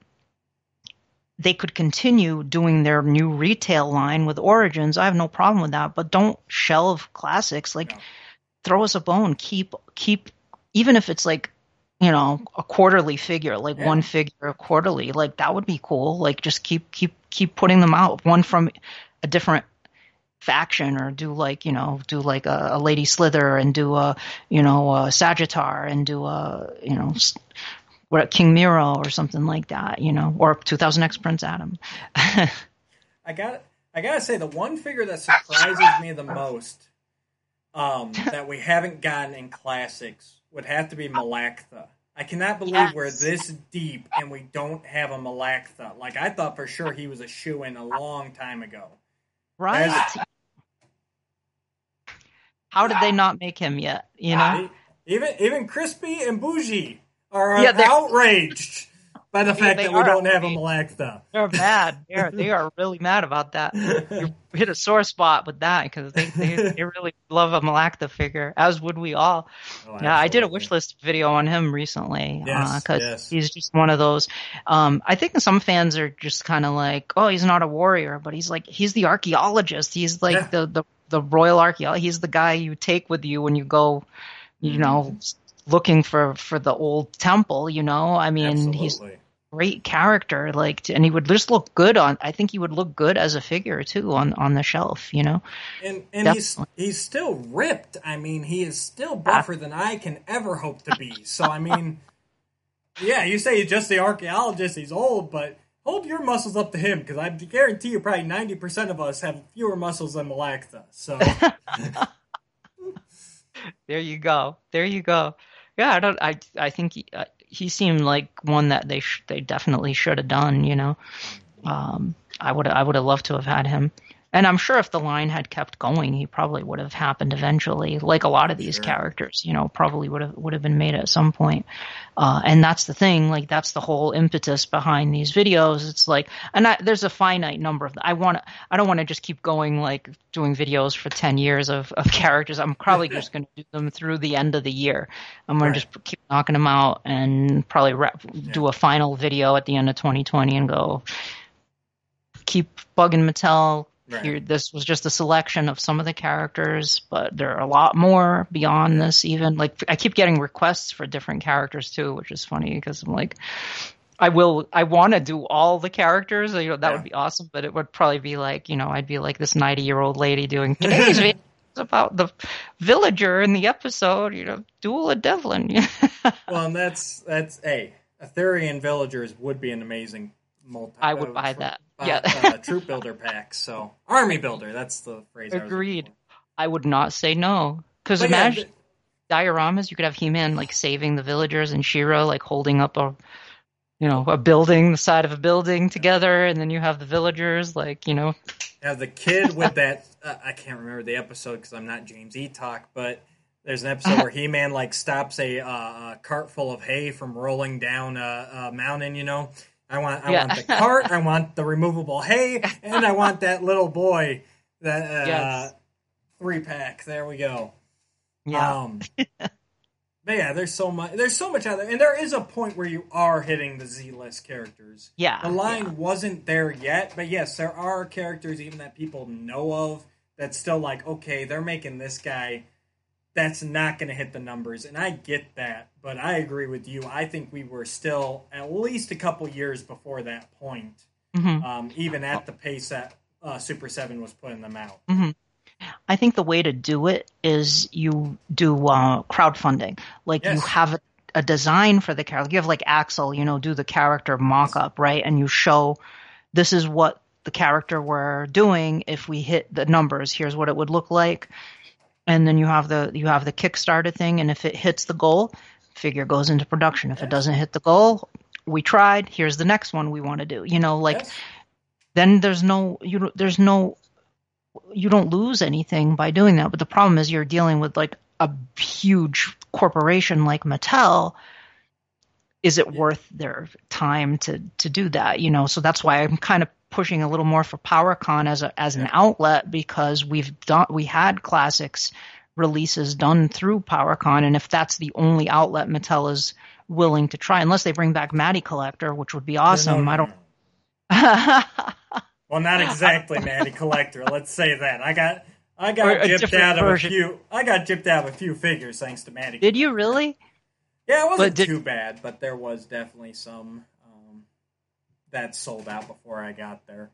they could continue doing their new retail line with Origins. I have no problem with that. But don't shelve classics. Like No. throw us a bone. Keep keep even if it's like you know a quarterly figure like Yeah. one figure quarterly like that would be cool like just keep keep keep putting them out one from a different faction or do like you know do like a, a lady slither and do a you know a sagittar and do a you know what king miro or something like that you know or 2000x prince adam I got I gotta say the one figure that surprises me the most um, that we haven't gotten in classics would have to be Melaktha. I cannot believe Yes. we're this deep and we don't have a Melaktha. Like I thought for sure he was a shoe in a long time ago. right how did they not make him yet you know Even even Crispy and Bougie are Yeah, they're- outraged by the fact that we don't have a outraged. Melaktha. They're mad. They're they are really mad about that. You hit a sore spot with that because they, they they really love a Melaktha figure, as would we all. Oh, Yeah, I did a wish list video on him recently Yes, because yes. he's just one of those. Um, I think some fans are just kind of like, oh, he's not a warrior, but he's like he's the archaeologist. He's like Yeah. the, the the royal archaeologist. He's the guy you take with you when you go, you know, Mm-hmm. Looking for for the old temple. You know, I mean, he's Absolutely. great character like to, and he would just look good on i think he would look good as a figure too on on the shelf you know And and he's Definitely. he's still ripped. I mean, he is still buffer ah. than I can ever hope to be. So I mean, yeah, you say he's just the archaeologist. He's old, but hold your muscles up to him because I guarantee you, probably ninety percent of us have fewer muscles than Melaktha. So there you go there you go yeah i don't i i think he, uh, he seemed like one that they sh- they definitely should have done you know? Um i would i would have loved to have had him And I'm sure if the line had kept going, he probably would have happened eventually. Like a lot of these Sure. characters, you know, probably would have would have been made at some point. Uh, and that's the thing. Like that's the whole impetus behind these videos. It's like, and I, there's a finite number of. I want. to I don't want to just keep going like doing videos for ten years of, of characters. I'm probably just going to do them through the end of the year. I'm going Right. to just keep knocking them out and probably wrap, do a final video at the end of 2020 and go keep bugging Mattel. Right. Here, this was just a selection of some of the characters, but there are a lot more beyond this. Even like I keep getting requests for different characters too, which is funny because I'm like, I will, I want to do all the characters. You know, that Yeah. would be awesome, but it would probably be like, you know, I'd be like this 90 year old lady doing today's video about the villager in the episode. You know, Duel of Devlin. Well, and that's that's a Etherian villagers would be an amazing multi. I would buy that. Yeah. uh, troop builder pack. So army builder. That's the phrase. I was Agreed. for. I would not say no. Because yeah, imagine th- dioramas, you could have He-Man like saving the villagers and She-Ra like holding up a, you know, a building, the side of a building together, and then you have the villagers like, you know, have the kid with that. Uh, I can't remember the episode because I'm not James E. Talk, but there's an episode where He Man like stops a, uh, a cart full of hay from rolling down a, a mountain. You know, I want I Yeah. want the cart, I want the removable hay, and I want that little boy. That uh, Yes. three pack. There we go. yeah, Um, but yeah, there's so much. There's so much out there, and there is a point where you are hitting the Z list characters. yeah, The line yeah. wasn't there yet, but yes, there are characters even that people know of that's still like, okay, they're making this guy. That's not going to hit the numbers, and I get that, but I agree with you. I think we were still at least a couple years before that point, Mhm. um, even at the pace that uh, Super Seven was putting them out. I think the way to do it is you do uh, crowdfunding. Like you have a, a design for the character. You have like Axel, you know, do the character mock up, right? And you show this is what the character we're doing if we hit the numbers. Here's what it would look like. And then you have the you have the Kickstarter thing, and if it hits the goal, figure goes into production. If it doesn't hit the goal, we tried. Here's the next one we want to do. You know, like Yes. then there's no you don't- there's no you don't lose anything by doing that but the problem is you're dealing with like a huge corporation like Mattel is it worth their time to to do that you know so that's why I'm kind of pushing a little more for PowerCon as a as an outlet because we've done we had classics releases done through PowerCon and if that's the only outlet Mattel is willing to try unless they bring back Matty Collector which would be awesome No, no, I don't. Well, not exactly, Matty Collector. Let's say that. I got I got gypped out of version. a few. I got gypped out of a few figures thanks to Matty. Did you really? Yeah, it wasn't did- too bad, but there was definitely some that sold out before I got there.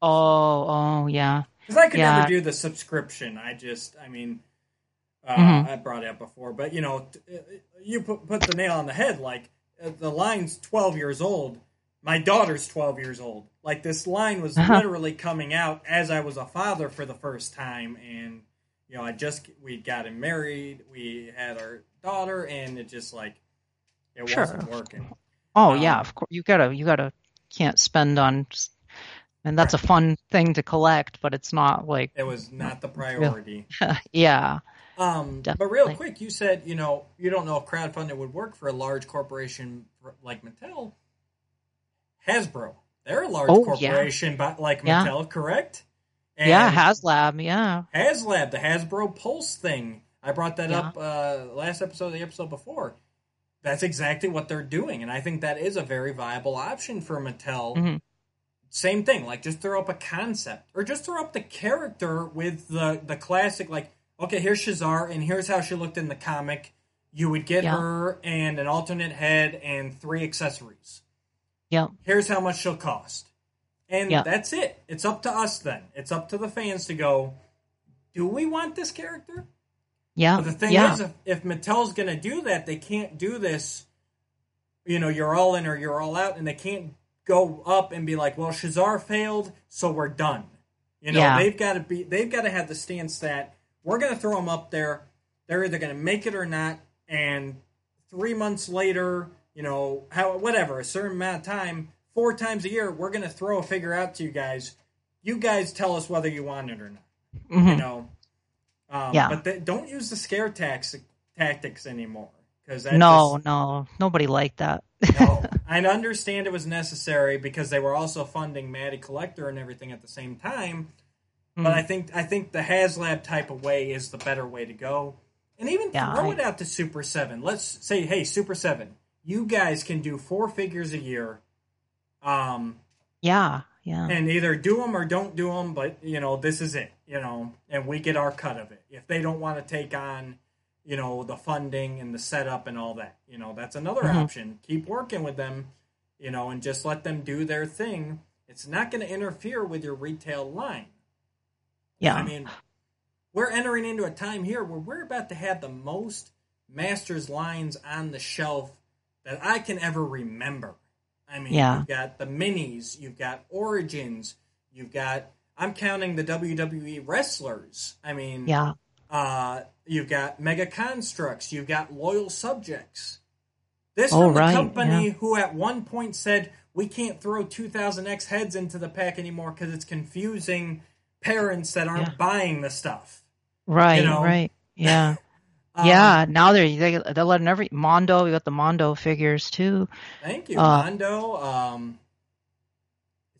Oh, oh, yeah. Because I could Yeah. never do the subscription. I just, I mean, uh, Mhm. I brought it up before, but you know, t- uh, you put put the nail on the head. Like uh, the line's twelve years old. My daughter's twelve years old. Like this line was Uh-huh. literally coming out as I was a father for the first time, and you know, I just we got him married, we had our daughter, and it just like it Sure. wasn't working. Oh, Um, yeah. Of course, you gotta, you gotta, can't spend on, and that's a fun thing to collect, but it's not like, It was not the priority. yeah. Um, but real quick, you said you know you don't know if crowdfunding would work for a large corporation like Mattel. Hasbro, they're a large Oh, yeah. corporation, but like Yeah. Mattel, correct? And yeah, HasLab, yeah. HasLab, the Hasbro Pulse thing. I brought that Yeah. up uh, last episode, the episode before. That's exactly what they're doing, and I think that is a very viable option for Mattel. Mhm. Same thing, like just throw up a concept, or just throw up the character with the the classic. Like, okay, here's Shazar, and here's how she looked in the comic. You would get Yeah. her and an alternate head and three accessories. Yeah. Here's how much she'll cost, and Yeah. that's it. It's up to us then. It's up to the fans to go. Do we want this character? Yeah. But the thing yeah. is, if, if Mattel's going to do that, they can't do this. You know, you're all in or you're all out, and they can't go up and be like, "Well, Shazar failed, so we're done." You know, Yeah. they've got to be. They've got to have the stance that we're going to throw them up there. They're either going to make it or not, and three months later, you know, how whatever a certain amount of time, four times a year, we're going to throw a figure out to you guys. you guys tell us whether you want it or not. Mhm. You know, um, Yeah. But th- don't use the scare tax- tactics anymore because no, no, nobody liked that. no. I understand it was necessary because they were also funding Matty Collector and everything at the same time. Hmm. But I think I think the HasLab type of way is the better way to go. And even Yeah, throw I- it out to Super Seven. Let's say, hey, Super Seven, you guys can do four figures a year, um, yeah, yeah, and either do them or don't do them. But you know, this is it. You know, and we get our cut of it. If they don't want to take on, you know, the funding and the setup and all that, you know, that's another Mhm. option. Keep working with them, you know, and just let them do their thing. It's not going to interfere with your retail line. yeah. I mean, we're entering into a time here where we're about to have the most Masters lines on the shelf that I can ever remember. I mean, Yeah. you've got the minis, you've got Origins, you've got. I'm counting the WWE wrestlers. I mean, yeah, uh, you've got Mega Construx, you've got Loyal Subjects. This Oh, right, company yeah. who at one point said we can't throw 2000X heads into the pack anymore because it's confusing parents that aren't Yeah. buying the stuff. right, You know, right, yeah, Um, yeah. Now they're they, they're letting every Mondo. We got the Mondo figures too. Thank you, Uh, Mondo. Um,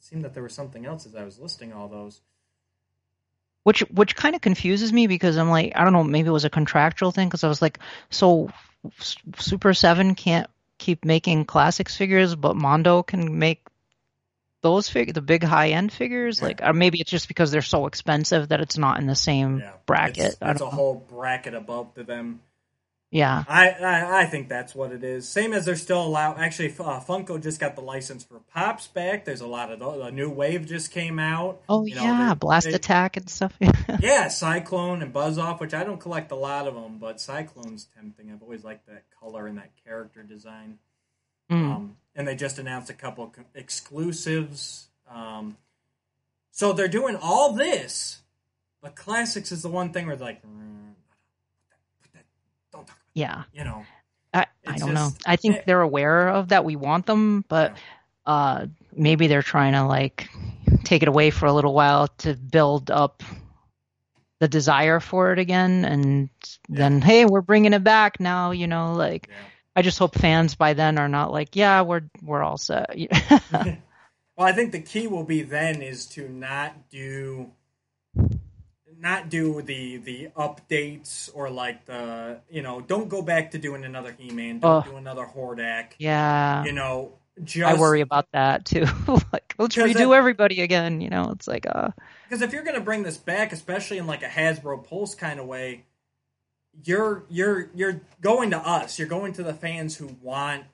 seemed that there was something else as I was listing all those. which which kind of confuses me because I'm like I don't know maybe it was a contractual thing because I was like so Super Seven can't keep making classics figures but Mondo can make those fig the big high end figures Yeah. like or maybe it's just because they're so expensive that it's not in the same Yeah, bracket It's, it's a know. whole bracket above them. Yeah I, I I think that's what it is. Same as they're still allow. Actually, uh, Funko just got the license for Pops back. There's a lot of those. A new wave just came out. oh You know, yeah they- Blast they- Attack and stuff Yeah, Sy-Klone and Buzz Off, which I don't collect a lot of them, but Sy-Klone's tempting. I've always liked that color and that character design. Mm. Um, and they just announced a couple exclusives. Um, so they're doing all this, but classics is the one thing where they're like, "Mm, put that- don't talk about yeah you know. I, I don't know I think it- they're aware of that we want them but uh, maybe they're trying to like take it away for a little while to build up the desire for it again, and then hey, we're bringing it back now. You know, like Yeah. I just hope fans by then are not like, yeah, we're we're all set. Well, I think the key will be then is to not do not do the the updates or like the you know don't go back to doing another He-Man, don't do another Hordak. yeah, You know, just I worry about that too. like, let's redo that- everybody again. You know, it's like, uh, because if you're going to bring this back, especially in like a Hasbro Pulse kind of way, you're you're you're going to us. You're going to the fans who want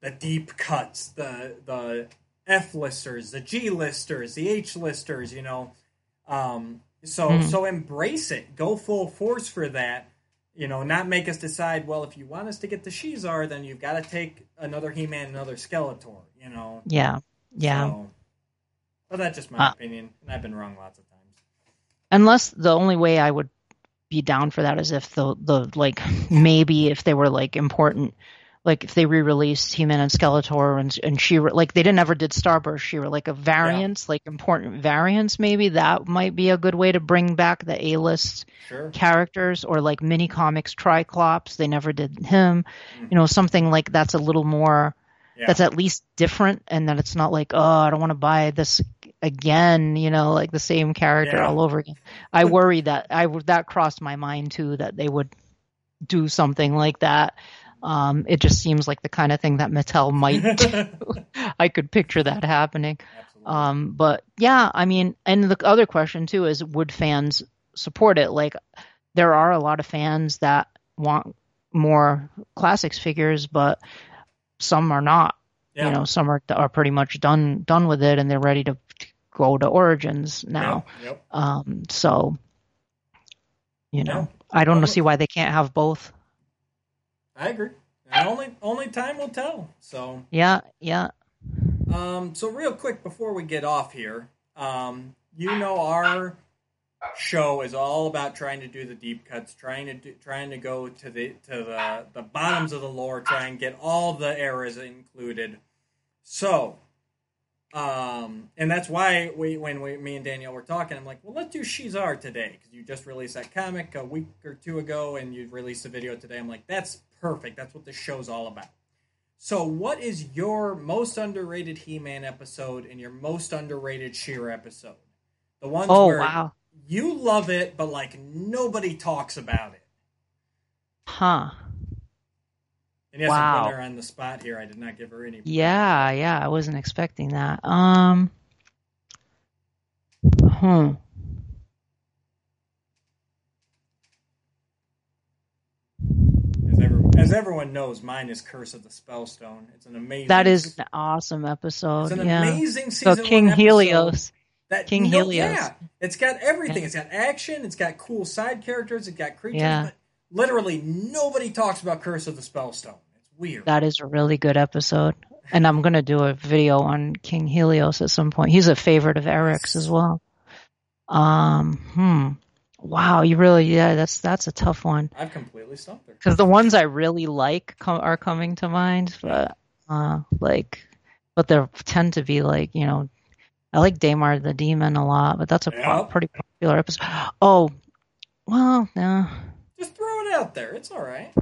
the deep cuts, the the F listers, the G listers, the H listers. You know, um, so Mhm. so embrace it. Go full force for that. You know, not make us decide. Well, if you want us to get the Shazar, then you've got to take another He-Man, another Skeletor. You know, yeah, yeah. So, but that's just my Uh, opinion, and I've been wrong lots of times. Unless the only way I would be down for that is if the the like maybe if they were like important, like if they re-released He-Man and Skeletor and and she like they didn't ever did Starburst, she were like a variants, like important variants. Maybe that might be a good way to bring back the A-list Sure. characters or like mini comics Triclops. They never did him. Mm. You know, something like that's a little more Yeah. that's at least different and that it's not like, oh, I don't want to buy this again, you know, like the same character Yeah. all over again. I worry that I that crossed my mind too that they would do something like that. Um, it just seems like the kind of thing that Mattel might do. I could picture that happening. Um, but yeah, I mean, and the other question too is would fans support it? Like, there are a lot of fans that want more classics figures, but some are not. yeah. You know, some are are pretty much done done with it, and they're ready to go to Origins now. Yep. yep. Um, so, you know, Yeah. I don't see why they can't have both. I agree. And only only time will tell. So, Yeah, yeah, um, so real quick before we get off here, um, you know our show is all about trying to do the deep cuts, trying to do, trying to go to the to the the bottoms of the lore, try and get all the eras included. So, Um, and that's why we, when we, me and Danielle were talking, I'm like, well, let's do Shazar today because you just released that comic a week or two ago, and you released a video today. I'm like, that's perfect. That's what this show's all about. So, what is your most underrated He-Man episode and your most underrated She-Ra episode? The ones Oh where wow, you love it, but like nobody talks about it. huh? And yes, Wow. I'm her on the spot here. I did not give her any. Yeah, yeah, I wasn't expecting that. Um, hmm. As, everyone knows, mine is Curse of the Spellstone. It's an amazing. That is an awesome episode. It's an yeah. amazing So. King Helios. That King no- Helios. Yeah, it's got everything. Yeah. It's got action. It's got cool side characters. It's got creatures. Yeah. But literally, nobody talks about Curse of the Spellstone. It's weird. That is a really good episode. And I'm gonna do a video on King Helios at some point. He's a favorite of Eric's as well. Um, hmm. Wow, you really yeah, that's that's a tough one I've completely stumped her. because the ones I really like com- are coming to mind, but uh, like, but they tend to be like you know, I like Daimar the Demon a lot, but that's a pretty popular episode. Oh, well, no, Just throw it out there. It's all right.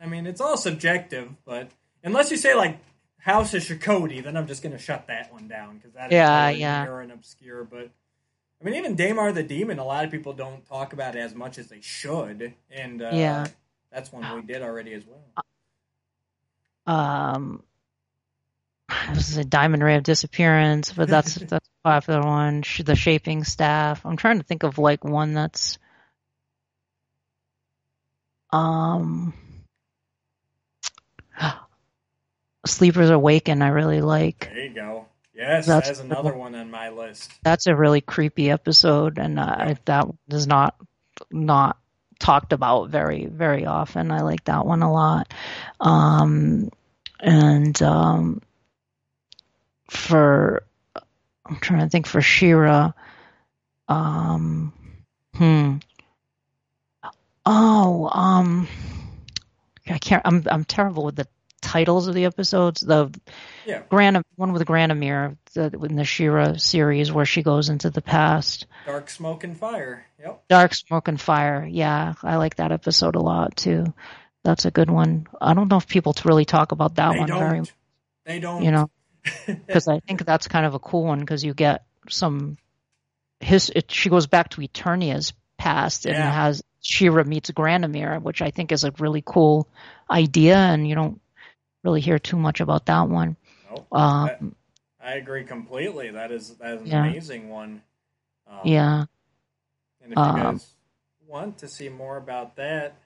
I mean, it's all subjective, but unless you say like House of Shakoti, then I'm just going to shut that one down because that is Yeah, really yeah. rare and obscure. But I mean, even Daimar the Demon, a lot of people don't talk about it as much as they should, and uh, Yeah. that's one we did already as well. um this is a diamond ray of disappearance but that's that's a popular one the shaping staff i'm trying to think of like one that's um sleepers awaken i really like There you go. Yes, That's that's another one. one on my list. that's a really creepy episode and uh, that one not not talked about very very often i like that one a lot um and um for i'm trying to think for She-Ra um hmm oh um i can't i'm i'm terrible with the titles of the episodes the Yeah. Gran one with Granamyr the, in the She-Ra series where she goes into the past. Dark Smoke and Fire. Yep. Dark Smoke and Fire. Yeah, I like that episode a lot too. That's a good one. I don't know if people really talk about that they one don't. very, They don't. you know, because I think that's kind of a cool one because you get some his. It, she goes back to Eternia's past and Yeah. has She-Ra meets Granamyr, which I think is a really cool idea, and you don't really hear too much about that one. Nope. Um, I agree completely. That is that is an Yeah. amazing one. Um, yeah. And if you Um, guys want to see more about that,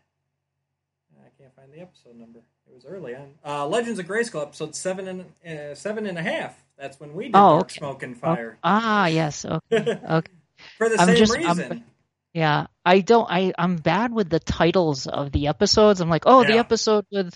I can't find the episode number. It was early on. Uh, Legends of Grayskull, episode seven and uh, seven and a half. That's when we did Oh, okay. Smoke and Oh, Fire ah, yes. Okay. okay. for the I'm same just- I'm- reason. Yeah, I don't. I I'm bad with the titles of the episodes. I'm like, oh, the episode with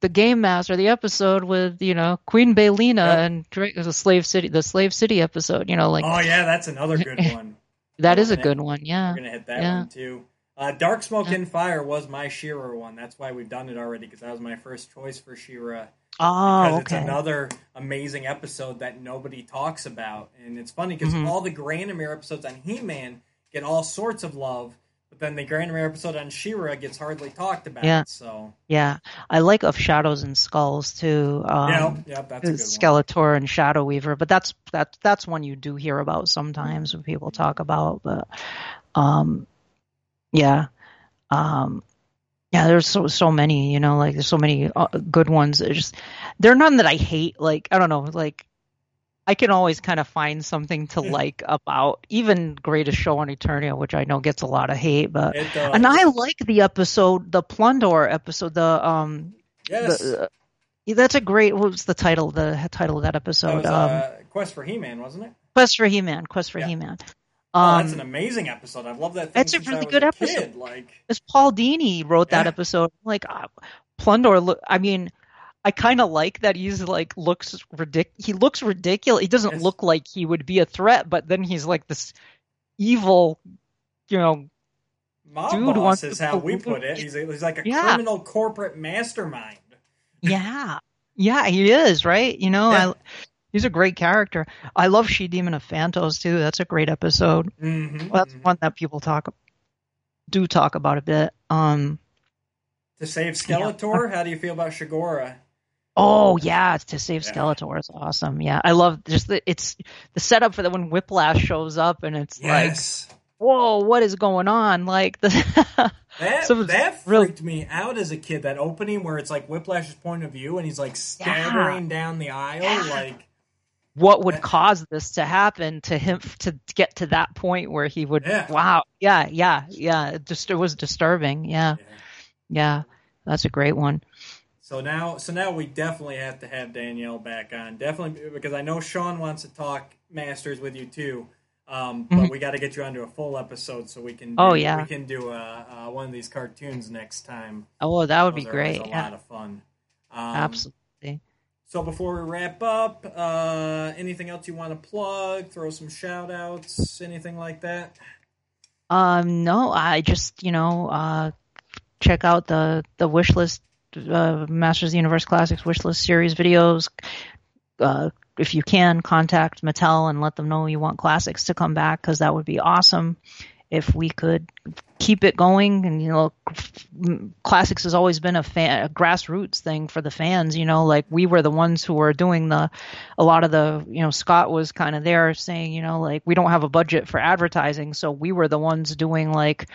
the Game Master, the episode with you know Queen Baelina Yep. and Drake, the Slave City, the Slave City episode. You know, like oh yeah, that's another good one. that is a we're good one. Yeah, We're gonna hit that Yeah. one too. Uh, Dark Smoke Yeah. and Fire was my She-Ra one. That's why we've done it already because that was my first choice for She-Ra. Oh, because okay. it's another amazing episode that nobody talks about. And it's funny because Mhm. all the Granamyr episodes on He Man get all sorts of love, but then the Granamyr episode on She-Ra gets hardly talked about. Yeah. So, Yeah, I like of Shadows and Skulls too. Um, yeah, yeah, that's a good one. Skeletor and Shadow Weaver, but that's that that's one you do hear about sometimes when people talk about. But um, yeah, um, yeah, there's so so many, you know, like there's so many uh, good ones. It's just there are none that I hate. Like I don't know, like I can always kind of find something to like about even Greatest Show on Eternia, which I know gets a lot of hate, but. And I like the episode, the Plundor episode. The um, yes, the, uh, yeah, that's a great. What was the title? The title of that that episode? was um, uh, Quest for He-Man, wasn't it? Quest for He-Man. Quest for Yeah. He-Man. oh, Um, that's an amazing episode. I love that. Thing It's a really good a episode. Kid. Like, it's Paul Dini wrote that Yeah. episode. Like uh, Plundor. I mean, I kind of like that he's like looks ridic. He looks ridiculous. He doesn't Yes. look like he would be a threat, but then he's like this evil, you know. mob Dude boss wants is to how we put it. He's, a, he's like a Yeah. criminal corporate mastermind. Yeah, yeah, he is right. You know, Yeah. I he's a great character. I love She Demon of Phantos too. That's a great episode. Mm-hmm, Well, that's mhm. one that people talk do talk about a bit. Um, To save Skeletor, how do you feel about Shigora? Oh yeah, to save Yeah. Skeletor is awesome. Yeah, I love just the it's the setup for that when Whiplash shows up and it's like, whoa, what is going on? Like the That, of that freaked me out as a kid. That opening where it's like Whiplash's point of view, and he's like staggering down the aisle, Yeah. like what would cause this to happen to him to get to that point where he would Yeah. wow yeah yeah yeah it just it was disturbing yeah Yeah. yeah that's a great one So now, so now we definitely have to have Danielle back on. Definitely because I know Sean wants to talk Masters with you too. Um, but Mhm. we got to get you onto a full episode so we can. Do, Oh, yeah. we can do uh, uh, one of these cartoons next time. oh that would be Those are great A yeah lot of fun. Um, absolutely So before we wrap up, uh, anything else you want to plug? Throw some shout outs, anything like that? um no i just you know uh check out the the wish list uh masters of the universe classics wish list series videos. Uh if you can contact mattel and let them know you want classics to come back because that would be awesome if we could keep it going. And you know classics has always been a fan a grassroots thing for the fans you know like we were the ones who were doing the a lot of the you know scott was kind of there saying you know like we don't have a budget for advertising. So we were the ones doing like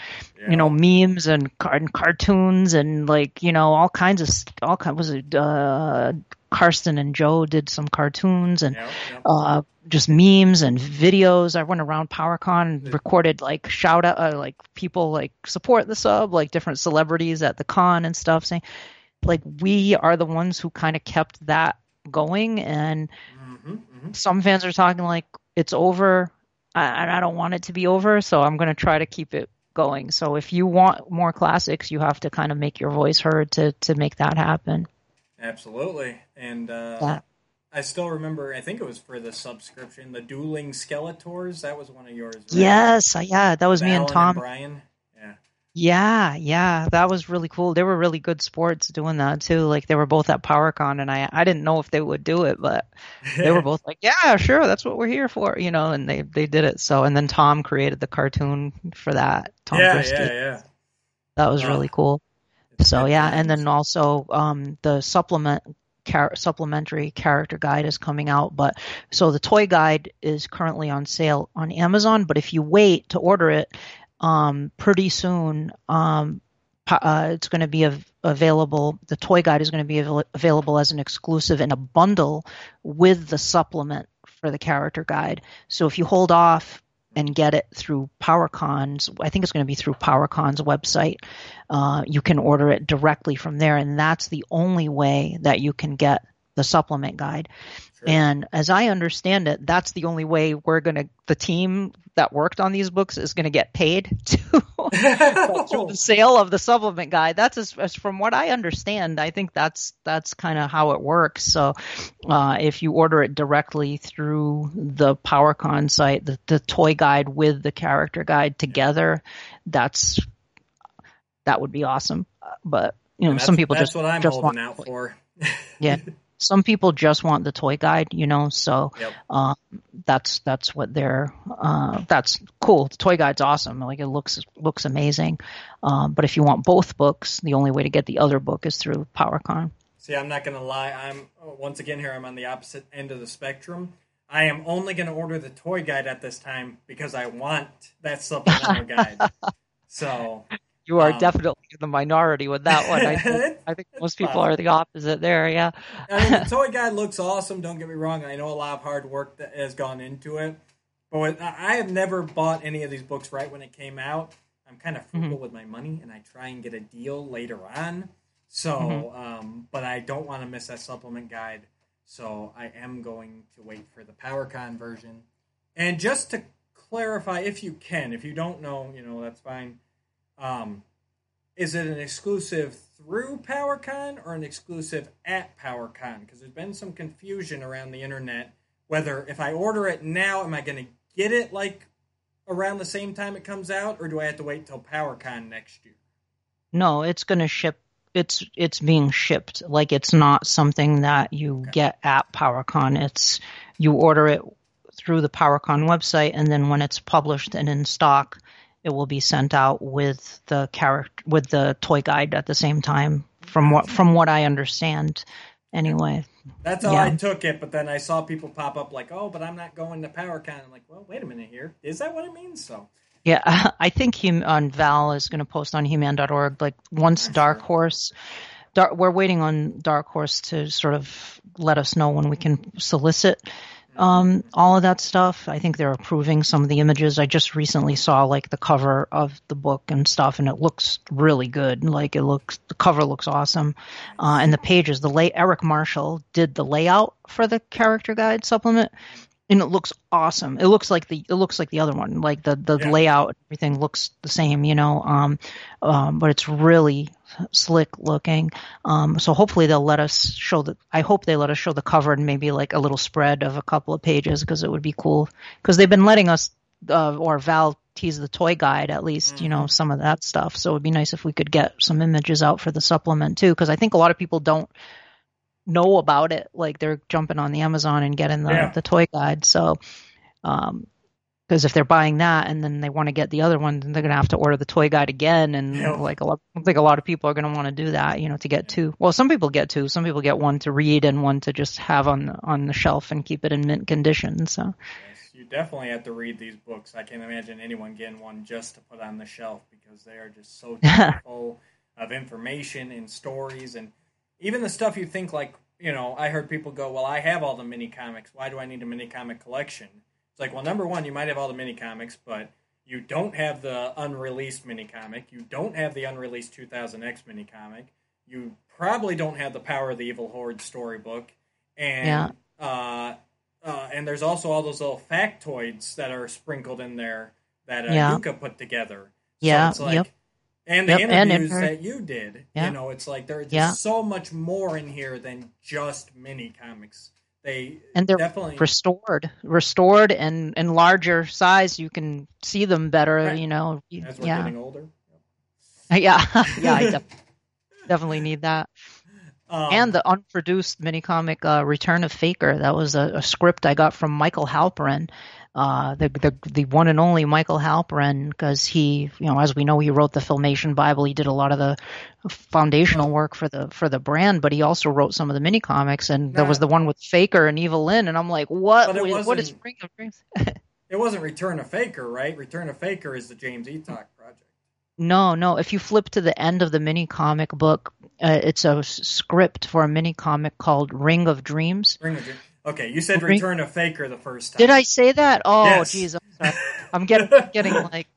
you know memes and, and cartoons and like you know all kinds of all kind was it uh Karsten and Joe did some cartoons and Yep, yep. uh, just memes and videos. I went around PowerCon and recorded like shout out, uh, like people like support the sub, like different celebrities at the con and stuff, saying like we are the ones who kind of kept that going. And Mhm, mhm. some fans are talking like it's over, I- and I don't want it to be over, so I'm going to try to keep it going. So if you want more classics, you have to kind of make your voice heard to to make that happen. Absolutely. And uh, Yeah. I still remember, I think it was for the subscription, the Dueling Skeletors. That was one of yours. Right? Yes, yeah, that was me and Tom. Brian. Yeah. Yeah, yeah, that was really cool. They were really good sports doing that too. Like they were both at PowerCon, and I I didn't know if they would do it, but they were both like, "Yeah, sure, that's what we're here for," you know. And they they did it. So, and then Tom created the cartoon for that. Tom yeah, Brisky. yeah, yeah. that was really cool. So yeah, and then also um, the supplement char- supplementary character guide is coming out. But so the toy guide is currently on sale on Amazon. But if you wait to order it, um, pretty soon, um, uh, it's going to be av- available. The toy guide is going to be avail- available as an exclusive in a bundle with the supplement for the character guide. So if you hold off and get it through PowerCon's, I think it's going to be through PowerCon's website. Uh, you can order it directly from there, and that's the only way that you can get the supplement guide. Sure. And as I understand it, that's the only way we're going to, the team that worked on these books is going to get paid to through the sale of the supplement guide. That's as, as from what I understand. I think that's that's kind of how it works. So uh, if you order it directly through the PowerCon site, the, the toy guide with the character guide together, that's that would be awesome. But you know, some people that's just what I'm just holding want out for. yeah. Some people just want the toy guide, you know. So Yep. uh, that's that's what they're. Uh, that's cool. The toy guide's awesome. Like it looks looks amazing. Um, but if you want both books, the only way to get the other book is through PowerCon. See, I'm not going to lie. I'm once again here. I'm on the opposite end of the spectrum. I am only going to order the toy guide at this time because I want that supplemental guide. So You are Um, definitely the minority with that one. I think, I think most people are the opposite there. Yeah. I mean, the toy guide looks awesome. Don't get me wrong. I know a lot of hard work that has gone into it, but I have never bought any of these books right when it came out. I'm kind of frugal with my money, and I try and get a deal later on. So, um, but I don't want to miss that supplement guide. So I am going to wait for the PowerCon version. And just to clarify, if you can, if you don't know, you know that's fine. Um, is it an exclusive through PowerCon or an exclusive at PowerCon? Because there's been some confusion around the internet whether if I order it now, am I going to get it like around the same time it comes out, or do I have to wait till PowerCon next year? No, it's going to ship it's it's being shipped. Like it's not something that you get at PowerCon. It's you order it through the PowerCon website, and then when it's published and in stock, it will be sent out with the character with the toy guide at the same time. From what from what I understand, anyway. That's how Yeah. I took it, but then I saw people pop up like, "Oh, but I'm not going to PowerCon." I'm like, "Well, wait a minute here. Is that what it means?" So, Yeah, I think him on Val is going to post on He-Man.org. Like once Dark. Horse, Dark, we're waiting on Dark Horse to sort of let us know when we can solicit um, all of that stuff. I think they're approving some of the images. I just recently saw like the cover of the book and stuff, and it looks really good. Like it looks, the cover looks awesome, uh, and the pages. The lay Eric Marshall did the layout for the character guide supplement, and it looks awesome. It looks like the it looks like the other one. Like the the Yeah. layout, everything looks the same, you know. Um, um, but it's really slick looking. Um, so hopefully they'll let us show the. I hope they let us show the cover and maybe like a little spread of a couple of pages because it would be cool. Because they've been letting us uh, or Val tease the toy guide at least, you know, some of that stuff. So it'd be nice if we could get some images out for the supplement too, because I think a lot of people don't know about it. Like they're jumping on the Amazon and getting the, Yeah. the toy guide. So, um, because if they're buying that and then they want to get the other one, then they're gonna have to order the toy guide again. And Yeah. like a lot, I think a lot of people are gonna want to do that, you know, to get two. Well, some people get two. Some people get one to read and one to just have on the, on the shelf and keep it in mint condition. So, yes, you definitely have to read these books. I can't imagine anyone getting one just to put on the shelf because they are just so full of information and stories and even the stuff you think like you know i heard people go well i have all the mini comics why do i need a mini comic collection it's like well number one you might have all the mini comics but you don't have the unreleased mini comic you don't have the unreleased 2000x mini comic you probably don't have the power of the evil horde storybook and Yeah. uh, uh, and there's also all those little factoids that are sprinkled in there that uh, Yeah. Yuka put together Yeah, so it's like yep. and the Yep, and interviews inter- that you did. Yeah. You know, it's like there's Yeah. so much more in here than just mini comics. They and they're definitely restored, restored and in larger size. You can see them better, Right. you know. as we're Yeah. getting older. Yeah, yeah, I def- definitely need that. Um, and the unproduced mini comic uh, Return of Faker. That was a, a script I got from Michael Halperin, uh, the, the the one and only Michael Halperin, because he, you know, as we know, he wrote the Filmation Bible. He did a lot of the foundational work for the for the brand, but he also wrote some of the mini comics. And there was the one with Faker and Evil-Lyn, and I'm like, what? What is Ring of Dreams? it wasn't Return of Faker, right? Return of Faker is the James Eatock project. No, no. If you flip to the end of the mini comic book, uh, it's a s- script for a mini comic called Ring of Dreams. Ring of Dream- Okay, you said Return of Faker the first time. Did I say that? Oh, Yes. jeez, I'm. I'm getting getting like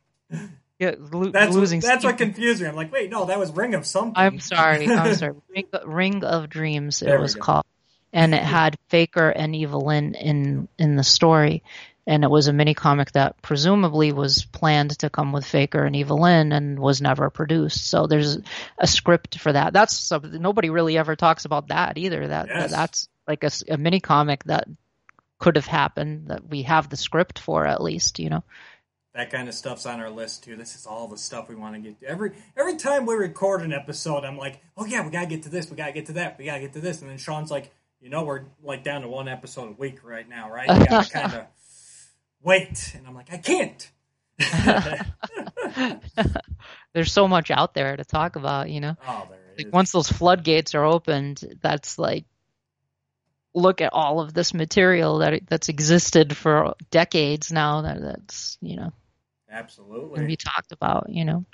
yeah, lo- That's losing. what, that's what confused me. I'm like, wait, no, that was Ring of something. I'm sorry. I'm sorry. Ring, Ring of Dreams. There It was go. called, and it had Faker and Evil-Lyn in in the story, and it was a mini comic that presumably was planned to come with Faker and Evil-Lyn and was never produced. So there's a script for that. That's something nobody really ever talks about that either. That, Yes. that's like a mini comic that could have happened that we have the script for at least. You know. that kind of stuff's on our list too. This is all the stuff we want to get to. Every every time we record an episode, I'm like, oh yeah, we gotta get to this, we gotta get to that, we gotta get to this, and then Sean's like, you know, we're like down to one episode a week right now, right? You gotta kind of wait, and I'm like, I can't. There's so much out there to talk about. You know. oh, there like is. once those floodgates are opened, that's like look at all of this material that that's existed for decades now that that's you know can Absolutely, be talked about. You know,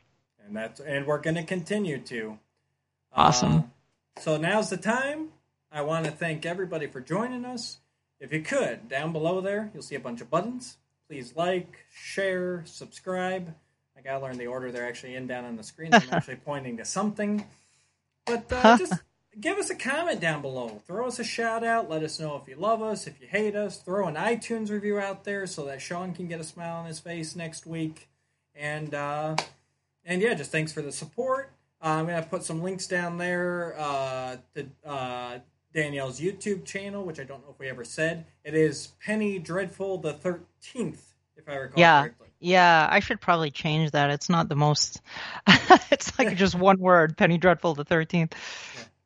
and that's and we're gonna continue to. Awesome. Uh, so now's the time. I want to thank everybody for joining us. If you could, down below there, you'll see a bunch of buttons. Please like, share, subscribe. I gotta learn the order they're actually in down on the screen. I'm actually pointing to something. But uh, just give us a comment down below. Throw us a shout out. Let us know if you love us, if you hate us. Throw an iTunes review out there so that Sean can get a smile on his face next week. And uh, and yeah, just thanks for the support. Uh, I'm gonna put some links down there uh, to uh, Danielle's YouTube channel, which I don't know if we ever said. It is Penny Dreadful the Thirteenth, if I recall Yeah. correctly. Yeah, I should probably change that. It's not the most. it's like just one word, Penny Dreadful the Thirteenth.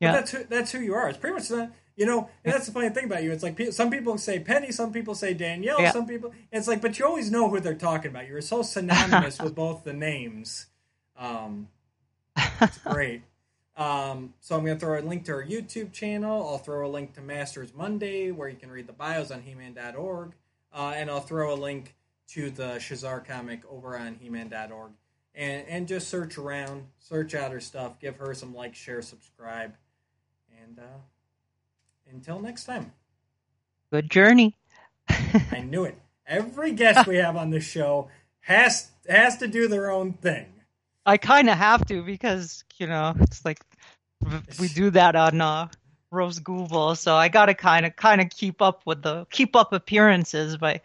Yeah, but that's who, that's who you are. It's pretty much that. You know, and that's the funny thing about you. It's like some people say Penny, some people say Danielle, Yeah. some people. It's like, but you always know who they're talking about. You're so synonymous with both the names. Um, it's great. Um, so I'm going to throw a link to our YouTube channel. I'll throw a link to Masters Monday, where you can read the bios on He-Man.org, uh, and I'll throw a link to the Shazar comic over on He-Man.org, and and just search around, search out her stuff, give her some like, share, subscribe, and uh, until next time. Good journey. I knew it. Every guest we have on this show has has to do their own thing. I kind of have to because you know it's like we do that on uh, Rose Google, so I gotta kind of kind of keep up with the keep up appearances. By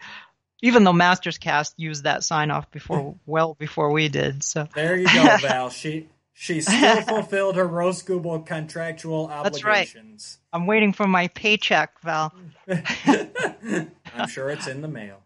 even though Masters Cast used that sign off before, well before we did. So There you go, Val. She she still fulfilled her Rose Google contractual obligations. That's right. obligations. I'm waiting for my paycheck, Val. I'm sure it's in the mail.